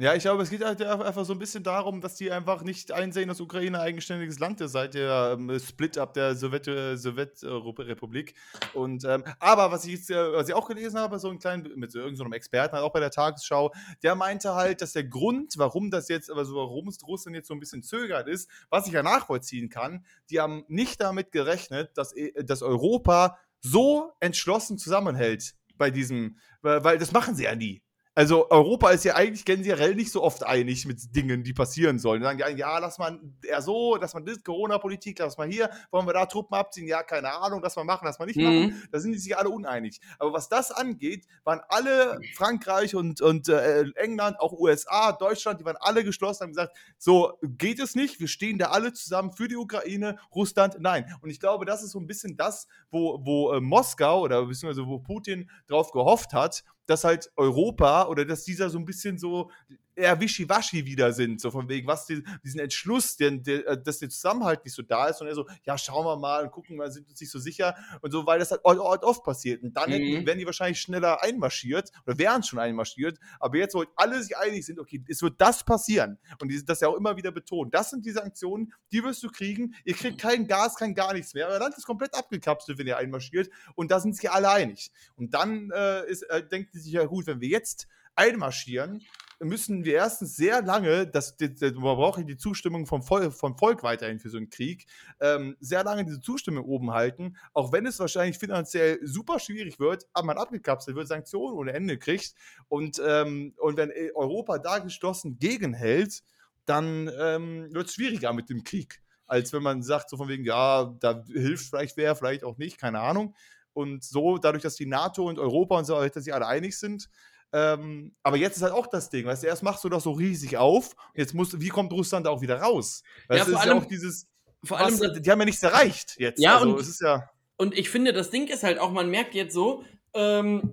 Speaker 2: Ja, ich glaube, es geht halt einfach so ein bisschen darum, dass die einfach nicht einsehen, dass Ukraine ein eigenständiges Land ist seit der ähm, Split-up der Sowjetrepublik. Und ähm, aber was ich jetzt, äh, was ich auch gelesen habe, so einen kleinen mit so irgendeinem Experten, halt auch bei der Tagesschau, der meinte halt, dass der Grund, warum das jetzt, also warum Russland jetzt so ein bisschen zögert ist, was ich ja nachvollziehen kann, die haben nicht damit gerechnet, dass, äh, dass Europa so entschlossen zusammenhält bei diesem, weil das machen sie ja nie. Also Europa ist ja eigentlich generell nicht so oft einig mit Dingen, die passieren sollen. Dann sagen die ja, lass mal eher so, lass mal das, Corona-Politik, lass mal hier, wollen wir da Truppen abziehen? Ja, keine Ahnung, lass mal machen, lass mal nicht machen.
Speaker 1: Mhm.
Speaker 2: Da sind die sich alle uneinig. Aber was das angeht, waren alle Frankreich und, und äh, England, auch USA, Deutschland, die waren alle geschlossen, haben gesagt, so geht es nicht, wir stehen da alle zusammen für die Ukraine, Russland, nein. Und ich glaube, das ist so ein bisschen das, wo, wo äh, Moskau oder beziehungsweise wo Putin drauf gehofft hat, dass halt Europa oder dass dieser so ein bisschen so eher wischiwaschi wieder sind, so von wegen, was die, diesen Entschluss, den, der, äh, dass der Zusammenhalt nicht so da ist und er so, ja, schauen wir mal und gucken, wir sind uns nicht so sicher und so, weil das halt oft passiert. Und dann
Speaker 1: Mhm.
Speaker 2: wären die wahrscheinlich schneller einmarschiert oder wären schon einmarschiert, aber jetzt, wo alle sich einig sind, okay, es wird das passieren und die, das ja auch immer wieder betont, das sind die Sanktionen, die wirst du kriegen, ihr kriegt kein Gas, kein gar nichts mehr, euer Land ist komplett abgekapselt, wenn ihr einmarschiert und da sind sich alle einig. Und dann äh, ist, äh, denkt die sich ja gut, wenn wir jetzt einmarschieren, müssen wir erstens sehr lange, das, das, das, man braucht die Zustimmung vom Volk, vom Volk weiterhin für so einen Krieg, ähm, sehr lange diese Zustimmung oben halten, auch wenn es wahrscheinlich finanziell super schwierig wird, aber man abgekapselt wird, Sanktionen ohne Ende kriegt und, ähm, und wenn äh, Europa da geschlossen gegenhält, dann ähm, wird es schwieriger mit dem Krieg, als wenn man sagt, so von wegen, ja, da hilft vielleicht wer, vielleicht auch nicht, keine Ahnung. Und so, dadurch, dass die NATO und Europa und so, dass sie alle einig sind, ähm, aber jetzt ist halt auch das Ding, weißt du, erst machst du das so riesig auf, jetzt musst wie kommt Russland da auch wieder raus? Weißt
Speaker 1: Ja, vor
Speaker 2: ist
Speaker 1: allem-
Speaker 2: ja auch dieses,
Speaker 1: Vor allem,
Speaker 2: was,
Speaker 1: das,
Speaker 2: die haben ja nichts erreicht jetzt.
Speaker 1: Ja,
Speaker 2: also,
Speaker 1: und-
Speaker 2: es ist ja,
Speaker 1: Und ich finde, das Ding ist halt auch, man merkt jetzt so, ähm,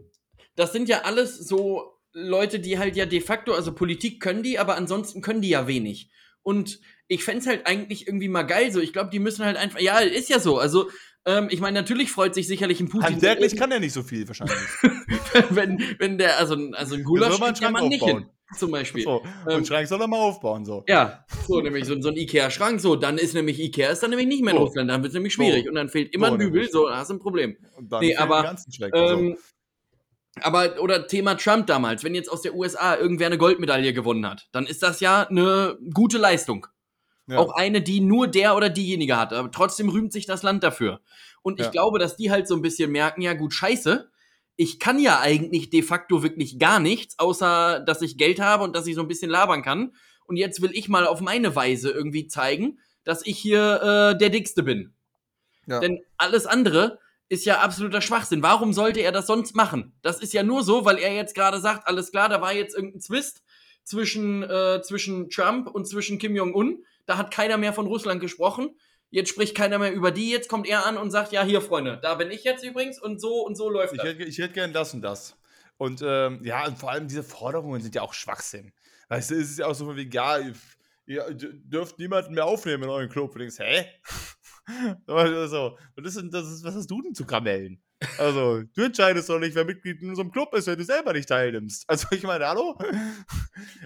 Speaker 1: das sind ja alles so Leute, die halt ja de facto, also Politik können die, aber ansonsten können die ja wenig. Und ich fänd's halt eigentlich irgendwie mal geil so. Ich glaube, die müssen halt einfach, ja, ist ja so. Also, ähm, ich meine, natürlich freut sich sicherlich ein Putin.
Speaker 2: handwerklich kann er nicht so viel wahrscheinlich.
Speaker 1: wenn, wenn der, also, also ein Gulasch
Speaker 2: man
Speaker 1: kriegt der
Speaker 2: Schrank
Speaker 1: Mann nicht hin, zum Beispiel.
Speaker 2: so.
Speaker 1: Ähm,
Speaker 2: und Schrank soll er mal aufbauen, so.
Speaker 1: Ja, so nämlich so, so ein Ikea-Schrank, so, dann ist nämlich Ikea ist dann nämlich nicht mehr in
Speaker 2: So.
Speaker 1: Russland, dann wird es nämlich schwierig
Speaker 2: So.
Speaker 1: und dann fehlt immer
Speaker 2: So
Speaker 1: ein Dübel, so, da hast du ein Problem.
Speaker 2: Und dann
Speaker 1: Nee, aber,
Speaker 2: Schrecken, so.
Speaker 1: Ähm, aber, oder Thema Trump damals, wenn jetzt aus der USA irgendwer eine Goldmedaille gewonnen hat, dann ist das ja eine gute Leistung.
Speaker 2: Ja.
Speaker 1: Auch eine, die nur der oder diejenige hat. Aber trotzdem rühmt sich das Land dafür. Und ich
Speaker 2: Ja.
Speaker 1: glaube, dass die halt so ein bisschen merken, ja gut, scheiße, ich kann ja eigentlich de facto wirklich gar nichts, außer dass ich Geld habe und dass ich so ein bisschen labern kann. Und jetzt will ich mal auf meine Weise irgendwie zeigen, dass ich hier äh, der Dickste bin.
Speaker 2: ja.
Speaker 1: Denn alles andere ist ja absoluter Schwachsinn. Warum sollte er das sonst machen? Das ist ja nur so, weil er jetzt gerade sagt, alles klar, da war jetzt irgendein Zwist zwischen, äh, zwischen Trump und zwischen Kim Jong-un. Da hat keiner mehr von Russland gesprochen. Jetzt spricht keiner mehr über die. Jetzt kommt er an und sagt, ja, hier, Freunde, da bin ich jetzt übrigens und so und so läuft
Speaker 2: Ich
Speaker 1: das.
Speaker 2: hätte, ich hätte gern das und das. Und ähm, ja, und vor allem diese Forderungen sind ja auch Schwachsinn. Weißt du, es ist ja auch so wegen, ja, ihr, dürft niemanden mehr aufnehmen in euren Club. Und du denkst, hä? so, und das ist, das ist, was hast du denn zu Kamellen? Also, du entscheidest doch nicht, wer Mitglied in unserem Club ist, wenn du selber nicht teilnimmst. Also, ich meine, hallo?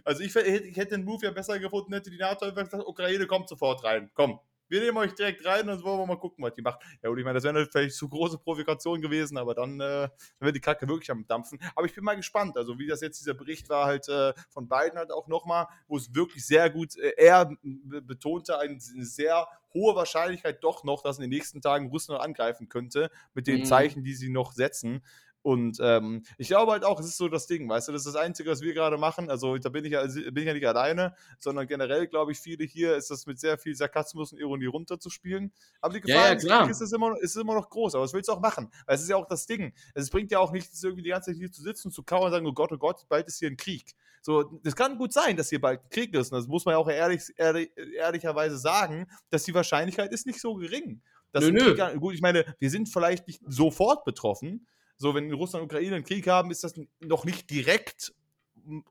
Speaker 2: Also, ich, hätte- ich hätte den Move ja besser gefunden, hätte die NATO einfach gesagt, Ukraine kommt sofort rein. Komm, wir nehmen euch direkt rein und wollen wir mal gucken, was die macht. Ja, gut, ich meine, das wäre vielleicht zu große Provokation gewesen, aber dann, äh, wäre die Kacke wirklich am Dampfen. Aber ich bin mal gespannt, also wie das jetzt dieser Bericht war, halt äh, von beiden halt auch nochmal, wo es wirklich sehr gut, äh, er be- betonte eine sehr hohe Wahrscheinlichkeit doch noch, dass in den nächsten Tagen Russland angreifen könnte, mit den
Speaker 1: Mhm.
Speaker 2: Zeichen, die sie noch setzen. Und ähm, ich glaube halt auch, es ist so das Ding, weißt du, das ist das Einzige, was wir gerade machen. Also da bin ich, ja, bin ich ja nicht alleine, sondern generell glaube ich, viele hier ist das mit sehr viel Sarkasmus und Ironie runterzuspielen. Aber die
Speaker 1: Ja,
Speaker 2: Gefahr
Speaker 1: ja,
Speaker 2: des
Speaker 1: klar.
Speaker 2: Ist immer, ist immer noch groß. Aber was willst du auch machen? Weil es ist ja auch das Ding. Es bringt ja auch nichts, irgendwie die ganze Zeit hier zu sitzen, zu kauern und sagen, oh Gott, oh Gott, bald ist hier ein Krieg. So, das kann gut sein, dass hier bald ein Krieg ist. Und das muss man ja auch ehrlich, ehrlich, ehrlicherweise sagen, dass die Wahrscheinlichkeit ist nicht so gering. Dass
Speaker 1: Nö, nö.
Speaker 2: Krieg gut, ich meine, wir sind vielleicht nicht sofort betroffen. So, wenn Russland und Ukraine einen Krieg haben, ist das noch nicht direkt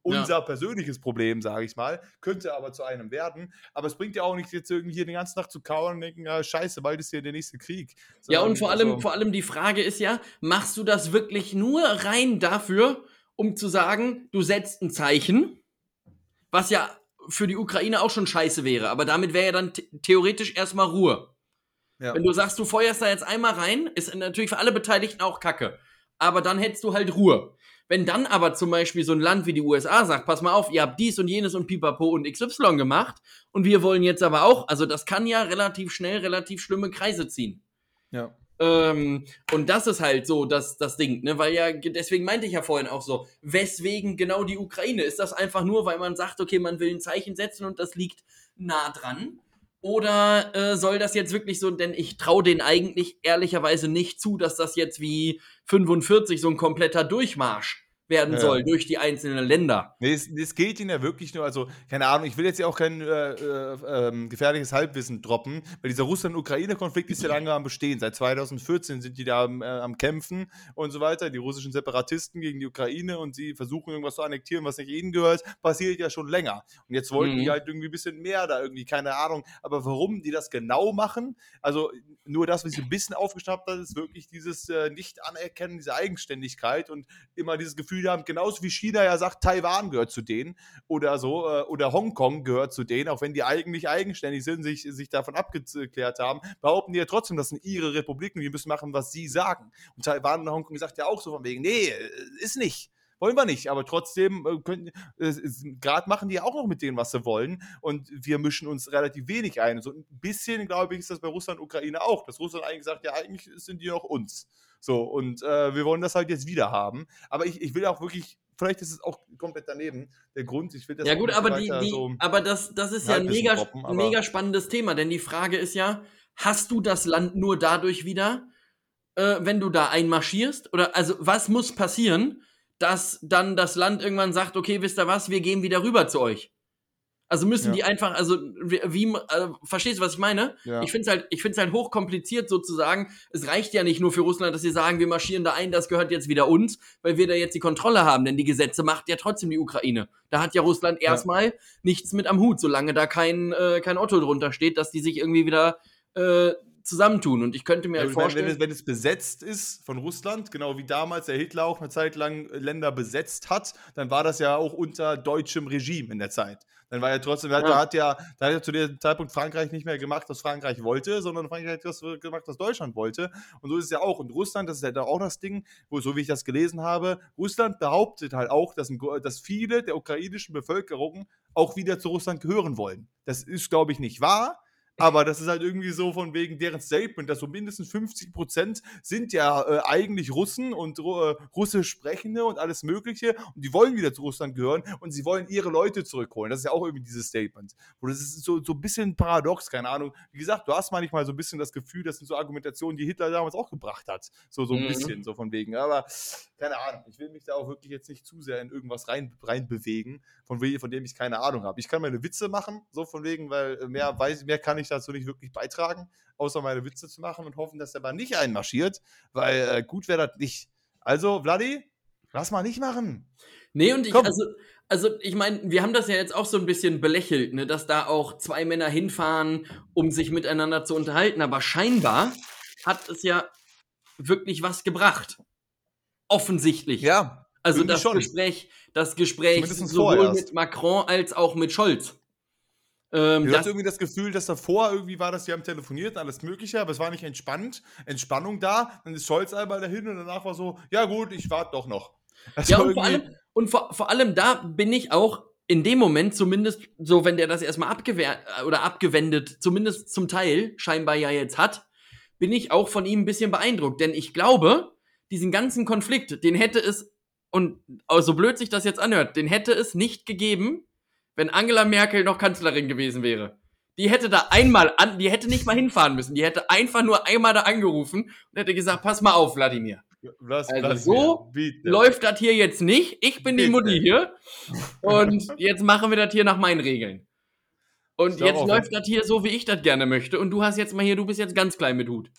Speaker 2: unser persönliches Problem, sage ich mal. Könnte aber zu einem werden. Aber es bringt ja auch nicht jetzt irgendwie hier den ganzen Tag zu kauern und denken, ja, scheiße, bald ist hier der nächste Krieg.
Speaker 1: Ja,
Speaker 2: Sondern,
Speaker 1: und vor allem,
Speaker 2: also,
Speaker 1: vor allem die Frage ist ja, machst du das wirklich nur rein dafür, um zu sagen, du setzt ein Zeichen, was ja für die Ukraine auch schon scheiße wäre, aber damit wäre ja dann the- theoretisch erstmal Ruhe.
Speaker 2: ja.
Speaker 1: Wenn du sagst, du feuerst da jetzt einmal rein, ist natürlich für alle Beteiligten auch Kacke. Aber dann hättest du halt Ruhe. Wenn dann aber zum Beispiel so ein Land wie die USA sagt, pass mal auf, ihr habt dies und jenes und Pipapo und XY gemacht und wir wollen jetzt aber auch, also das kann ja relativ schnell relativ schlimme Kreise ziehen.
Speaker 2: ja.
Speaker 1: Ähm, und das ist halt so das, das Ding, ne? Weil ja, deswegen meinte ich ja vorhin auch so, weswegen genau die Ukraine? Ist das einfach nur, weil man sagt, okay, man will ein Zeichen setzen und das liegt nah dran? Oder äh, soll das jetzt wirklich so, denn ich traue denen eigentlich ehrlicherweise nicht zu, dass das jetzt wie 45 so ein kompletter Durchmarsch werden ja. soll durch die einzelnen Länder.
Speaker 2: Nee, es, es, geht ihnen ja wirklich nur, also keine Ahnung, ich will jetzt ja auch kein äh, äh, ähm, gefährliches Halbwissen droppen, weil dieser Russland-Ukraine-Konflikt ist ja lange am Bestehen. Seit 2014 sind die da am, äh, am, Kämpfen und so weiter, die russischen Separatisten gegen die Ukraine und sie versuchen irgendwas zu annektieren, was nicht ihnen gehört, passiert ja schon länger. Und jetzt wollten mhm. die halt irgendwie ein bisschen mehr da irgendwie, keine Ahnung. Aber warum die das genau machen, also nur das, was ich ein bisschen aufgeschnappt habe, ist wirklich dieses äh, Nicht-Anerkennen, diese Eigenständigkeit und immer dieses Gefühl, Gefühl haben, genauso wie China ja sagt, Taiwan gehört zu denen oder so, äh, oder Hongkong gehört zu denen, auch wenn die eigentlich eigenständig sind, sich, sich davon abgeklärt haben, behaupten die ja trotzdem, das sind ihre Republiken, die müssen machen, was sie sagen. Und Taiwan und Hongkong sagt ja auch so von wegen, nee, äh, ist nicht wollen wir nicht, aber trotzdem äh, äh, gerade machen die auch noch mit denen, was sie wollen und wir mischen uns relativ wenig ein. So ein bisschen, glaube ich, ist das bei Russland und Ukraine auch, dass Russland eigentlich sagt, ja, eigentlich sind die noch uns. So, und äh, wir wollen das halt jetzt wieder haben. Aber ich, ich will auch wirklich vielleicht ist es auch komplett daneben der Grund. Ich will
Speaker 1: das ja gut, aber die, die so aber das, das ist ja ein mega, droppen, mega spannendes Thema, denn die Frage ist ja, hast du das Land nur dadurch wieder, äh, wenn du da einmarschierst? Oder also was muss passieren, dass dann das Land irgendwann sagt, okay, wisst ihr was, wir gehen wieder rüber zu euch? Also müssen ja. die einfach, also wie, wie äh, verstehst du, was ich meine? Ja. Ich finde es halt, ich finde halt hochkompliziert sozusagen. Es reicht ja nicht nur für Russland, dass sie sagen, wir marschieren da ein, das gehört jetzt wieder uns, weil wir da jetzt die Kontrolle haben, denn die Gesetze macht ja trotzdem die Ukraine. Da hat ja Russland ja. erstmal nichts mit am Hut, solange da kein äh, kein Otto drunter steht, dass die sich irgendwie wieder äh, zusammentun. Und ich könnte mir ja, halt vorstellen.
Speaker 2: Wenn es, wenn es, besetzt ist von Russland, genau wie damals der Hitler auch eine Zeit lang Länder besetzt hat, dann war das ja auch unter deutschem Regime in der Zeit. Dann war ja trotzdem, ja. da hat ja, da hat ja zu dem Zeitpunkt Frankreich nicht mehr gemacht, was Frankreich wollte, sondern Frankreich hat das gemacht, was Deutschland wollte. Und so ist es ja auch. Und Russland, das ist ja auch das Ding, wo, so wie ich das gelesen habe, Russland behauptet halt auch, dass, ein, dass viele der ukrainischen Bevölkerung auch wieder zu Russland gehören wollen. Das ist, glaube ich, nicht wahr. Aber das ist halt irgendwie so von wegen deren Statement, dass so mindestens 50 Prozent sind ja äh, eigentlich Russen und äh, russisch Sprechende und alles Mögliche und die wollen wieder zu Russland gehören und sie wollen ihre Leute zurückholen. Das ist ja auch irgendwie dieses Statement. Und das ist so, so ein bisschen paradox, keine Ahnung. Wie gesagt, du hast manchmal so ein bisschen das Gefühl, das sind so Argumentationen, die Hitler damals auch gebracht hat. So, so ein mhm. bisschen, so von wegen. Aber keine Ahnung, ich will mich da auch wirklich jetzt nicht zu sehr in irgendwas rein, rein bewegen, von, von dem ich keine Ahnung habe. Ich kann meine Witze machen, so von wegen, weil mehr weiß, mehr kann ich dazu nicht wirklich beitragen, außer meine Witze zu machen und hoffen, dass der Mann nicht einmarschiert, weil äh, gut wäre das nicht. Also, Vladi, lass mal nicht machen.
Speaker 1: Nee, und ich, Komm. also, also ich meine, wir haben das ja jetzt auch so ein bisschen belächelt, ne, dass da auch zwei Männer hinfahren, um sich miteinander zu unterhalten, aber scheinbar hat es ja wirklich was gebracht. Offensichtlich.
Speaker 2: Ja.
Speaker 1: Also das schon. Gespräch, das Gespräch sowohl vorerst. mit Macron als auch mit Scholz.
Speaker 2: Ähm, ich hatte irgendwie das Gefühl, dass davor irgendwie war, dass sie haben telefoniert und alles Mögliche, aber es war nicht entspannt, Entspannung da. Dann ist Scholz einmal dahin und danach war so, ja gut, ich warte doch noch.
Speaker 1: Das ja, und, vor allem, und vor, vor allem da bin ich auch in dem Moment zumindest, so wenn der das erstmal abgewehrt oder abgewendet, zumindest zum Teil scheinbar ja jetzt hat, bin ich auch von ihm ein bisschen beeindruckt. Denn ich glaube, diesen ganzen Konflikt, den hätte es, und so blöd sich das jetzt anhört, den hätte es nicht gegeben, wenn Angela Merkel noch Kanzlerin gewesen wäre. Die hätte da einmal an, die hätte nicht mal hinfahren müssen. Die hätte einfach nur einmal da angerufen und hätte gesagt, pass mal auf, Wladimir. Was, also so bitte. läuft das hier jetzt nicht. Ich bin bitte. die Mutti hier. Und jetzt machen wir das hier nach meinen Regeln. Und jetzt läuft das hier so, wie ich das gerne möchte. Und du hast jetzt mal hier, du bist jetzt ganz klein mit Hut.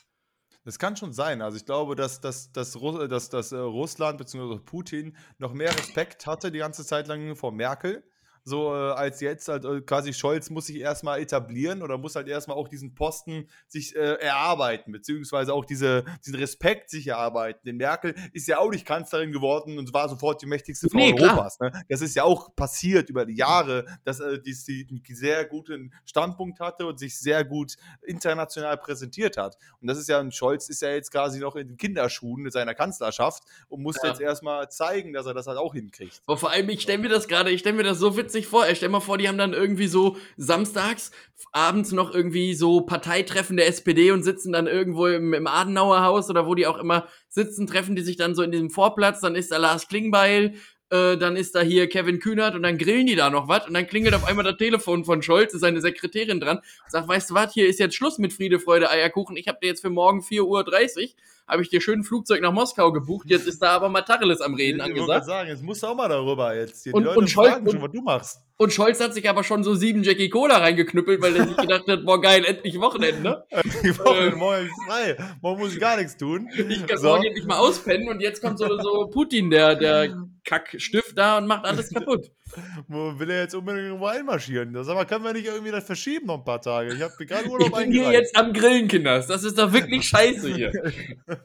Speaker 2: Das kann schon sein. Also ich glaube, dass, dass, dass, dass, dass, äh, Russland bzw. Putin noch mehr Respekt hatte die ganze Zeit lang vor Merkel so äh, als jetzt halt äh, quasi Scholz muss sich erstmal etablieren oder muss halt erstmal auch diesen Posten sich äh, erarbeiten, beziehungsweise auch diese, diesen Respekt sich erarbeiten. Denn Merkel ist ja auch nicht Kanzlerin geworden und war sofort die mächtigste Frau nee, Europas. Ne? Das ist ja auch passiert über die Jahre, dass äh, die, die einen sehr guten Standpunkt hatte und sich sehr gut international präsentiert hat. Und das ist ja, ein Scholz ist ja jetzt quasi noch in den Kinderschuhen mit seiner Kanzlerschaft und muss ja. jetzt erstmal zeigen, dass er das halt auch hinkriegt.
Speaker 1: Aber vor allem, ich stelle mir das gerade, ich stelle mir das so witzig sich vor, ey, stell mal vor, die haben dann irgendwie so samstags abends noch irgendwie so Parteitreffen der SPD und sitzen dann irgendwo im, im Adenauer oder wo die auch immer sitzen, treffen die sich dann so in diesem Vorplatz, dann ist da Lars Klingbeil, äh, dann ist da hier Kevin Kühnert und dann grillen die da noch was und dann klingelt auf einmal das Telefon von Scholz, ist seine Sekretärin dran sagt, weißt du was, hier ist jetzt Schluss mit Friede, Freude, Eierkuchen, ich habe dir jetzt für morgen 4.30 Uhr, habe ich dir schön ein Flugzeug nach Moskau gebucht, jetzt ist da aber mal Tacheles am Reden
Speaker 2: Ich
Speaker 1: angesagt.
Speaker 2: sagen, jetzt musst du auch mal darüber jetzt. Die
Speaker 1: Und-
Speaker 2: Leute
Speaker 1: und Scholz-
Speaker 2: schon, was du machst.
Speaker 1: Und Scholz hat sich aber schon so sieben Jackie Cola reingeknüppelt, weil er sich gedacht hat, boah geil, endlich Wochenende.
Speaker 2: Die Woche ist morgen frei. Morgen muss ich gar nichts tun.
Speaker 1: Ich kann
Speaker 2: So.
Speaker 1: morgen endlich mal auspennen und jetzt kommt so, so Putin, der, der Kackstift da und macht alles kaputt.
Speaker 2: Wo will er jetzt unbedingt irgendwo einmarschieren? Sag mal, können wir nicht irgendwie das verschieben noch ein paar Tage? Ich habe gerade
Speaker 1: Ich
Speaker 2: Urlaub
Speaker 1: bin hier jetzt am Grillen, Kinders. Das ist doch wirklich scheiße hier.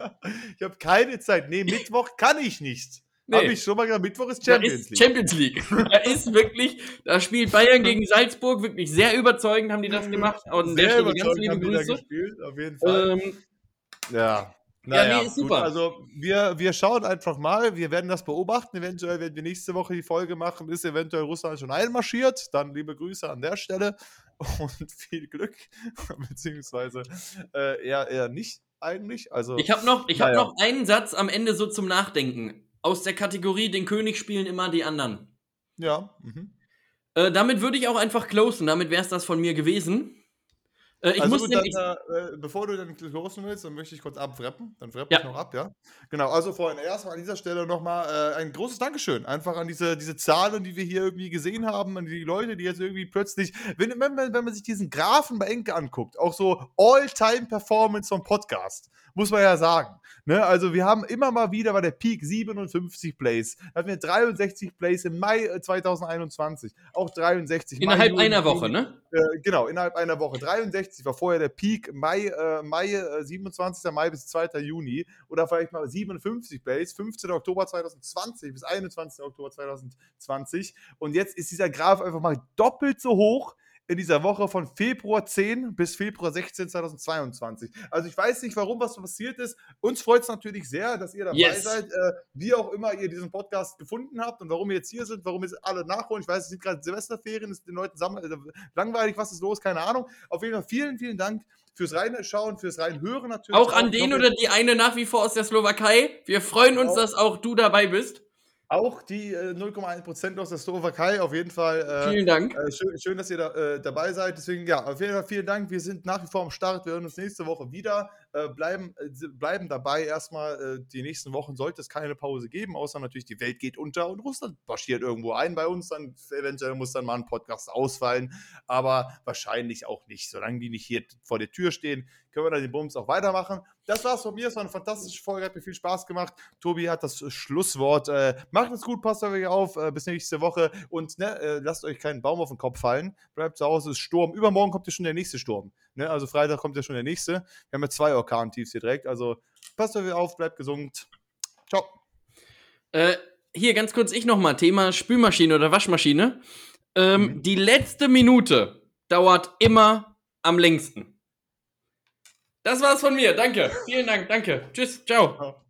Speaker 2: ich habe keine Zeit. Nee, Mittwoch kann ich nicht.
Speaker 1: Nee.
Speaker 2: Habe ich schon mal gesagt, Mittwoch ist Champions League.
Speaker 1: Champions League. Da ist wirklich, da spielt Bayern gegen Salzburg wirklich sehr überzeugend, haben die das gemacht. Und
Speaker 2: Sehr überzeugend
Speaker 1: liebe
Speaker 2: haben die da gespielt, auf jeden Fall.
Speaker 1: Ähm,
Speaker 2: Ja.
Speaker 1: Ja, nee, ist
Speaker 2: gut.
Speaker 1: super.
Speaker 2: Also wir, wir schauen einfach mal, wir werden das beobachten. Eventuell werden wir nächste Woche die Folge machen, ist eventuell Russland schon einmarschiert. Dann liebe Grüße an der Stelle und viel Glück. Beziehungsweise äh, eher, eher nicht eigentlich. Also
Speaker 1: ich habe noch, ich hab
Speaker 2: Naja.
Speaker 1: noch einen Satz am Ende so zum Nachdenken. Aus der Kategorie, den König spielen immer die anderen.
Speaker 2: ja. Mhm.
Speaker 1: Äh, damit würde ich auch einfach closen. Damit wäre es das von mir gewesen. Äh, ich
Speaker 2: also
Speaker 1: muss
Speaker 2: gut, dann, äh, bevor du dann losen willst, dann möchte ich kurz abwrappen. Dann wrapp
Speaker 1: Ja.
Speaker 2: ich noch ab, ja. Genau, also vorhin erstmal an dieser Stelle nochmal äh, ein großes Dankeschön. Einfach an diese, diese Zahlen, die wir hier irgendwie gesehen haben, an die Leute, die jetzt irgendwie plötzlich, wenn, wenn, man- wenn man sich diesen Graphen bei Enke anguckt, auch so All-Time-Performance vom Podcast, muss man ja sagen. Ne? Also wir haben immer mal wieder, war der Peak 57 Plays. Da hatten wir 63 Plays im Mai äh, 2021. Auch 63. Mai,
Speaker 1: Innerhalb
Speaker 2: Juni,
Speaker 1: einer. Woche, ne?
Speaker 2: Äh, genau, innerhalb einer Woche. 63 war vorher der Peak, Mai, äh, Mai äh, 27. Mai bis 2. Juni. Oder vielleicht mal 57 Plays, 15. Oktober 2020 bis 21. Oktober 2020. Und jetzt ist dieser Graph einfach mal doppelt so hoch in dieser Woche von Februar 10 bis Februar 16 2022. Also ich weiß nicht, warum was passiert ist. Uns freut es natürlich sehr, dass ihr dabei
Speaker 1: Yes.
Speaker 2: seid, äh, wie auch immer ihr diesen Podcast gefunden habt und warum ihr jetzt hier sind, warum ihr alle nachholen. Ich weiß, es sind gerade Silvesterferien, es ist den Leuten äh, langweilig, was ist los, keine Ahnung. Auf jeden Fall vielen, vielen Dank fürs Reinschauen, fürs Reinhören natürlich.
Speaker 1: Auch an
Speaker 2: Ich
Speaker 1: den oder die eine nach wie vor aus der Slowakei. Wir freuen uns,
Speaker 2: Auch.
Speaker 1: dass auch du dabei bist.
Speaker 2: Auch die äh, 0,1% aus der Slowakei, auf jeden Fall. Äh,
Speaker 1: Vielen Dank.
Speaker 2: Äh, schön, schön, dass ihr da, äh, dabei seid. Deswegen, ja, auf jeden Fall vielen Dank. Wir sind nach wie vor am Start. Wir hören uns nächste Woche wieder. Äh, bleiben, äh, bleiben dabei erstmal. Die nächsten Wochen sollte es keine Pause geben, außer natürlich die Welt geht unter und Russland marschiert irgendwo ein bei uns. Dann eventuell muss dann mal ein Podcast ausfallen. Aber wahrscheinlich auch nicht. Solange die nicht hier vor der Tür stehen, können wir dann den Bums auch weitermachen. Das war's von mir. Es war eine fantastische Folge. Hat mir viel Spaß gemacht. Tobi hat das Schlusswort. Äh, macht es gut, passt auf euch auf. Äh, bis nächste Woche. Und ne, äh, lasst euch keinen Baum auf den Kopf fallen. Bleibt zu Hause, es ist Sturm. Übermorgen kommt ja schon der nächste Sturm. Ne? Also Freitag kommt ja schon der nächste. Wir haben ja zwei Orkan-Tiefs hier direkt. Also passt auf euch auf, bleibt gesund. Ciao.
Speaker 1: Äh, hier ganz kurz ich nochmal. Thema Spülmaschine oder Waschmaschine. Ähm,
Speaker 2: Mhm.
Speaker 1: Die letzte Minute dauert immer am längsten. Das war's von mir. Danke. Vielen Dank. Danke. Tschüss.
Speaker 2: Ciao.